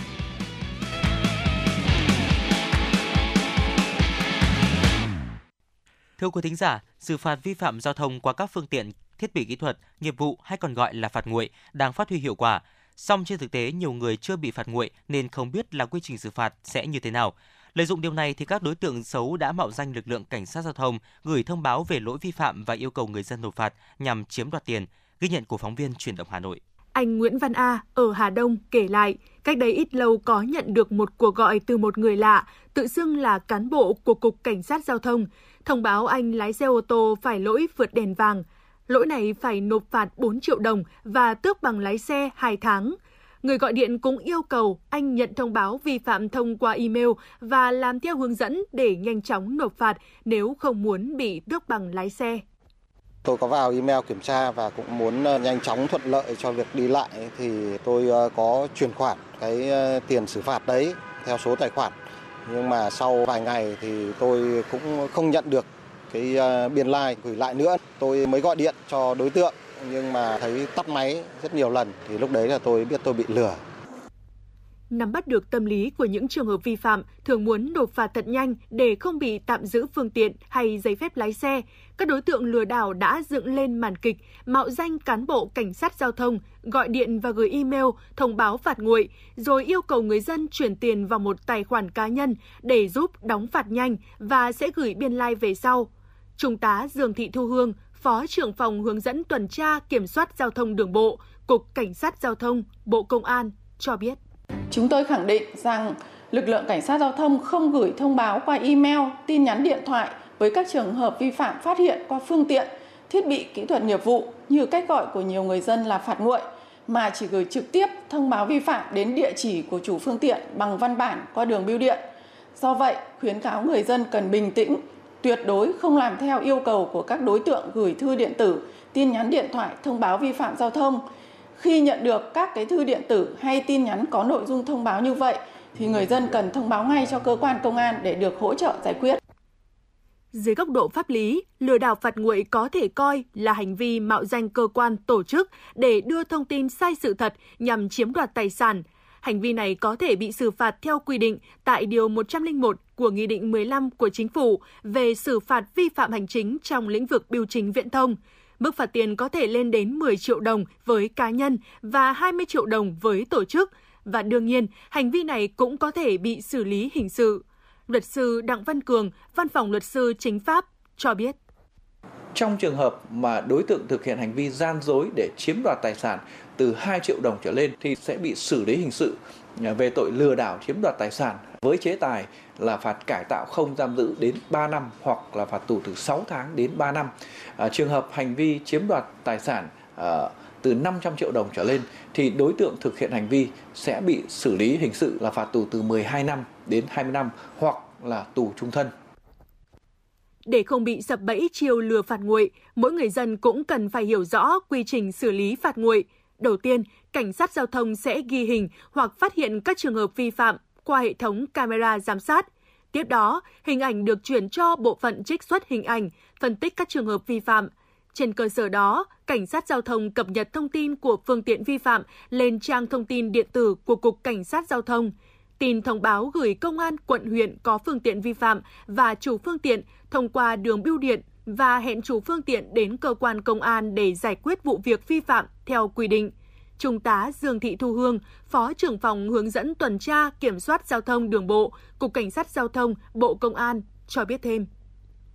Thưa quý thính giả, xử phạt vi phạm giao thông qua các phương tiện, thiết bị kỹ thuật, nghiệp vụ hay còn gọi là phạt nguội đang phát huy hiệu quả. Song trên thực tế nhiều người chưa bị phạt nguội nên không biết là quy trình xử phạt sẽ như thế nào. Lợi dụng điều này thì các đối tượng xấu đã mạo danh lực lượng cảnh sát giao thông gửi thông báo về lỗi vi phạm và yêu cầu người dân nộp phạt nhằm chiếm đoạt tiền. Ghi nhận của phóng viên Truyền động Hà Nội. Anh Nguyễn Văn A ở Hà Đông kể lại, cách đây ít lâu có nhận được một cuộc gọi từ một người lạ, tự xưng là cán bộ của Cục Cảnh sát Giao thông, thông báo anh lái xe ô tô phải lỗi vượt đèn vàng. Lỗi này phải nộp phạt 4 triệu đồng và tước bằng lái xe 2 tháng. Người gọi điện cũng yêu cầu anh nhận thông báo vi phạm thông qua email và làm theo hướng dẫn để nhanh chóng nộp phạt nếu không muốn bị tước bằng lái xe. Tôi có vào email kiểm tra và cũng muốn ờ, nhanh chóng thuận lợi cho việc đi lại thì tôi ờ, có chuyển khoản cái ờ, tiền xử phạt đấy theo số tài khoản. Nhưng mà sau vài ngày thì tôi cũng không nhận được cái biên lai like gửi lại nữa. Tôi mới gọi điện cho đối tượng nhưng mà thấy tắt máy rất nhiều lần thì lúc đấy là tôi biết tôi bị lừa. Nắm bắt được tâm lý của những trường hợp vi phạm thường muốn nộp phạt thật nhanh để không bị tạm giữ phương tiện hay giấy phép lái xe, các đối tượng lừa đảo đã dựng lên màn kịch mạo danh cán bộ cảnh sát giao thông, gọi điện và gửi email thông báo phạt nguội, rồi yêu cầu người dân chuyển tiền vào một tài khoản cá nhân để giúp đóng phạt nhanh và sẽ gửi biên lai like về sau. Trung tá Dương Thị Thu Hương, Phó trưởng phòng hướng dẫn tuần tra kiểm soát giao thông đường bộ, Cục Cảnh sát Giao thông, Bộ Công an cho biết. Chúng tôi khẳng định rằng lực lượng cảnh sát giao thông không gửi thông báo qua email, tin nhắn điện thoại với các trường hợp vi phạm phát hiện qua phương tiện, thiết bị kỹ thuật nghiệp vụ như cách gọi của nhiều người dân là phạt nguội mà chỉ gửi trực tiếp thông báo vi phạm đến địa chỉ của chủ phương tiện bằng văn bản qua đường bưu điện. Do vậy, khuyến cáo người dân cần bình tĩnh, tuyệt đối không làm theo yêu cầu của các đối tượng gửi thư điện tử, tin nhắn điện thoại thông báo vi phạm giao thông. Khi nhận được các cái thư điện tử hay tin nhắn có nội dung thông báo như vậy thì người dân cần thông báo ngay cho cơ quan công an để được hỗ trợ giải quyết. Dưới góc độ pháp lý, lừa đảo phạt nguội có thể coi là hành vi mạo danh cơ quan tổ chức để đưa thông tin sai sự thật nhằm chiếm đoạt tài sản. Hành vi này có thể bị xử phạt theo quy định tại Điều 101 của Nghị định 15 của Chính phủ về xử phạt vi phạm hành chính trong lĩnh vực biểu chính viễn thông. Mức phạt tiền có thể lên đến 10 triệu đồng với cá nhân và 20 triệu đồng với tổ chức. Và đương nhiên, hành vi này cũng có thể bị xử lý hình sự. Luật sư Đặng Văn Cường, Văn phòng Luật sư Chính pháp cho biết. Trong trường hợp mà đối tượng thực hiện hành vi gian dối để chiếm đoạt tài sản từ 2 triệu đồng trở lên thì sẽ bị xử lý hình sự à, về tội lừa đảo chiếm đoạt tài sản với chế tài là phạt cải tạo không giam giữ đến 3 năm hoặc là phạt tù từ 6 tháng đến 3 năm. À, trường hợp hành vi chiếm đoạt tài sản à, từ 500 triệu đồng trở lên thì đối tượng thực hiện hành vi sẽ bị xử lý hình sự là phạt tù từ 12 năm đến 20 năm hoặc là tù trung thân. Để không bị sập bẫy chiêu lừa phạt nguội, mỗi người dân cũng cần phải hiểu rõ quy trình xử lý phạt nguội. Đầu tiên, cảnh sát giao thông sẽ ghi hình hoặc phát hiện các trường hợp vi phạm qua hệ thống camera giám sát. Tiếp đó, hình ảnh được chuyển cho bộ phận trích xuất hình ảnh, phân tích các trường hợp vi phạm. Trên cơ sở đó, Cảnh sát Giao thông cập nhật thông tin của phương tiện vi phạm lên trang thông tin điện tử của Cục Cảnh sát Giao thông. Tin thông báo gửi công an quận huyện có phương tiện vi phạm và chủ phương tiện thông qua đường bưu điện và hẹn chủ phương tiện đến cơ quan công an để giải quyết vụ việc vi phạm theo quy định. Trung tá Dương Thị Thu Hương, Phó trưởng phòng hướng dẫn tuần tra kiểm soát giao thông đường bộ, Cục Cảnh sát Giao thông, Bộ Công an cho biết thêm.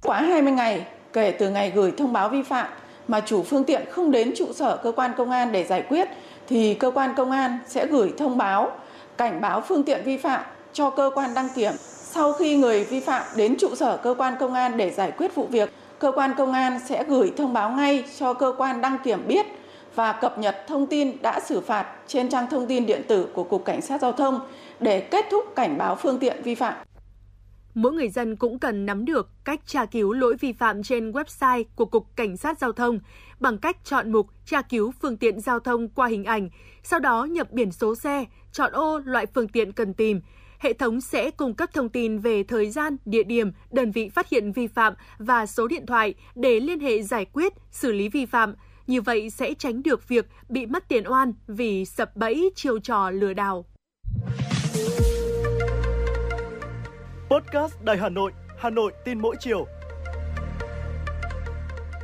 Quá 20 ngày kể từ ngày gửi thông báo vi phạm mà chủ phương tiện không đến trụ sở cơ quan công an để giải quyết thì cơ quan công an sẽ gửi thông báo cảnh báo phương tiện vi phạm cho cơ quan đăng kiểm. Sau khi người vi phạm đến trụ sở cơ quan công an để giải quyết vụ việc, cơ quan công an sẽ gửi thông báo ngay cho cơ quan đăng kiểm biết và cập nhật thông tin đã xử phạt trên trang thông tin điện tử của Cục Cảnh sát Giao thông để kết thúc cảnh báo phương tiện vi phạm. Mỗi người dân cũng cần nắm được cách tra cứu lỗi vi phạm trên website của Cục Cảnh sát Giao thông bằng cách chọn mục tra cứu phương tiện giao thông qua hình ảnh, sau đó nhập biển số xe, chọn ô loại phương tiện cần tìm. Hệ thống sẽ cung cấp thông tin về thời gian, địa điểm, đơn vị phát hiện vi phạm và số điện thoại để liên hệ giải quyết, xử lý vi phạm. Như vậy sẽ tránh được việc bị mất tiền oan vì sập bẫy chiêu trò lừa đảo. Podcast Đài Hà Nội, Hà Nội tin mỗi chiều.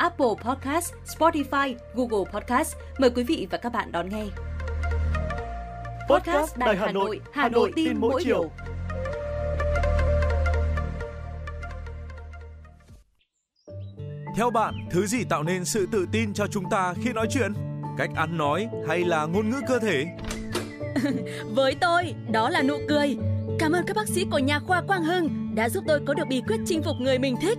Apple Podcast, Spotify, Google Podcast. Mời quý vị và các bạn đón nghe. Podcast Đài Hà Nội, Hà Nội tin mỗi chiều. Theo bạn, thứ gì tạo nên sự tự tin cho chúng ta khi nói chuyện? Cách ăn nói hay là ngôn ngữ cơ thể? *laughs* Với tôi, đó là nụ cười. Cảm ơn các bác sĩ của nhà khoa Quang Hưng đã giúp tôi có được bí quyết chinh phục người mình thích.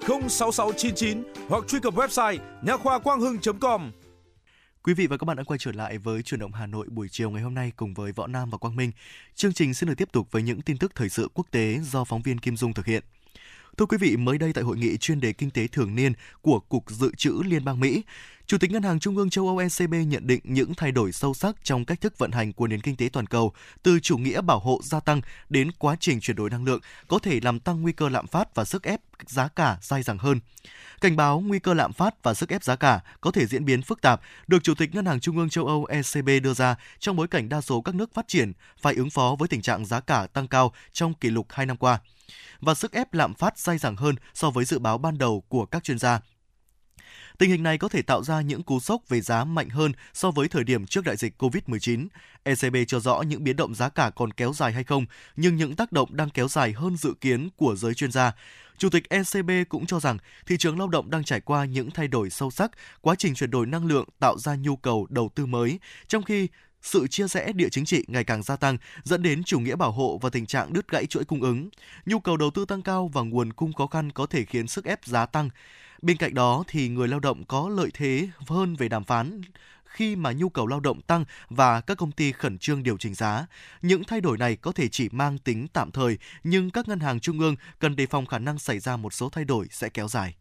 06699 hoặc truy cập website nha khoa quang hưng.com. Quý vị và các bạn đã quay trở lại với chuyển động Hà Nội buổi chiều ngày hôm nay cùng với Võ Nam và Quang Minh. Chương trình sẽ được tiếp tục với những tin tức thời sự quốc tế do phóng viên Kim Dung thực hiện. Thưa quý vị, mới đây tại hội nghị chuyên đề kinh tế thường niên của Cục Dự trữ Liên bang Mỹ, Chủ tịch Ngân hàng Trung ương châu Âu ECB nhận định những thay đổi sâu sắc trong cách thức vận hành của nền kinh tế toàn cầu, từ chủ nghĩa bảo hộ gia tăng đến quá trình chuyển đổi năng lượng, có thể làm tăng nguy cơ lạm phát và sức ép giá cả dai dẳng hơn. Cảnh báo nguy cơ lạm phát và sức ép giá cả có thể diễn biến phức tạp được Chủ tịch Ngân hàng Trung ương châu Âu ECB đưa ra trong bối cảnh đa số các nước phát triển phải ứng phó với tình trạng giá cả tăng cao trong kỷ lục 2 năm qua và sức ép lạm phát dai dẳng hơn so với dự báo ban đầu của các chuyên gia. Tình hình này có thể tạo ra những cú sốc về giá mạnh hơn so với thời điểm trước đại dịch COVID-19. ECB cho rõ những biến động giá cả còn kéo dài hay không, nhưng những tác động đang kéo dài hơn dự kiến của giới chuyên gia. Chủ tịch ECB cũng cho rằng thị trường lao động đang trải qua những thay đổi sâu sắc, quá trình chuyển đổi năng lượng tạo ra nhu cầu đầu tư mới, trong khi sự chia rẽ địa chính trị ngày càng gia tăng dẫn đến chủ nghĩa bảo hộ và tình trạng đứt gãy chuỗi cung ứng. Nhu cầu đầu tư tăng cao và nguồn cung khó khăn có thể khiến sức ép giá tăng. Bên cạnh đó thì người lao động có lợi thế hơn về đàm phán khi mà nhu cầu lao động tăng và các công ty khẩn trương điều chỉnh giá. Những thay đổi này có thể chỉ mang tính tạm thời, nhưng các ngân hàng trung ương cần đề phòng khả năng xảy ra một số thay đổi sẽ kéo dài.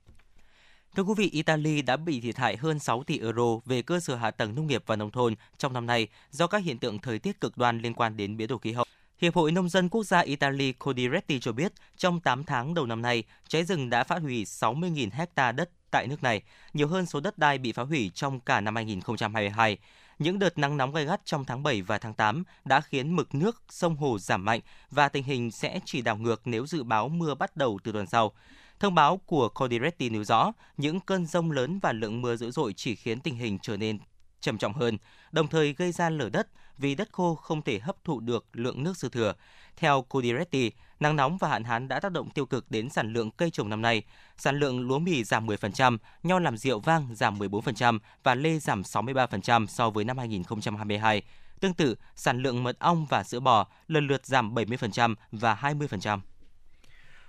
Thưa quý vị, Italy đã bị thiệt hại hơn 6 tỷ euro về cơ sở hạ tầng nông nghiệp và nông thôn trong năm nay do các hiện tượng thời tiết cực đoan liên quan đến biến đổi khí hậu. Hiệp hội Nông dân Quốc gia Italy Codiretti cho biết, trong 8 tháng đầu năm nay, cháy rừng đã phá hủy 60.000 hecta đất tại nước này, nhiều hơn số đất đai bị phá hủy trong cả năm 2022. Những đợt nắng nóng gay gắt trong tháng 7 và tháng 8 đã khiến mực nước sông hồ giảm mạnh và tình hình sẽ chỉ đảo ngược nếu dự báo mưa bắt đầu từ tuần sau. Thông báo của Codiretti nêu rõ, những cơn rông lớn và lượng mưa dữ dội chỉ khiến tình hình trở nên trầm trọng hơn, đồng thời gây ra lở đất vì đất khô không thể hấp thụ được lượng nước dư thừa. Theo Cudiretti, nắng nóng và hạn hán đã tác động tiêu cực đến sản lượng cây trồng năm nay. Sản lượng lúa mì giảm 10%, nho làm rượu vang giảm 14% và lê giảm 63% so với năm 2022. Tương tự, sản lượng mật ong và sữa bò lần lượt giảm 70% và 20%.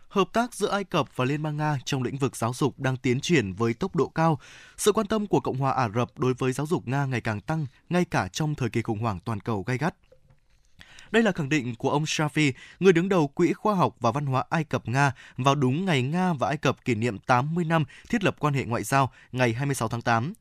Hợp tác giữa Ai Cập và Liên bang Nga trong lĩnh vực giáo dục đang tiến triển với tốc độ cao. Sự quan tâm của Cộng hòa Ả Rập đối với giáo dục Nga ngày càng tăng, ngay cả trong thời kỳ khủng hoảng toàn cầu gay gắt. Đây là khẳng định của ông Shafi, người đứng đầu Quỹ Khoa học và Văn hóa Ai Cập-Nga vào đúng ngày Nga và Ai Cập kỷ niệm 80 năm thiết lập quan hệ ngoại giao ngày 26 tháng 8.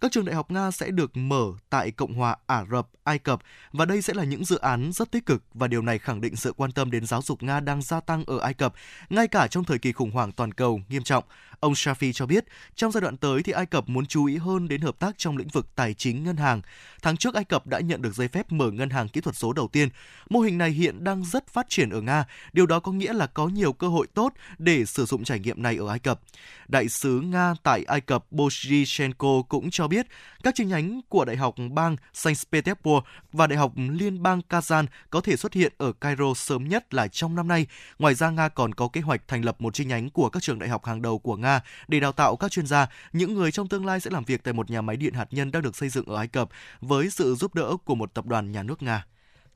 Các trường đại học Nga sẽ được mở tại Cộng hòa Ả Rập, Ai Cập và đây sẽ là những dự án rất tích cực và điều này khẳng định sự quan tâm đến giáo dục Nga đang gia tăng ở Ai Cập, ngay cả trong thời kỳ khủng hoảng toàn cầu nghiêm trọng. Ông Shafi cho biết, trong giai đoạn tới thì Ai Cập muốn chú ý hơn đến hợp tác trong lĩnh vực tài chính ngân hàng. Tháng trước Ai Cập đã nhận được giấy phép mở ngân hàng kỹ thuật số đầu tiên. Mô hình này hiện đang rất phát triển ở Nga. Điều đó có nghĩa là có nhiều cơ hội tốt để sử dụng trải nghiệm này ở Ai Cập. Đại sứ Nga tại Ai Cập Bozhichenko cũng cho biết các chi nhánh của Đại học bang Saint Petersburg và Đại học Liên bang Kazan có thể xuất hiện ở Cairo sớm nhất là trong năm nay. Ngoài ra, Nga còn có kế hoạch thành lập một chi nhánh của các trường đại học hàng đầu của Nga để đào tạo các chuyên gia, những người trong tương lai sẽ làm việc tại một nhà máy điện hạt nhân đang được xây dựng ở Ai Cập với sự giúp đỡ của một tập đoàn nhà nước Nga.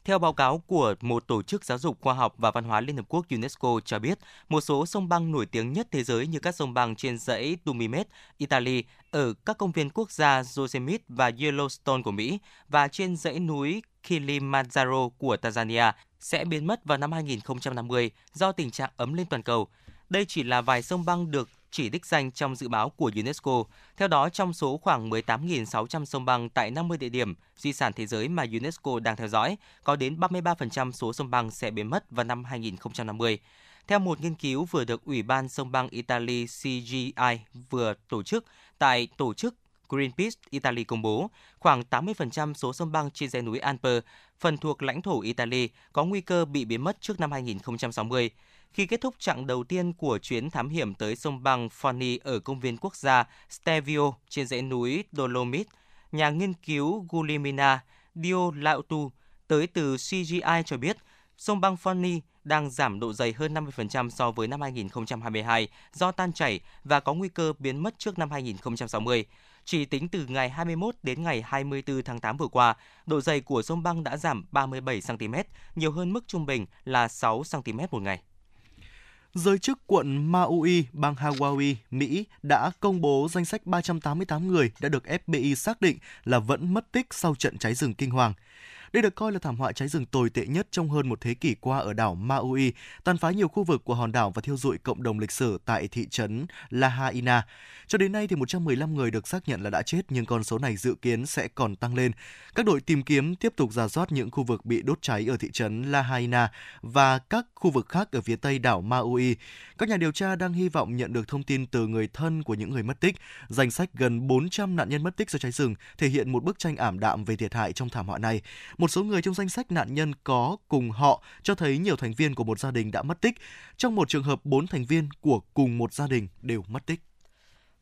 Theo báo cáo của một tổ chức giáo dục khoa học và văn hóa Liên Hợp Quốc UNESCO cho biết, một số sông băng nổi tiếng nhất thế giới như các sông băng trên dãy Tumimet, Italy, ở các công viên quốc gia Yosemite và Yellowstone của Mỹ và trên dãy núi Kilimanjaro của Tanzania sẽ biến mất vào năm 2050 do tình trạng ấm lên toàn cầu. Đây chỉ là vài sông băng được chỉ đích danh trong dự báo của UNESCO. Theo đó, trong số khoảng 18.600 sông băng tại 50 địa điểm di sản thế giới mà UNESCO đang theo dõi, có đến 33% số sông băng sẽ biến mất vào năm 2050. Theo một nghiên cứu vừa được Ủy ban sông băng Italy CGI vừa tổ chức tại tổ chức Greenpeace Italy công bố, khoảng 80% số sông băng trên dãy núi Alper, phần thuộc lãnh thổ Italy, có nguy cơ bị biến mất trước năm 2060. Khi kết thúc chặng đầu tiên của chuyến thám hiểm tới sông băng Forni ở công viên quốc gia Stelvio trên dãy núi Dolomit, nhà nghiên cứu Gulimina Dio Lautu tới từ CGI cho biết sông băng Forni đang giảm độ dày hơn 50% so với năm 2022 do tan chảy và có nguy cơ biến mất trước năm 2060. Chỉ tính từ ngày 21 đến ngày 24 tháng 8 vừa qua, độ dày của sông băng đã giảm 37 cm, nhiều hơn mức trung bình là 6 cm một ngày. Giới chức quận Maui, bang Hawaii, Mỹ đã công bố danh sách 388 người đã được FBI xác định là vẫn mất tích sau trận cháy rừng kinh hoàng. Đây được coi là thảm họa cháy rừng tồi tệ nhất trong hơn một thế kỷ qua ở đảo Maui, tàn phá nhiều khu vực của hòn đảo và thiêu rụi cộng đồng lịch sử tại thị trấn Lahaina. Cho đến nay thì 115 người được xác nhận là đã chết nhưng con số này dự kiến sẽ còn tăng lên. Các đội tìm kiếm tiếp tục giả soát những khu vực bị đốt cháy ở thị trấn Lahaina và các khu vực khác ở phía tây đảo Maui. Các nhà điều tra đang hy vọng nhận được thông tin từ người thân của những người mất tích. Danh sách gần 400 nạn nhân mất tích do cháy rừng thể hiện một bức tranh ảm đạm về thiệt hại trong thảm họa này. Một số người trong danh sách nạn nhân có cùng họ cho thấy nhiều thành viên của một gia đình đã mất tích. Trong một trường hợp, 4 thành viên của cùng một gia đình đều mất tích.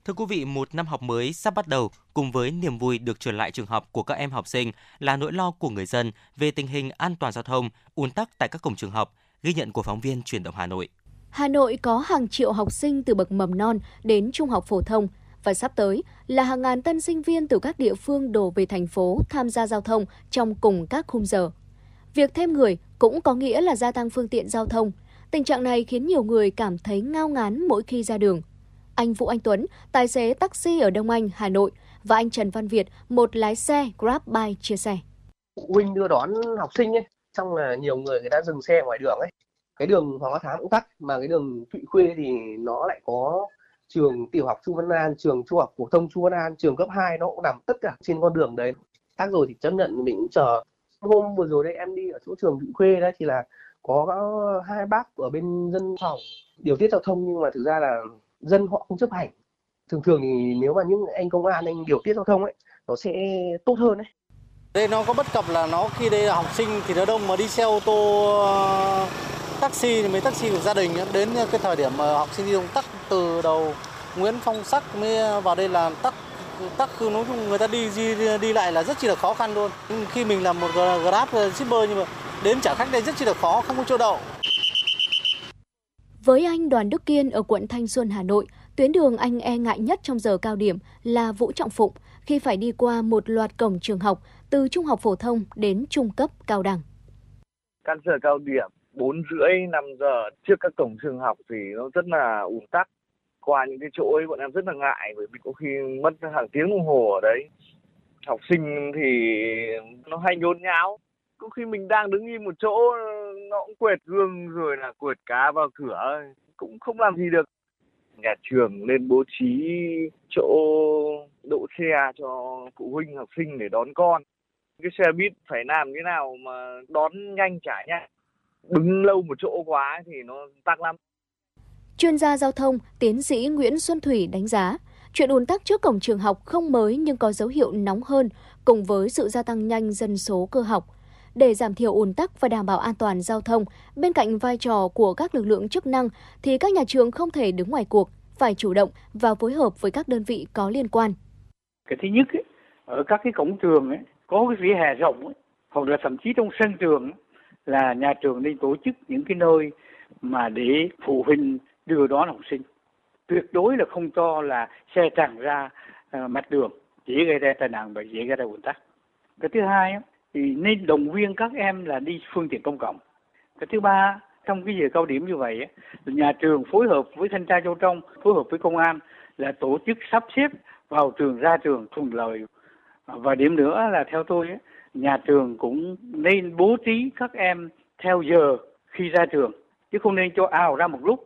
Thưa quý vị, một năm học mới sắp bắt đầu cùng với niềm vui được trở lại trường học của các em học sinh là nỗi lo của người dân về tình hình an toàn giao thông, ùn tắc tại các cổng trường học, ghi nhận của phóng viên truyền động Hà Nội. Hà Nội có hàng triệu học sinh từ bậc mầm non đến trung học phổ thông và sắp tới là hàng ngàn tân sinh viên từ các địa phương đổ về thành phố tham gia giao thông trong cùng các khung giờ. Việc thêm người cũng có nghĩa là gia tăng phương tiện giao thông. Tình trạng này khiến nhiều người cảm thấy ngao ngán mỗi khi ra đường. Anh Vũ Anh Tuấn, tài xế taxi ở Đông Anh, Hà Nội và anh Trần Văn Việt, một lái xe grab bike chia sẻ. phụ huynh đưa đón học sinh ấy xong là nhiều người người ta dừng xe ngoài đường ấy cái đường Hoàng Hoa Thám cũng tắc mà cái đường Thụy Khuê thì nó lại có trường tiểu học Chu Văn An, trường trung học phổ thông Chu Văn An, trường cấp 2 nó cũng nằm tất cả trên con đường đấy. Khác rồi thì chấp nhận mình cũng chờ. Hôm vừa rồi đây em đi ở chỗ trường Vị Khuê đấy thì là có hai bác ở bên dân phòng điều tiết giao thông nhưng mà thực ra là dân họ không chấp hành. Thường thường thì nếu mà những anh công an anh điều tiết giao thông ấy nó sẽ tốt hơn đấy. Đây nó có bất cập là nó khi đây là học sinh thì nó đông mà đi xe ô tô taxi thì mấy taxi của gia đình á, đến cái thời điểm mà học sinh đi đông tắc từ đầu Nguyễn Phong Sắc mới vào đây là tắc tắc cứ nói chung người ta đi, đi đi lại là rất chi là khó khăn luôn. Khi mình làm một Grab shipper nhưng mà đến trả khách đây rất chi là khó, không có chỗ đậu. Với anh Đoàn Đức Kiên ở quận Thanh Xuân, Hà Nội, tuyến đường anh e ngại nhất trong giờ cao điểm là Vũ Trọng Phụng khi phải đi qua một loạt cổng trường học từ trung học phổ thông đến trung cấp cao đẳng. Các giờ cao điểm 4 rưỡi 5 giờ trước các cổng trường học thì nó rất là ùn tắc. Qua những cái chỗ ấy bọn em rất là ngại bởi vì có khi mất hàng tiếng đồng hồ ở đấy. Học sinh thì nó hay nhốn nháo. Có khi mình đang đứng im một chỗ, nó cũng quệt gương rồi là quệt cá vào cửa, cũng không làm gì được. Nhà trường nên bố trí chỗ đỗ xe cho phụ huynh, học sinh để đón con cái xe buýt phải làm thế nào mà đón nhanh trả nhanh đứng lâu một chỗ quá thì nó tắc lắm Chuyên gia giao thông, tiến sĩ Nguyễn Xuân Thủy đánh giá, chuyện ùn tắc trước cổng trường học không mới nhưng có dấu hiệu nóng hơn cùng với sự gia tăng nhanh dân số cơ học. Để giảm thiểu ùn tắc và đảm bảo an toàn giao thông, bên cạnh vai trò của các lực lượng chức năng thì các nhà trường không thể đứng ngoài cuộc, phải chủ động và phối hợp với các đơn vị có liên quan. Cái thứ nhất ấy, ở các cái cổng trường ấy, có cái vỉa hè rộng ấy, hoặc là thậm chí trong sân trường ấy, là nhà trường nên tổ chức những cái nơi mà để phụ huynh đưa đón học sinh. Tuyệt đối là không cho là xe tràn ra uh, mặt đường dễ gây ra tai nạn và dễ gây ra ủn tắc. Cái thứ hai thì nên động viên các em là đi phương tiện công cộng. Cái thứ ba trong cái giờ cao điểm như vậy nhà trường phối hợp với thanh tra giao thông phối hợp với công an là tổ chức sắp xếp vào trường ra trường thuận lợi. Và điểm nữa là theo tôi nhà trường cũng nên bố trí các em theo giờ khi ra trường chứ không nên cho ào ra một lúc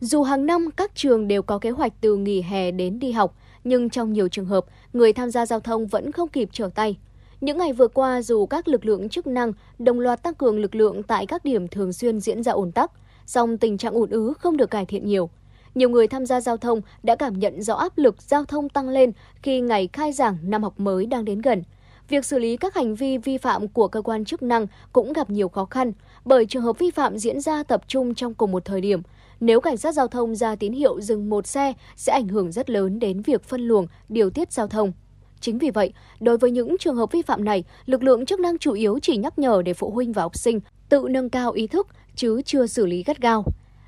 Dù hàng năm các trường đều có kế hoạch từ nghỉ hè đến đi học, nhưng trong nhiều trường hợp, người tham gia giao thông vẫn không kịp trở tay. Những ngày vừa qua, dù các lực lượng chức năng đồng loạt tăng cường lực lượng tại các điểm thường xuyên diễn ra ủn tắc, song tình trạng ùn ứ không được cải thiện nhiều. Nhiều người tham gia giao thông đã cảm nhận rõ áp lực giao thông tăng lên khi ngày khai giảng năm học mới đang đến gần. Việc xử lý các hành vi vi phạm của cơ quan chức năng cũng gặp nhiều khó khăn bởi trường hợp vi phạm diễn ra tập trung trong cùng một thời điểm. Nếu cảnh sát giao thông ra tín hiệu dừng một xe sẽ ảnh hưởng rất lớn đến việc phân luồng, điều tiết giao thông. Chính vì vậy, đối với những trường hợp vi phạm này, lực lượng chức năng chủ yếu chỉ nhắc nhở để phụ huynh và học sinh tự nâng cao ý thức chứ chưa xử lý gắt gao.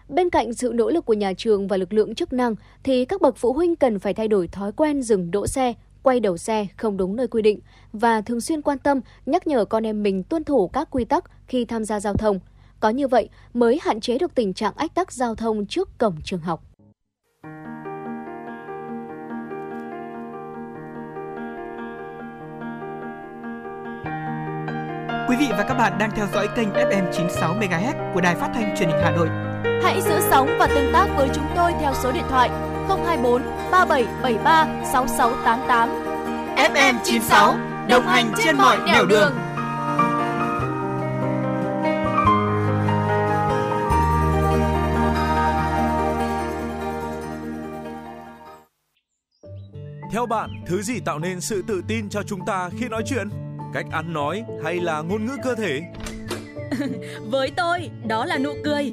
Bên cạnh sự nỗ lực của nhà trường và lực lượng chức năng thì các bậc phụ huynh cần phải thay đổi thói quen dừng đỗ xe, quay đầu xe không đúng nơi quy định và thường xuyên quan tâm nhắc nhở con em mình tuân thủ các quy tắc khi tham gia giao thông. Có như vậy mới hạn chế được tình trạng ách tắc giao thông trước cổng trường học. Quý vị và các bạn đang theo dõi kênh FM 96 MHz của Đài Phát thanh Truyền hình Hà Nội. Hãy giữ sóng và tương tác với chúng tôi theo số điện thoại 024 3773 6688. FM 96 đồng hành trên mọi nẻo đường. Theo bạn, thứ gì tạo nên sự tự tin cho chúng ta khi nói chuyện? Cách ăn nói hay là ngôn ngữ cơ thể? *laughs* Với tôi, đó là nụ cười.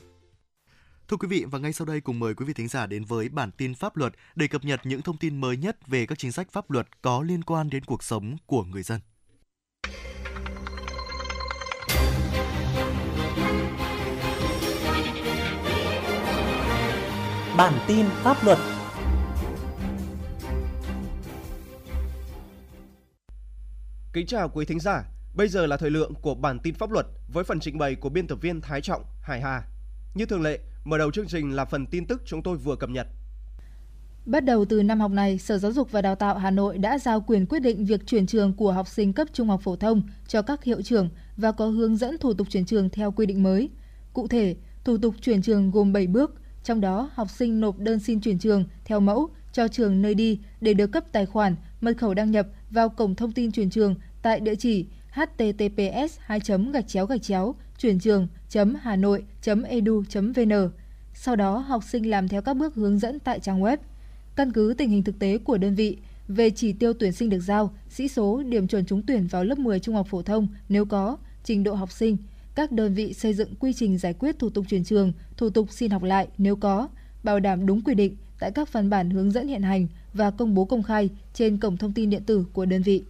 Thưa quý vị và ngay sau đây cùng mời quý vị thính giả đến với bản tin pháp luật để cập nhật những thông tin mới nhất về các chính sách pháp luật có liên quan đến cuộc sống của người dân. Bản tin pháp luật Kính chào quý thính giả, bây giờ là thời lượng của bản tin pháp luật với phần trình bày của biên tập viên Thái Trọng, Hải Hà. Như thường lệ, mở đầu chương trình là phần tin tức chúng tôi vừa cập nhật. Bắt đầu từ năm học này, Sở Giáo dục và Đào tạo Hà Nội đã giao quyền quyết định việc chuyển trường của học sinh cấp trung học phổ thông cho các hiệu trưởng và có hướng dẫn thủ tục chuyển trường theo quy định mới. Cụ thể, thủ tục chuyển trường gồm 7 bước, trong đó học sinh nộp đơn xin chuyển trường theo mẫu cho trường nơi đi để được cấp tài khoản, mật khẩu đăng nhập vào cổng thông tin chuyển trường tại địa chỉ https 2 gạch chéo gạch chéo chuyển trường. hà nội edu vn sau đó, học sinh làm theo các bước hướng dẫn tại trang web. Căn cứ tình hình thực tế của đơn vị, về chỉ tiêu tuyển sinh được giao, sĩ số, điểm chuẩn trúng tuyển vào lớp 10 trung học phổ thông, nếu có, trình độ học sinh. Các đơn vị xây dựng quy trình giải quyết thủ tục chuyển trường, thủ tục xin học lại nếu có, bảo đảm đúng quy định tại các văn bản hướng dẫn hiện hành và công bố công khai trên cổng thông tin điện tử của đơn vị.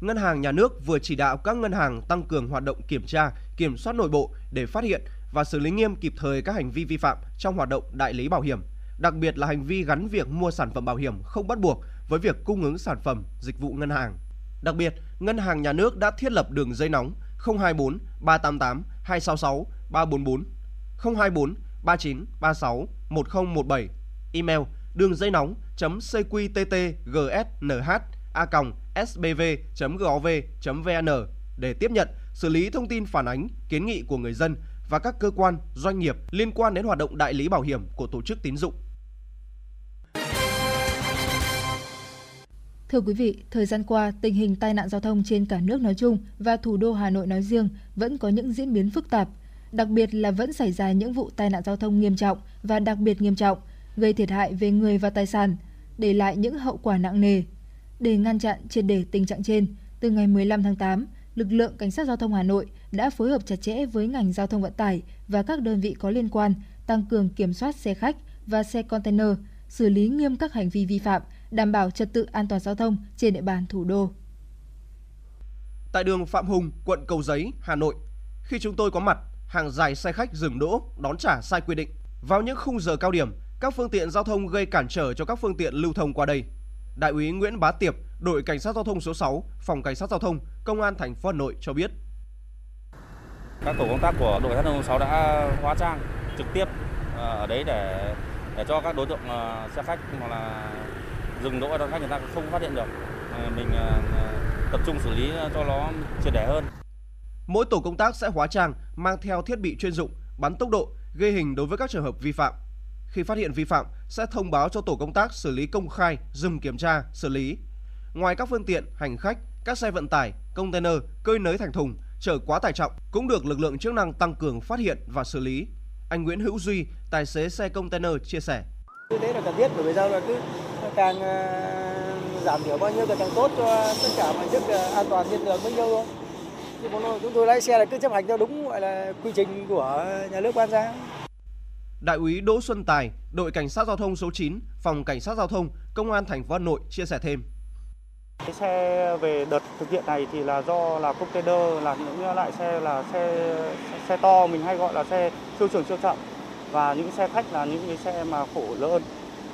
Ngân hàng Nhà nước vừa chỉ đạo các ngân hàng tăng cường hoạt động kiểm tra, kiểm soát nội bộ để phát hiện và xử lý nghiêm kịp thời các hành vi vi phạm trong hoạt động đại lý bảo hiểm, đặc biệt là hành vi gắn việc mua sản phẩm bảo hiểm không bắt buộc với việc cung ứng sản phẩm, dịch vụ ngân hàng. Đặc biệt, Ngân hàng Nhà nước đã thiết lập đường dây nóng 024 388 266 344 024 39 36 1017 email đường dây nóng cqttgsnh a sbv.gov.vn để tiếp nhận, xử lý thông tin phản ánh, kiến nghị của người dân và các cơ quan, doanh nghiệp liên quan đến hoạt động đại lý bảo hiểm của tổ chức tín dụng. Thưa quý vị, thời gian qua, tình hình tai nạn giao thông trên cả nước nói chung và thủ đô Hà Nội nói riêng vẫn có những diễn biến phức tạp, đặc biệt là vẫn xảy ra những vụ tai nạn giao thông nghiêm trọng và đặc biệt nghiêm trọng, gây thiệt hại về người và tài sản, để lại những hậu quả nặng nề. Để ngăn chặn triệt để tình trạng trên, từ ngày 15 tháng 8, lực lượng Cảnh sát Giao thông Hà Nội đã phối hợp chặt chẽ với ngành giao thông vận tải và các đơn vị có liên quan tăng cường kiểm soát xe khách và xe container, xử lý nghiêm các hành vi vi phạm, đảm bảo trật tự an toàn giao thông trên địa bàn thủ đô. Tại đường Phạm Hùng, quận Cầu Giấy, Hà Nội, khi chúng tôi có mặt, hàng dài xe khách dừng đỗ, đón trả sai quy định. Vào những khung giờ cao điểm, các phương tiện giao thông gây cản trở cho các phương tiện lưu thông qua đây. Đại úy Nguyễn Bá Tiệp, đội cảnh sát giao thông số 6, phòng cảnh sát giao thông, công an thành phố Hà Nội cho biết. Các tổ công tác của đội cảnh sát giao thông số 6 đã hóa trang trực tiếp ờ, ở đấy để để cho các đối tượng ờ, xe khách hoặc là dừng đỗ đón khách người ta không phát hiện được. Mình tập trung xử lý cho nó triệt để hơn. Mỗi tổ công tác sẽ hóa trang, mang theo thiết bị chuyên dụng, bắn tốc độ, ghi hình đối với các trường hợp vi phạm. Khi phát hiện vi phạm, sẽ thông báo cho tổ công tác xử lý công khai, dừng kiểm tra, xử lý. Ngoài các phương tiện, hành khách, các xe vận tải, container, cơi nới thành thùng, chở quá tải trọng cũng được lực lượng chức năng tăng cường phát hiện và xử lý. Anh Nguyễn Hữu Duy, tài xế xe container chia sẻ. Như thế là cần thiết bởi vì sao là cứ càng ờ, giảm thiểu bao nhiêu thì càng tốt cho tất cả mọi chức ờ, an toàn trên đường bấy nhiêu thôi. Nhưng mà chúng tôi lái xe là cứ chấp hành theo đúng gọi là quy trình của nhà nước ban ra. Đại úy Đỗ Xuân Tài, đội cảnh sát giao thông số 9, phòng cảnh sát giao thông, công an thành phố Hà Nội chia sẻ thêm. Cái xe về đợt thực hiện này thì là do là container là những loại xe là xe xe to mình hay gọi là xe siêu trường siêu trọng và những xe khách là những cái xe mà khổ lớn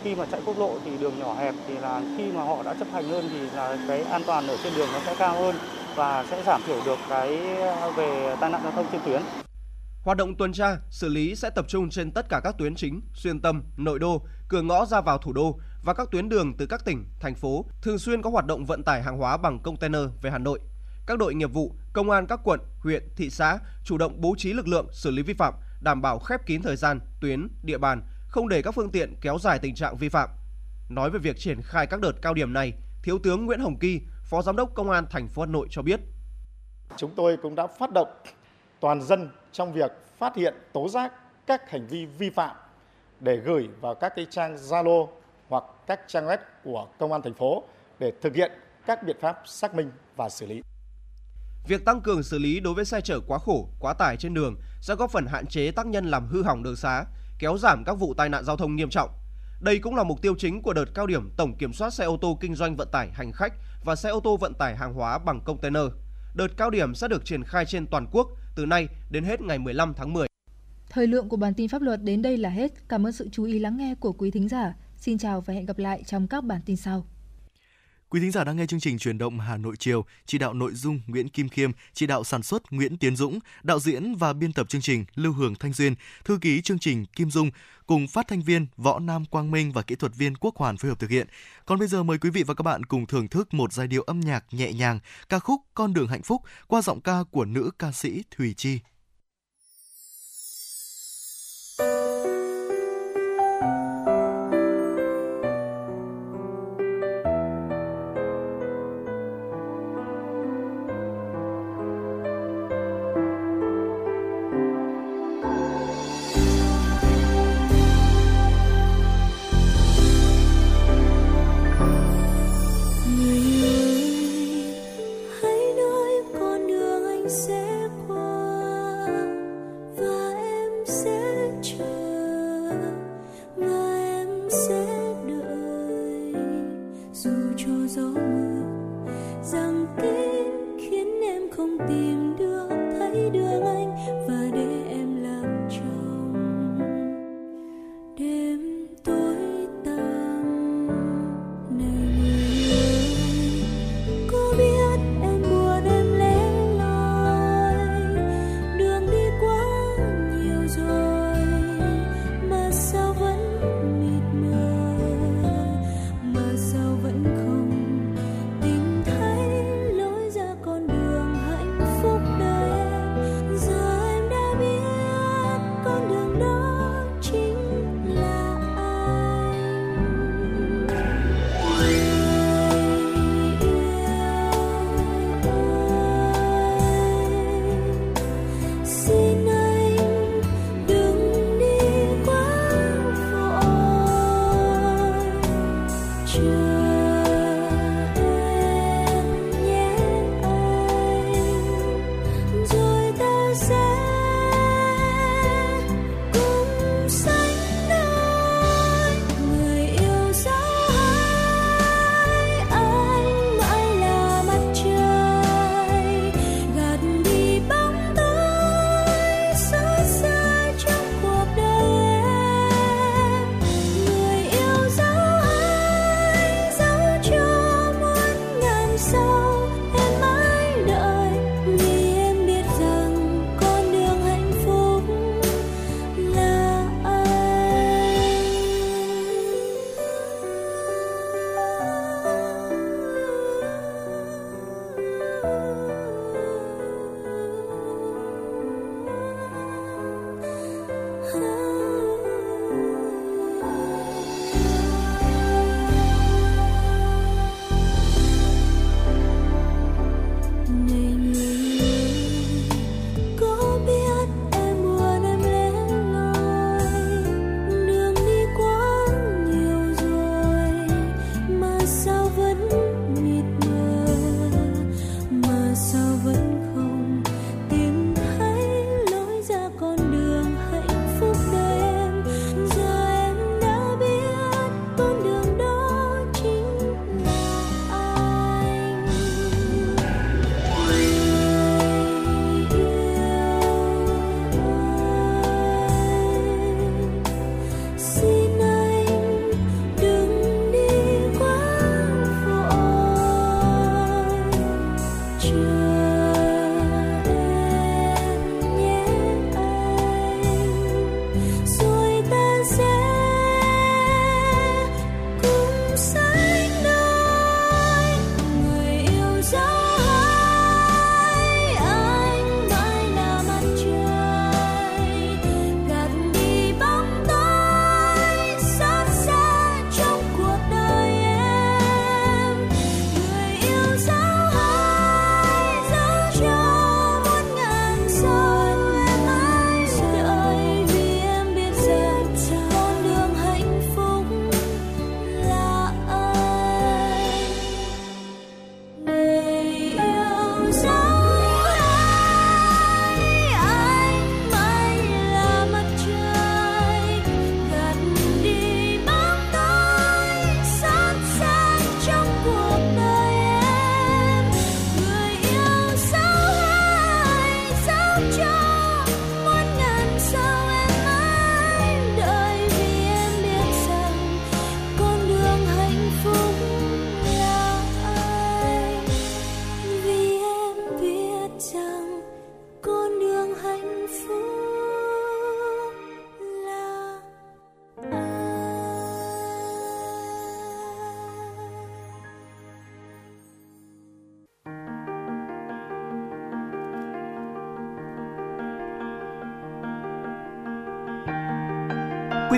khi mà chạy quốc lộ thì đường nhỏ hẹp thì là khi mà họ đã chấp hành hơn thì là cái an toàn ở trên đường nó sẽ cao hơn và sẽ giảm thiểu được cái à, về tai nạn giao thông trên tuyến. Hoạt động tuần tra, xử lý sẽ tập trung trên tất cả các tuyến chính, xuyên tâm, nội đô, cửa ngõ ra vào thủ đô và các tuyến đường từ các tỉnh, thành phố thường xuyên có hoạt động vận tải hàng hóa bằng container về Hà Nội. Các đội nghiệp vụ, công an các quận, huyện, thị xã chủ động bố trí lực lượng xử lý vi phạm, đảm bảo khép kín thời gian, tuyến, địa bàn, không để các phương tiện kéo dài tình trạng vi phạm. Nói về việc triển khai các đợt cao điểm này, Thiếu tướng Nguyễn Hồng Kỳ, Phó Giám đốc Công an thành phố Hà Nội cho biết. Chúng tôi cũng đã phát động toàn dân trong việc phát hiện tố giác các hành vi vi phạm để gửi vào các cái trang Zalo hoặc các trang web của công an thành phố để thực hiện các biện pháp xác minh và xử lý. Việc tăng cường xử lý đối với xe chở quá khổ, quá tải trên đường sẽ góp phần hạn chế tác nhân làm hư hỏng đường xá, kéo giảm các vụ tai nạn giao thông nghiêm trọng. Đây cũng là mục tiêu chính của đợt cao điểm tổng kiểm soát xe ô tô kinh doanh vận tải hành khách và xe ô tô vận tải hàng hóa bằng container. Đợt cao điểm sẽ được triển khai trên toàn quốc từ nay đến hết ngày 15 tháng 10. Thời lượng của bản tin pháp luật đến đây là hết. Cảm ơn sự chú ý lắng nghe của quý thính giả. Xin chào và hẹn gặp lại trong các bản tin sau. Quý thính giả đang nghe chương trình truyền động Hà Nội chiều, chỉ đạo nội dung Nguyễn Kim Khiêm, chỉ đạo sản xuất Nguyễn Tiến Dũng, đạo diễn và biên tập chương trình Lưu Hường Thanh Duyên, thư ký chương trình Kim Dung cùng phát thanh viên Võ Nam Quang Minh và kỹ thuật viên Quốc Hoàn phối hợp thực hiện. Còn bây giờ mời quý vị và các bạn cùng thưởng thức một giai điệu âm nhạc nhẹ nhàng, ca khúc Con đường hạnh phúc qua giọng ca của nữ ca sĩ Thùy Chi.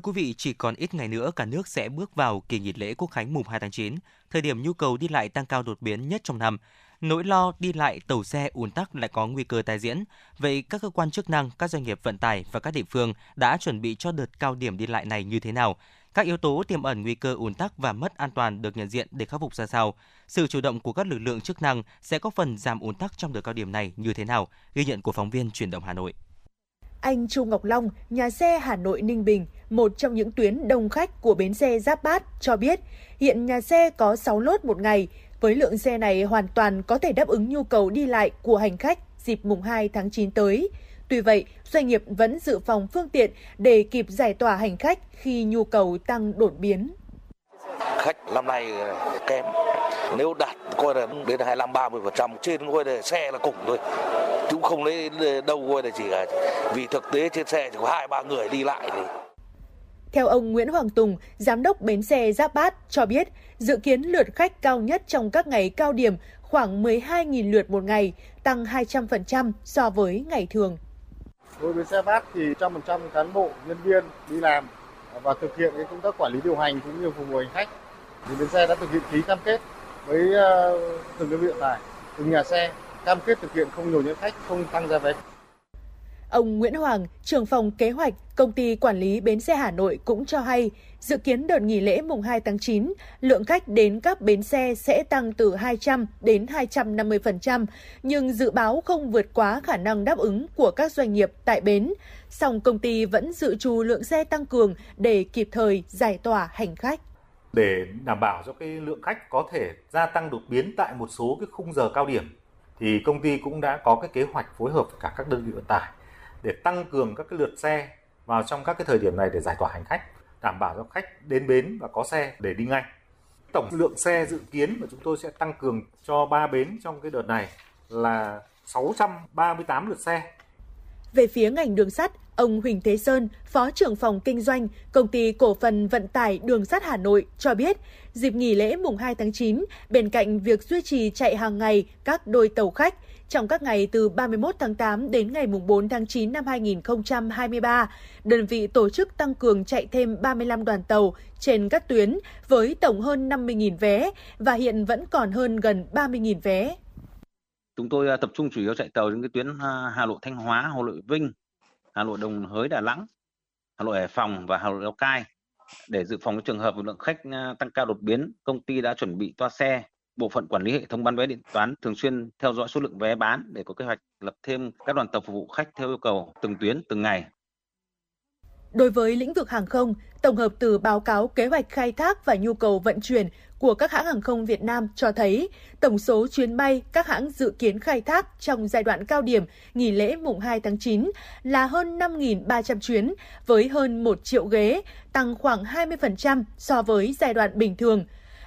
Thưa quý vị, chỉ còn ít ngày nữa cả nước sẽ bước vào kỳ nghỉ lễ Quốc khánh mùng 2 tháng 9, thời điểm nhu cầu đi lại tăng cao đột biến nhất trong năm. Nỗi lo đi lại tàu xe ùn tắc lại có nguy cơ tái diễn. Vậy các cơ quan chức năng, các doanh nghiệp vận tải và các địa phương đã chuẩn bị cho đợt cao điểm đi lại này như thế nào? Các yếu tố tiềm ẩn nguy cơ ùn tắc và mất an toàn được nhận diện để khắc phục ra sao? Sự chủ động của các lực lượng chức năng sẽ có phần giảm ùn tắc trong đợt cao điểm này như thế nào? Ghi nhận của phóng viên Truyền động Hà Nội. Anh Chu Ngọc Long, nhà xe Hà Nội Ninh Bình, một trong những tuyến đông khách của bến xe Giáp Bát cho biết, hiện nhà xe có 6 lốt một ngày, với lượng xe này hoàn toàn có thể đáp ứng nhu cầu đi lại của hành khách dịp mùng 2 tháng 9 tới. Tuy vậy, doanh nghiệp vẫn dự phòng phương tiện để kịp giải tỏa hành khách khi nhu cầu tăng đột biến khách năm nay kém nếu đạt coi là đến 25 30 phần trăm trên coi là xe là cùng thôi chứ cũng không lấy đâu coi là chỉ là vì thực tế trên xe chỉ có hai ba người đi lại thì Theo ông Nguyễn Hoàng Tùng, giám đốc bến xe Giáp Bát cho biết, dự kiến lượt khách cao nhất trong các ngày cao điểm khoảng 12.000 lượt một ngày, tăng 200% so với ngày thường. Đối với xe bát thì 100% cán bộ, nhân viên đi làm và thực hiện cái công tác quản lý điều hành cũng như phục vụ hành khách. Thì bến xe đã thực hiện ký cam kết với ờ, từng đơn vị vận tải, từng nhà xe cam kết thực hiện không nhồi nhét khách, không tăng giá vé. Ông Nguyễn Hoàng, trưởng phòng kế hoạch, công ty quản lý bến xe Hà Nội cũng cho hay, dự kiến đợt nghỉ lễ mùng 2 tháng 9, lượng khách đến các bến xe sẽ tăng từ 200 đến 250%, nhưng dự báo không vượt quá khả năng đáp ứng của các doanh nghiệp tại bến. Song công ty vẫn dự trù lượng xe tăng cường để kịp thời giải tỏa hành khách. để đảm bảo cho cái lượng khách có thể gia tăng đột biến tại một số cái khung giờ cao điểm, thì công ty cũng đã có cái kế hoạch phối hợp với cả các đơn vị vận tải để tăng cường các cái lượt xe vào trong các cái thời điểm này để giải tỏa hành khách, đảm bảo cho khách đến bến và có xe để đi ngay tổng lượng xe dự kiến mà chúng tôi sẽ tăng cường cho ba bến trong cái đợt này là 638 lượt xe về phía ngành đường sắt, ông Huỳnh Thế Sơn, Phó trưởng phòng kinh doanh, công ty cổ phần vận tải đường sắt Hà Nội cho biết, dịp nghỉ lễ mùng 2 tháng 9, bên cạnh việc duy trì chạy hàng ngày các đôi tàu khách, trong các ngày từ 31 tháng 8 đến ngày 4 tháng 9 năm 2023, đơn vị tổ chức tăng cường chạy thêm 35 đoàn tàu trên các tuyến với tổng hơn 50.000 vé và hiện vẫn còn hơn gần 30.000 vé. Chúng tôi à, tập trung chủ yếu chạy tàu trên cái tuyến à, Hà Nội Thanh Hóa, Hà Nội Vinh, Hà Nội Đồng Hới Đà Nẵng, Hà Nội Hải Phòng và Hà Nội Lào Cai. Để dự phòng trường hợp lượng khách à, tăng cao đột biến, công ty đã chuẩn bị toa xe, bộ phận quản lý hệ thống bán vé điện toán thường xuyên theo dõi số lượng vé bán để có kế hoạch lập thêm các đoàn tàu phục vụ khách theo yêu cầu từng tuyến từng ngày. Đối với lĩnh vực hàng không, tổng hợp từ báo cáo kế hoạch khai thác và nhu cầu vận chuyển của các hãng hàng không Việt Nam cho thấy tổng số chuyến bay các hãng dự kiến khai thác trong giai đoạn cao điểm nghỉ lễ mùng 2 tháng 9 là hơn 5.300 chuyến với hơn 1 triệu ghế, tăng khoảng 20% so với giai đoạn bình thường.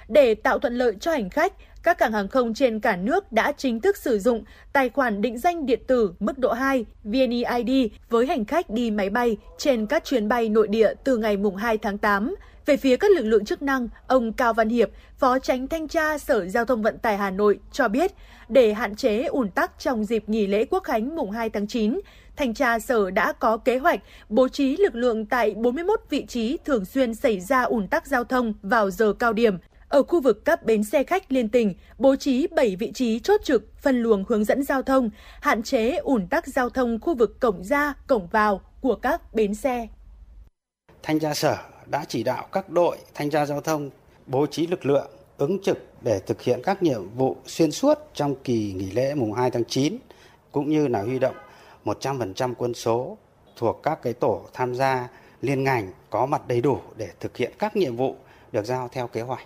Để tạo thuận lợi cho hành khách, các cảng hàng không trên cả nước đã chính thức sử dụng tài khoản định danh điện tử mức độ 2 VNeID với hành khách đi máy bay trên các chuyến bay nội địa từ ngày mùng 2 tháng 8. Về phía các lực lượng chức năng, ông Cao Văn Hiệp, Phó Tránh Thanh tra Sở Giao thông Vận tải Hà Nội cho biết, để hạn chế ùn tắc trong dịp nghỉ lễ Quốc khánh mùng 2 tháng 9, Thanh tra Sở đã có kế hoạch bố trí lực lượng tại 41 vị trí thường xuyên xảy ra ùn tắc giao thông vào giờ cao điểm. Ở khu vực các bến xe khách liên tỉnh, bố trí 7 vị trí chốt trực, phân luồng hướng dẫn giao thông, hạn chế ùn tắc giao thông khu vực cổng ra, cổng vào của các bến xe. Thanh tra sở đã chỉ đạo các đội thanh tra giao thông bố trí lực lượng ứng trực để thực hiện các nhiệm vụ xuyên suốt trong kỳ nghỉ lễ mùng 2 tháng 9 cũng như là huy động 100% quân số thuộc các cái tổ tham gia liên ngành có mặt đầy đủ để thực hiện các nhiệm vụ được giao theo kế hoạch.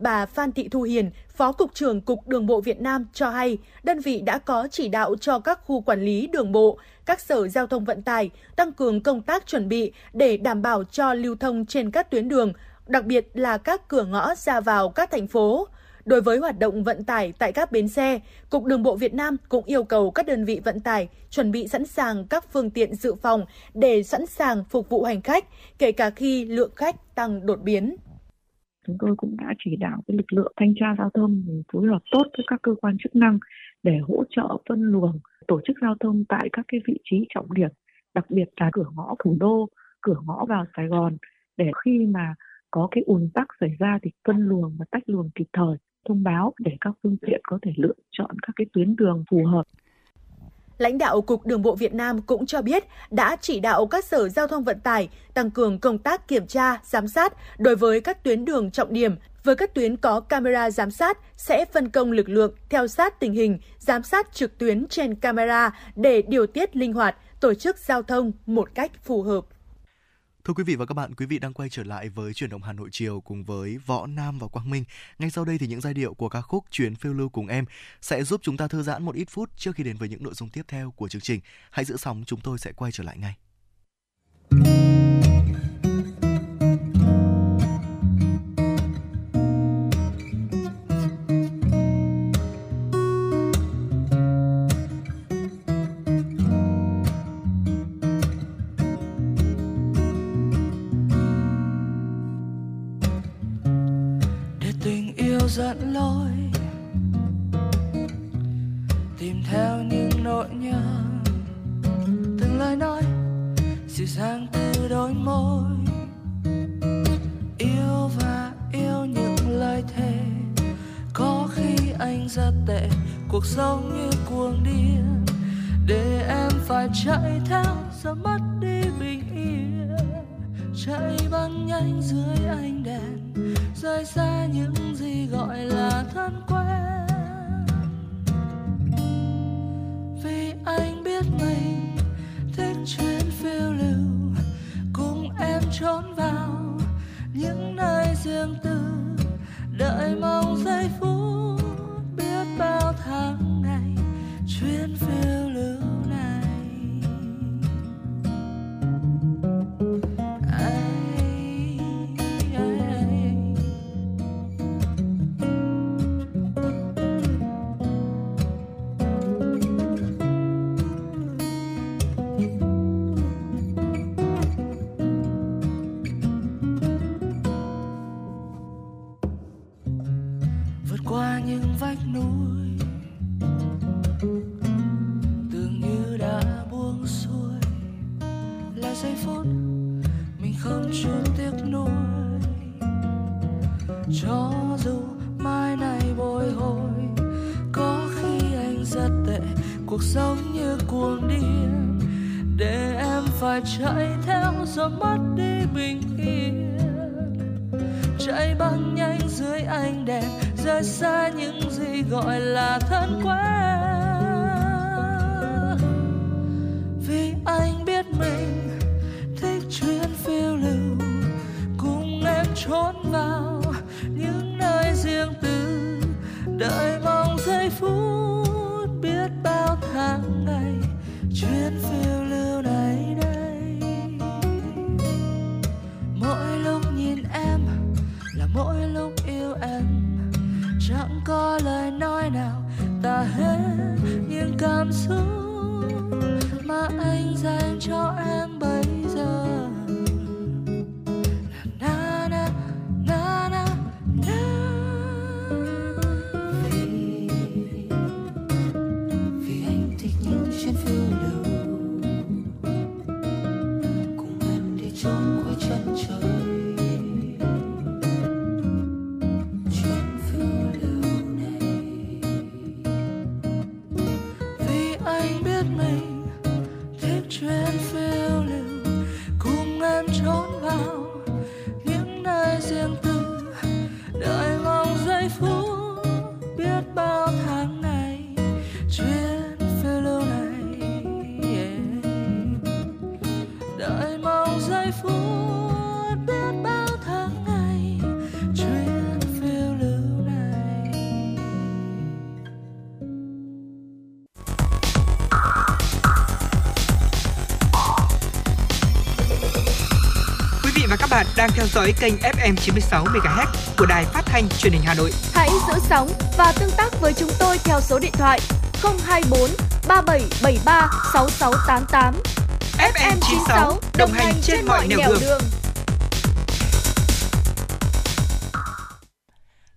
Bà Phan Thị Thu Hiền, Phó Cục trưởng Cục Đường bộ Việt Nam cho hay, đơn vị đã có chỉ đạo cho các khu quản lý đường bộ, các sở giao thông vận tải tăng cường công tác chuẩn bị để đảm bảo cho lưu thông trên các tuyến đường, đặc biệt là các cửa ngõ ra vào các thành phố. Đối với hoạt động vận tải tại các bến xe, Cục Đường bộ Việt Nam cũng yêu cầu các đơn vị vận tải chuẩn bị sẵn sàng các phương tiện dự phòng để sẵn sàng phục vụ hành khách, kể cả khi lượng khách tăng đột biến chúng tôi cũng đã chỉ đạo cái lực lượng thanh tra giao thông phối hợp tốt với các cơ quan chức năng để hỗ trợ phân luồng, tổ chức giao thông tại các cái vị trí trọng điểm, đặc biệt là cửa ngõ thủ đô, cửa ngõ vào Sài Gòn, để khi mà có cái ùn tắc xảy ra thì phân luồng và tách luồng kịp thời, thông báo để các phương tiện có thể lựa chọn các cái tuyến đường phù hợp. Lãnh đạo Cục Đường bộ Việt Nam cũng cho biết đã chỉ đạo các sở giao thông vận tải tăng cường công tác kiểm tra, giám sát đối với các tuyến đường trọng điểm. Với các tuyến có camera giám sát sẽ phân công lực lượng theo sát tình hình, giám sát trực tuyến trên camera để điều tiết linh hoạt, tổ chức giao thông một cách phù hợp. Thưa quý vị và các bạn, quý vị đang quay trở lại với chuyển động Hà Nội chiều cùng với Võ Nam và Quang Minh. Ngay sau đây thì những giai điệu của ca khúc Chuyến phiêu lưu cùng em sẽ giúp chúng ta thư giãn một ít phút trước khi đến với những nội dung tiếp theo của chương trình. Hãy giữ sóng, chúng tôi sẽ quay trở lại ngay. Dàng từ đôi môi. Yêu và yêu những lời thề, có khi anh rất tệ, cuộc sống như cuồng điên. Để em phải chạy theo, giờ mất đi bình yên. Chạy băng nhanh dưới ánh đèn, rời xa những gì gọi là thân quen. Vì anh biết mình thích chuyện trốn vào những nơi riêng tư đợi mong giây phút cho dù mai này bồi hồi, có khi anh rất tệ, cuộc sống như cuồng điên. Để em phải chạy theo rồi mất đi bình yên. Chạy băng nhanh dưới ánh đèn, rời xa những gì gọi là thân quen. Vì anh biết mình thích chuyến phiêu lưu, cùng em trốn vào đợi đang theo dõi kênh FM 96 MHz của đài phát thanh truyền hình Hà Nội. Hãy giữ sóng và tương tác với chúng tôi theo số điện thoại 024 3773 6688. FM 96 đồng hành trên mọi nẻo đường. đường.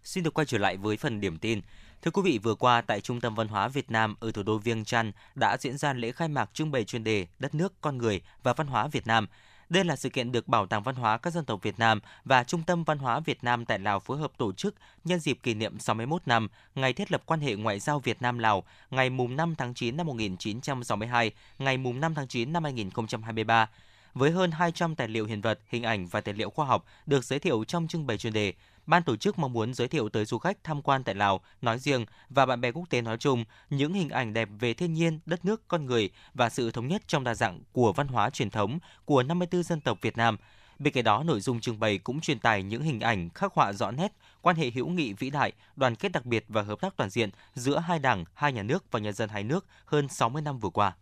Xin được quay trở lại với phần điểm tin. Thưa quý vị, vừa qua tại Trung tâm Văn hóa Việt Nam ở thủ đô Viêng Chăn đã diễn ra lễ khai mạc trưng bày chuyên đề Đất nước, con người và văn hóa Việt Nam. Đây là sự kiện được Bảo tàng Văn hóa các dân tộc Việt Nam và Trung tâm Văn hóa Việt Nam tại Lào phối hợp tổ chức nhân dịp kỷ niệm 61 năm ngày thiết lập quan hệ ngoại giao Việt Nam Lào, ngày mùng 5 tháng 9 năm 1962, ngày mùng 5 tháng 9 năm 2023 với hơn 200 tài liệu hiện vật, hình ảnh và tài liệu khoa học được giới thiệu trong trưng bày chuyên đề ban tổ chức mong muốn giới thiệu tới du khách tham quan tại Lào nói riêng và bạn bè quốc tế nói chung những hình ảnh đẹp về thiên nhiên, đất nước, con người và sự thống nhất trong đa dạng của văn hóa truyền thống của 54 dân tộc Việt Nam. Bên cạnh đó, nội dung trưng bày cũng truyền tải những hình ảnh khắc họa rõ nét quan hệ hữu nghị vĩ đại, đoàn kết đặc biệt và hợp tác toàn diện giữa hai đảng, hai nhà nước và nhân dân hai nước hơn 60 năm vừa qua.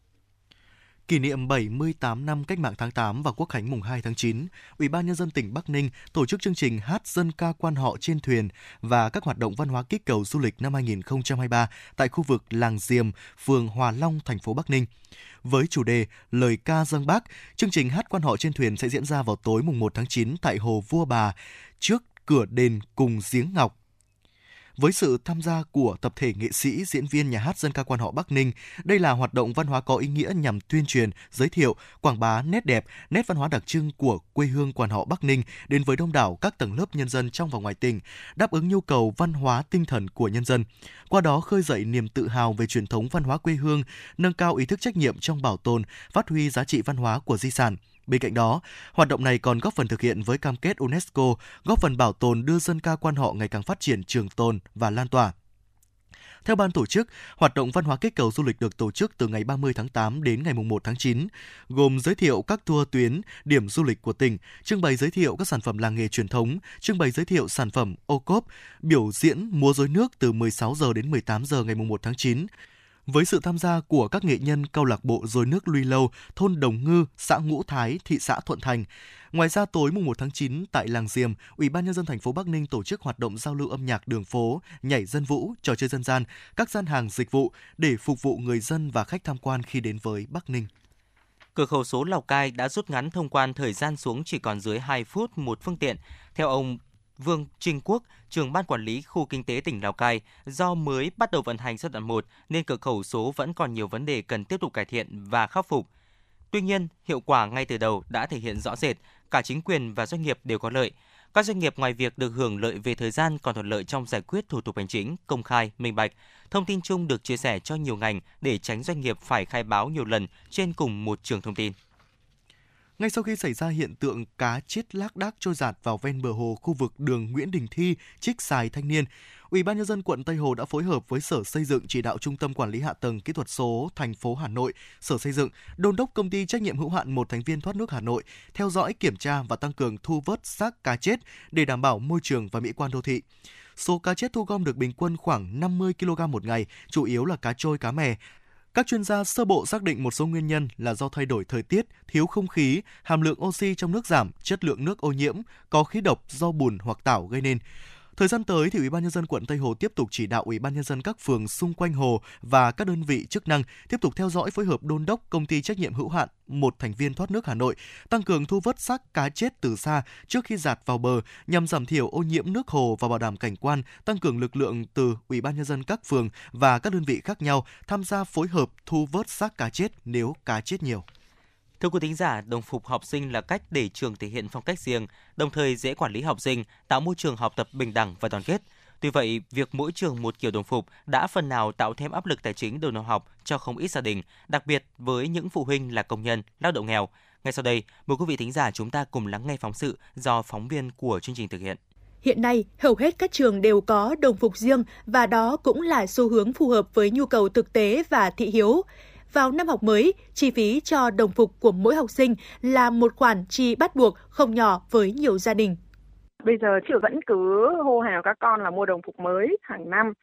Kỷ niệm 78 năm Cách mạng tháng 8 và Quốc khánh mùng 2 tháng 9, Ủy ban nhân dân tỉnh Bắc Ninh tổ chức chương trình hát dân ca quan họ trên thuyền và các hoạt động văn hóa kích cầu du lịch năm 2023 tại khu vực Làng Diềm, phường Hòa Long, thành phố Bắc Ninh. Với chủ đề Lời ca dân Bác, chương trình hát quan họ trên thuyền sẽ diễn ra vào tối mùng 1 tháng 9 tại Hồ Vua Bà, trước cửa đền cùng giếng ngọc với sự tham gia của tập thể nghệ sĩ, diễn viên nhà hát dân ca quan họ Bắc Ninh, đây là hoạt động văn hóa có ý nghĩa nhằm tuyên truyền, giới thiệu, quảng bá nét đẹp, nét văn hóa đặc trưng của quê hương quan họ Bắc Ninh đến với đông đảo các tầng lớp nhân dân trong và ngoài tỉnh, đáp ứng nhu cầu văn hóa tinh thần của nhân dân. Qua đó khơi dậy niềm tự hào về truyền thống văn hóa quê hương, nâng cao ý thức trách nhiệm trong bảo tồn, phát huy giá trị văn hóa của di sản. Bên cạnh đó, hoạt động này còn góp phần thực hiện với cam kết UNESCO, góp phần bảo tồn đưa dân ca quan họ ngày càng phát triển trường tồn và lan tỏa. Theo ban tổ chức, hoạt động văn hóa kết cầu du lịch được tổ chức từ ngày 30 tháng 8 đến ngày 1 tháng 9, gồm giới thiệu các tour tuyến, điểm du lịch của tỉnh, trưng bày giới thiệu các sản phẩm làng nghề truyền thống, trưng bày giới thiệu sản phẩm ô cốp, biểu diễn múa rối nước từ 16 giờ đến 18 giờ ngày 1 tháng 9, với sự tham gia của các nghệ nhân câu lạc bộ dối nước Luy Lâu, thôn Đồng Ngư, xã Ngũ Thái, thị xã Thuận Thành. Ngoài ra tối mùng 1 tháng 9 tại làng Diềm, Ủy ban nhân dân thành phố Bắc Ninh tổ chức hoạt động giao lưu âm nhạc đường phố, nhảy dân vũ, trò chơi dân gian, các gian hàng dịch vụ để phục vụ người dân và khách tham quan khi đến với Bắc Ninh. Cửa khẩu số Lào Cai đã rút ngắn thông quan thời gian xuống chỉ còn dưới 2 phút một phương tiện. Theo ông Vương Trinh Quốc, trưởng ban quản lý khu kinh tế tỉnh Lào Cai, do mới bắt đầu vận hành giai đoạn 1 nên cửa khẩu số vẫn còn nhiều vấn đề cần tiếp tục cải thiện và khắc phục. Tuy nhiên, hiệu quả ngay từ đầu đã thể hiện rõ rệt, cả chính quyền và doanh nghiệp đều có lợi. Các doanh nghiệp ngoài việc được hưởng lợi về thời gian còn thuận lợi trong giải quyết thủ tục hành chính, công khai, minh bạch. Thông tin chung được chia sẻ cho nhiều ngành để tránh doanh nghiệp phải khai báo nhiều lần trên cùng một trường thông tin. Ngay sau khi xảy ra hiện tượng cá chết lác đác trôi giạt vào ven bờ hồ khu vực đường Nguyễn Đình Thi, Trích Xài Thanh Niên, Ủy ban nhân dân quận Tây Hồ đã phối hợp với Sở Xây dựng chỉ đạo Trung tâm Quản lý hạ tầng kỹ thuật số thành phố Hà Nội, Sở Xây dựng đôn đốc công ty trách nhiệm hữu hạn một thành viên thoát nước Hà Nội theo dõi, kiểm tra và tăng cường thu vớt xác cá chết để đảm bảo môi trường và mỹ quan đô thị. Số cá chết thu gom được bình quân khoảng 50 kg một ngày, chủ yếu là cá trôi, cá mè, các chuyên gia sơ bộ xác định một số nguyên nhân là do thay đổi thời tiết, thiếu không khí, hàm lượng oxy trong nước giảm, chất lượng nước ô nhiễm, có khí độc do bùn hoặc tảo gây nên. Thời gian tới thì Ủy ban nhân dân quận Tây Hồ tiếp tục chỉ đạo Ủy ban nhân dân các phường xung quanh hồ và các đơn vị chức năng tiếp tục theo dõi phối hợp đôn đốc công ty trách nhiệm hữu hạn một thành viên thoát nước Hà Nội tăng cường thu vớt xác cá chết từ xa trước khi giạt vào bờ nhằm giảm thiểu ô nhiễm nước hồ và bảo đảm cảnh quan, tăng cường lực lượng từ Ủy ban nhân dân các phường và các đơn vị khác nhau tham gia phối hợp thu vớt xác cá chết nếu cá chết nhiều. Thưa quý thính giả, đồng phục học sinh là cách để trường thể hiện phong cách riêng, đồng thời dễ quản lý học sinh, tạo môi trường học tập bình đẳng và đoàn kết. Tuy vậy, việc mỗi trường một kiểu đồng phục đã phần nào tạo thêm áp lực tài chính đầu năm học cho không ít gia đình, đặc biệt với những phụ huynh là công nhân, lao động nghèo. Ngay sau đây, mời quý vị thính giả chúng ta cùng lắng nghe phóng sự do phóng viên của chương trình thực hiện. Hiện nay, hầu hết các trường đều có đồng phục riêng và đó cũng là xu hướng phù hợp với nhu cầu thực tế và thị hiếu vào năm học mới, chi phí cho đồng phục của mỗi học sinh là một khoản chi bắt buộc không nhỏ với nhiều gia đình. Bây giờ chị vẫn cứ hô hào các con là mua đồng phục mới hàng năm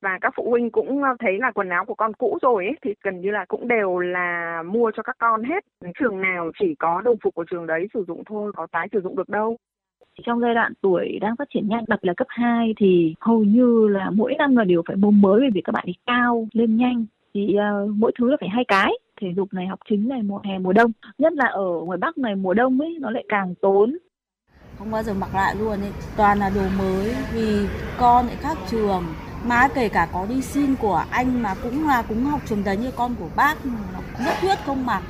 và các phụ huynh cũng thấy là quần áo của con cũ rồi ấy, thì gần như là cũng đều là mua cho các con hết. Trường nào chỉ có đồng phục của trường đấy sử dụng thôi, có tái sử dụng được đâu. Trong giai đoạn tuổi đang phát triển nhanh, đặc biệt là cấp 2 thì hầu như là mỗi năm là đều phải mua mới bởi vì các bạn ấy cao lên nhanh thì uh, mỗi thứ là phải hai cái. Thể dục này học chính này mùa hè mùa đông. Nhất là ở ngoài bắc này mùa đông ấy nó lại càng tốn. Không bao giờ mặc lại luôn ấy. Toàn là đồ mới vì con lại khác trường. Mà kể cả có đi xin của anh mà cũng là cũng học trường đấy như con của bác nó nhất quyết không mặc.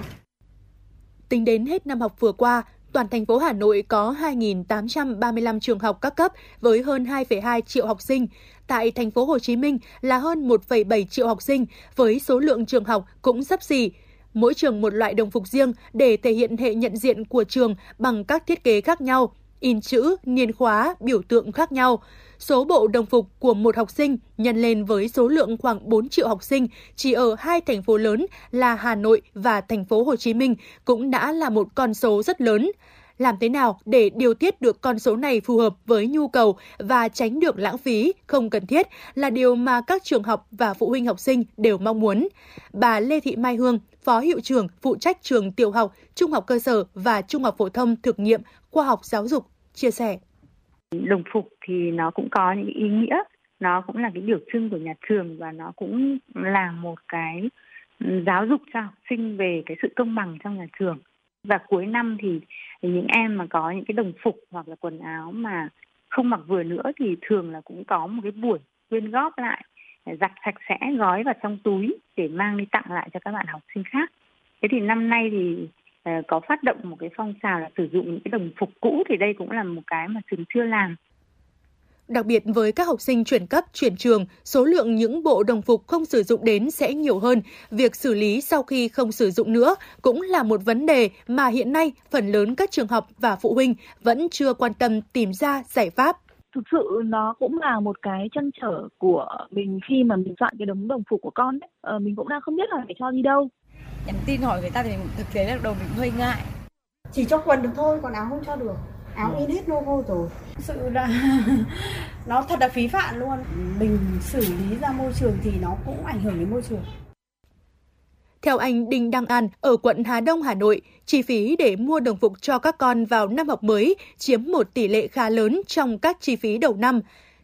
Tính đến hết năm học vừa qua, toàn thành phố Hà Nội có 2.835 trường học các cấp với hơn 2,2 triệu học sinh. Tại thành phố Hồ Chí Minh là hơn 1,7 triệu học sinh với số lượng trường học cũng sấp xỉ. Mỗi trường một loại đồng phục riêng để thể hiện hệ nhận diện của trường bằng các thiết kế khác nhau, in chữ, niên khóa, biểu tượng khác nhau. Số bộ đồng phục của một học sinh nhân lên với số lượng khoảng 4 triệu học sinh chỉ ở hai thành phố lớn là Hà Nội và thành phố Hồ Chí Minh cũng đã là một con số rất lớn. Làm thế nào để điều tiết được con số này phù hợp với nhu cầu và tránh được lãng phí không cần thiết là điều mà các trường học và phụ huynh học sinh đều mong muốn. Bà Lê Thị Mai Hương, Phó Hiệu trưởng phụ trách trường tiểu học, trung học cơ sở và trung học phổ thông thực nghiệm khoa học giáo dục, chia sẻ. Đồng phục thì nó cũng có những ý nghĩa, nó cũng là cái biểu trưng của nhà trường và nó cũng là một cái ừ, giáo dục cho học sinh về cái sự công bằng trong nhà trường. Và cuối năm thì, thì những em mà có những cái đồng phục hoặc là quần áo mà không mặc vừa nữa thì thường là cũng có một cái buổi quyên góp lại giặt sạch sẽ gói vào trong túi để mang đi tặng lại cho các bạn học sinh khác. Thế thì năm nay thì có phát động một cái phong trào là sử dụng những cái đồng phục cũ thì đây cũng là một cái mà trường chưa làm Đặc biệt với các học sinh chuyển cấp, chuyển trường, số lượng những bộ đồng phục không sử dụng đến sẽ nhiều hơn. Việc xử lý sau khi không sử dụng nữa cũng là một vấn đề mà hiện nay phần lớn các trường học và phụ huynh vẫn chưa quan tâm tìm ra giải pháp. Thực sự nó cũng là một cái chân trở của mình khi mà mình soạn cái đống đồng phục của con ấy. Ờ, mình cũng đang không biết là phải cho đi đâu. Nhắn tin hỏi người ta thì mình thực tế là đầu mình hơi ngại. Chỉ cho quần được thôi, còn áo không cho được. Áo in hết logo rồi. Sự là *laughs* nó thật là phí phạm luôn. Mình xử lý ra môi trường thì nó cũng ảnh hưởng đến môi trường. Theo anh Đinh Đăng An ở quận Hà Đông, Hà Nội, chi phí để mua đồng phục cho các con vào năm học mới chiếm một tỷ lệ khá lớn trong các chi phí đầu năm.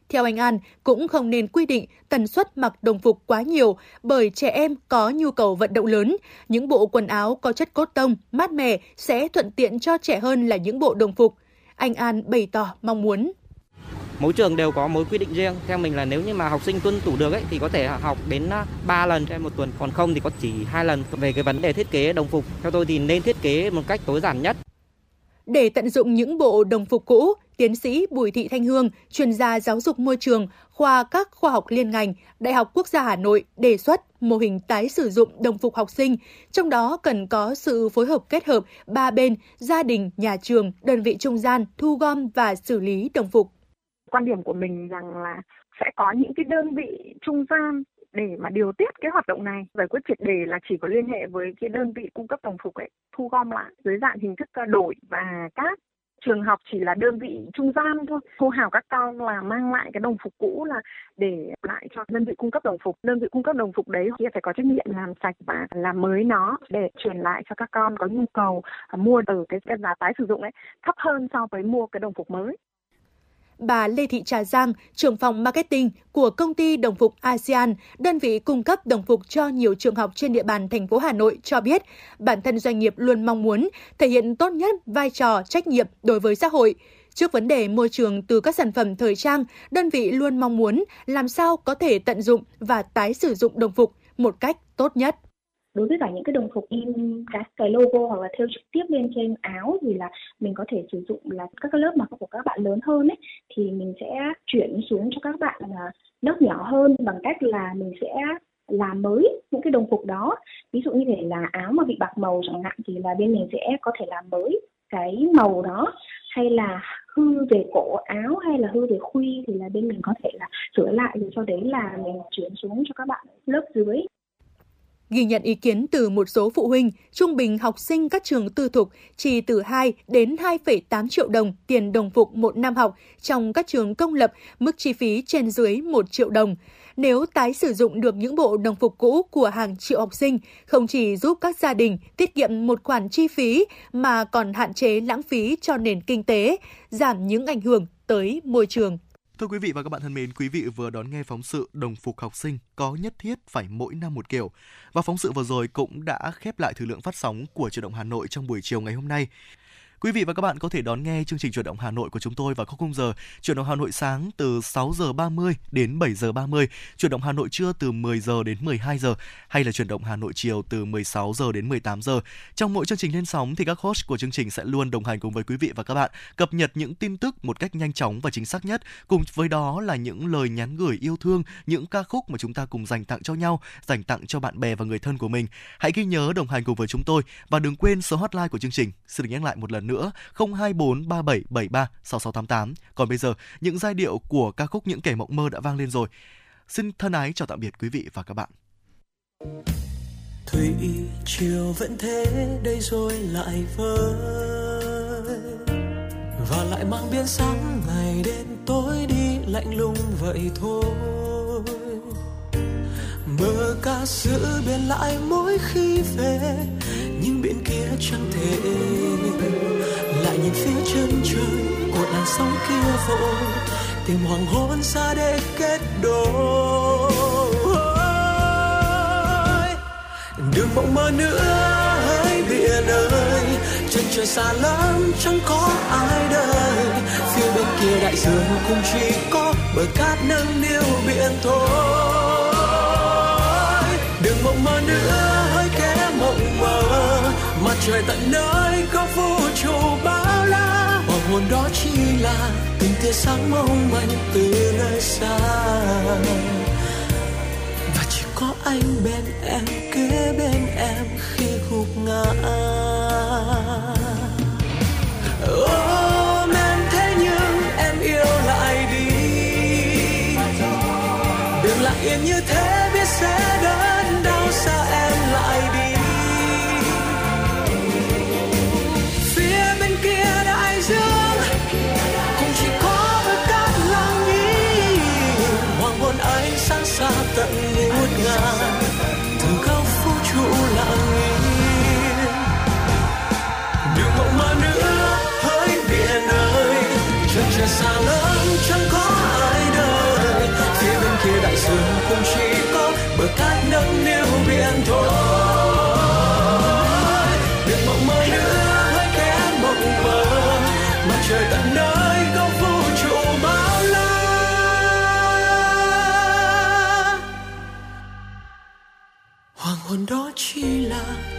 Theo anh An, cũng không nên quy định tần suất mặc đồng phục quá nhiều bởi trẻ em có nhu cầu vận động lớn. Những bộ quần áo có chất cốt tông, mát mẻ sẽ thuận tiện cho trẻ hơn là những bộ đồng phục anh An bày tỏ mong muốn. Mỗi trường đều có mỗi quy định riêng. Theo mình là nếu như mà học sinh tuân thủ được ấy, thì có thể học đến à, 3 lần trên một tuần, còn không thì có chỉ hai lần. Về cái vấn đề thiết kế đồng phục, theo tôi thì nên thiết kế một cách tối giản nhất. Để tận dụng những bộ đồng phục cũ, tiến sĩ Bùi Thị Thanh Hương, chuyên gia giáo dục môi trường, khoa các khoa học liên ngành, Đại học Quốc gia Hà Nội đề xuất mô hình tái sử dụng đồng phục học sinh, trong đó cần có sự phối hợp kết hợp ba bên, gia đình, nhà trường, đơn vị trung gian thu gom và xử lý đồng phục. Quan điểm của mình rằng là sẽ có những cái đơn vị trung gian để mà điều tiết cái hoạt động này giải quyết triệt đề là chỉ có liên hệ với cái đơn vị cung cấp đồng phục ấy thu gom lại dưới dạng hình thức à, đổi và cát trường học chỉ là đơn vị trung gian thôi hô hào các con là mang lại cái đồng phục cũ là để lại cho đơn vị cung cấp đồng phục. Đơn vị cung cấp đồng phục đấy thì phải có trách nhiệm làm sạch và làm mới nó để truyền lại cho các con có nhu cầu à, mua ở cái, cái giá tái sử dụng ấy thấp hơn so với mua cái đồng phục mới bà Lê Thị Trà Giang, trưởng phòng marketing của công ty đồng phục ASEAN, đơn vị cung cấp đồng phục cho nhiều trường học trên địa bàn thành phố Hà Nội cho biết, bản thân doanh nghiệp luôn mong muốn thể hiện tốt nhất vai trò trách nhiệm đối với xã hội. Trước vấn đề môi trường từ các sản phẩm thời trang, đơn vị luôn mong muốn làm sao có thể tận dụng và tái sử dụng đồng phục một cách tốt nhất đối với cả những cái đồng phục in các cái logo hoặc là thêu trực tiếp lên trên áo thì là mình có thể sử dụng là các lớp mặc của các bạn lớn hơn ấy, thì mình sẽ chuyển xuống cho các bạn lớp nhỏ hơn bằng cách là mình sẽ làm mới những cái đồng phục đó. Ví dụ như thể là áo mà bị bạc màu chẳng hạn thì là bên mình sẽ có thể làm mới cái màu đó. Hay là hư về cổ áo hay là hư về khuy thì là bên mình có thể là sửa lại rồi cho đấy là mình chuyển xuống cho các bạn lớp dưới. Ghi nhận ý kiến từ một số phụ huynh, trung bình học sinh các trường tư thục chỉ từ 2 đến 2,8 triệu đồng tiền đồng phục một năm học trong các trường công lập, mức chi phí trên dưới 1 triệu đồng. Nếu tái sử dụng được những bộ đồng phục cũ của hàng triệu học sinh, không chỉ giúp các gia đình tiết kiệm một khoản chi phí mà còn hạn chế lãng phí cho nền kinh tế, giảm những ảnh hưởng tới môi trường. Thưa quý vị và các bạn thân mến, quý vị vừa đón nghe phóng sự đồng phục học sinh có nhất thiết phải mỗi năm một kiểu. Và phóng sự vừa rồi cũng đã khép lại thời lượng phát sóng của Truyền động Hà Nội trong buổi chiều ngày hôm nay. Quý vị và các bạn có thể đón nghe chương trình chuyển động Hà Nội của chúng tôi vào các khung giờ chuyển động Hà Nội sáng từ 6 giờ 30 đến 7 giờ 30, chuyển động Hà Nội trưa từ 10 giờ đến 12 giờ hay là chuyển động Hà Nội chiều từ 16 giờ đến 18 giờ. Trong mỗi chương trình lên sóng thì các host của chương trình sẽ luôn đồng hành cùng với quý vị và các bạn cập nhật những tin tức một cách nhanh chóng và chính xác nhất. Cùng với đó là những lời nhắn gửi yêu thương, những ca khúc mà chúng ta cùng dành tặng cho nhau, dành tặng cho bạn bè và người thân của mình. Hãy ghi nhớ đồng hành cùng với chúng tôi và đừng quên số hotline của chương trình. Xin được nhắc lại một lần nữa 024 3773 6688. Còn bây giờ, những giai điệu của ca khúc Những kẻ mộng mơ đã vang lên rồi. Xin thân ái chào tạm biệt quý vị và các bạn. Thủy chiều vẫn thế đây rồi lại vơi và lại mang biến sáng ngày đêm tối đi lạnh lùng vậy thôi mơ ca giữa bên lại mỗi khi về, nhưng bên kia chẳng thể. Lại nhìn phía chân trời của làn sóng kia vội, tìm hoàng hôn xa để kết đôi. Đừng mộng mơ nữa hỡi biển ơi chân trời xa lắm, chẳng có ai đời phía bên kia đại dương cũng chỉ có bờ cát nâng niu biển thôi. Trời tận nơi có vũ trụ bao la. Hoàng hồn đó chỉ là tình tia sáng mong manh từ nơi xa. Và chỉ có anh bên em, kế bên em khi gục ngã. Oh.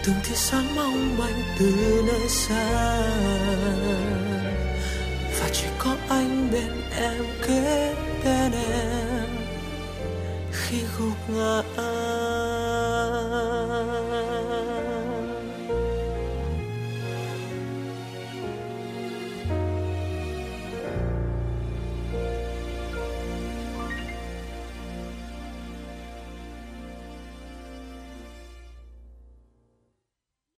Từng tia sáng mong manh từ nơi xa. Và chỉ có anh bên em kế bên em khi gục ngã.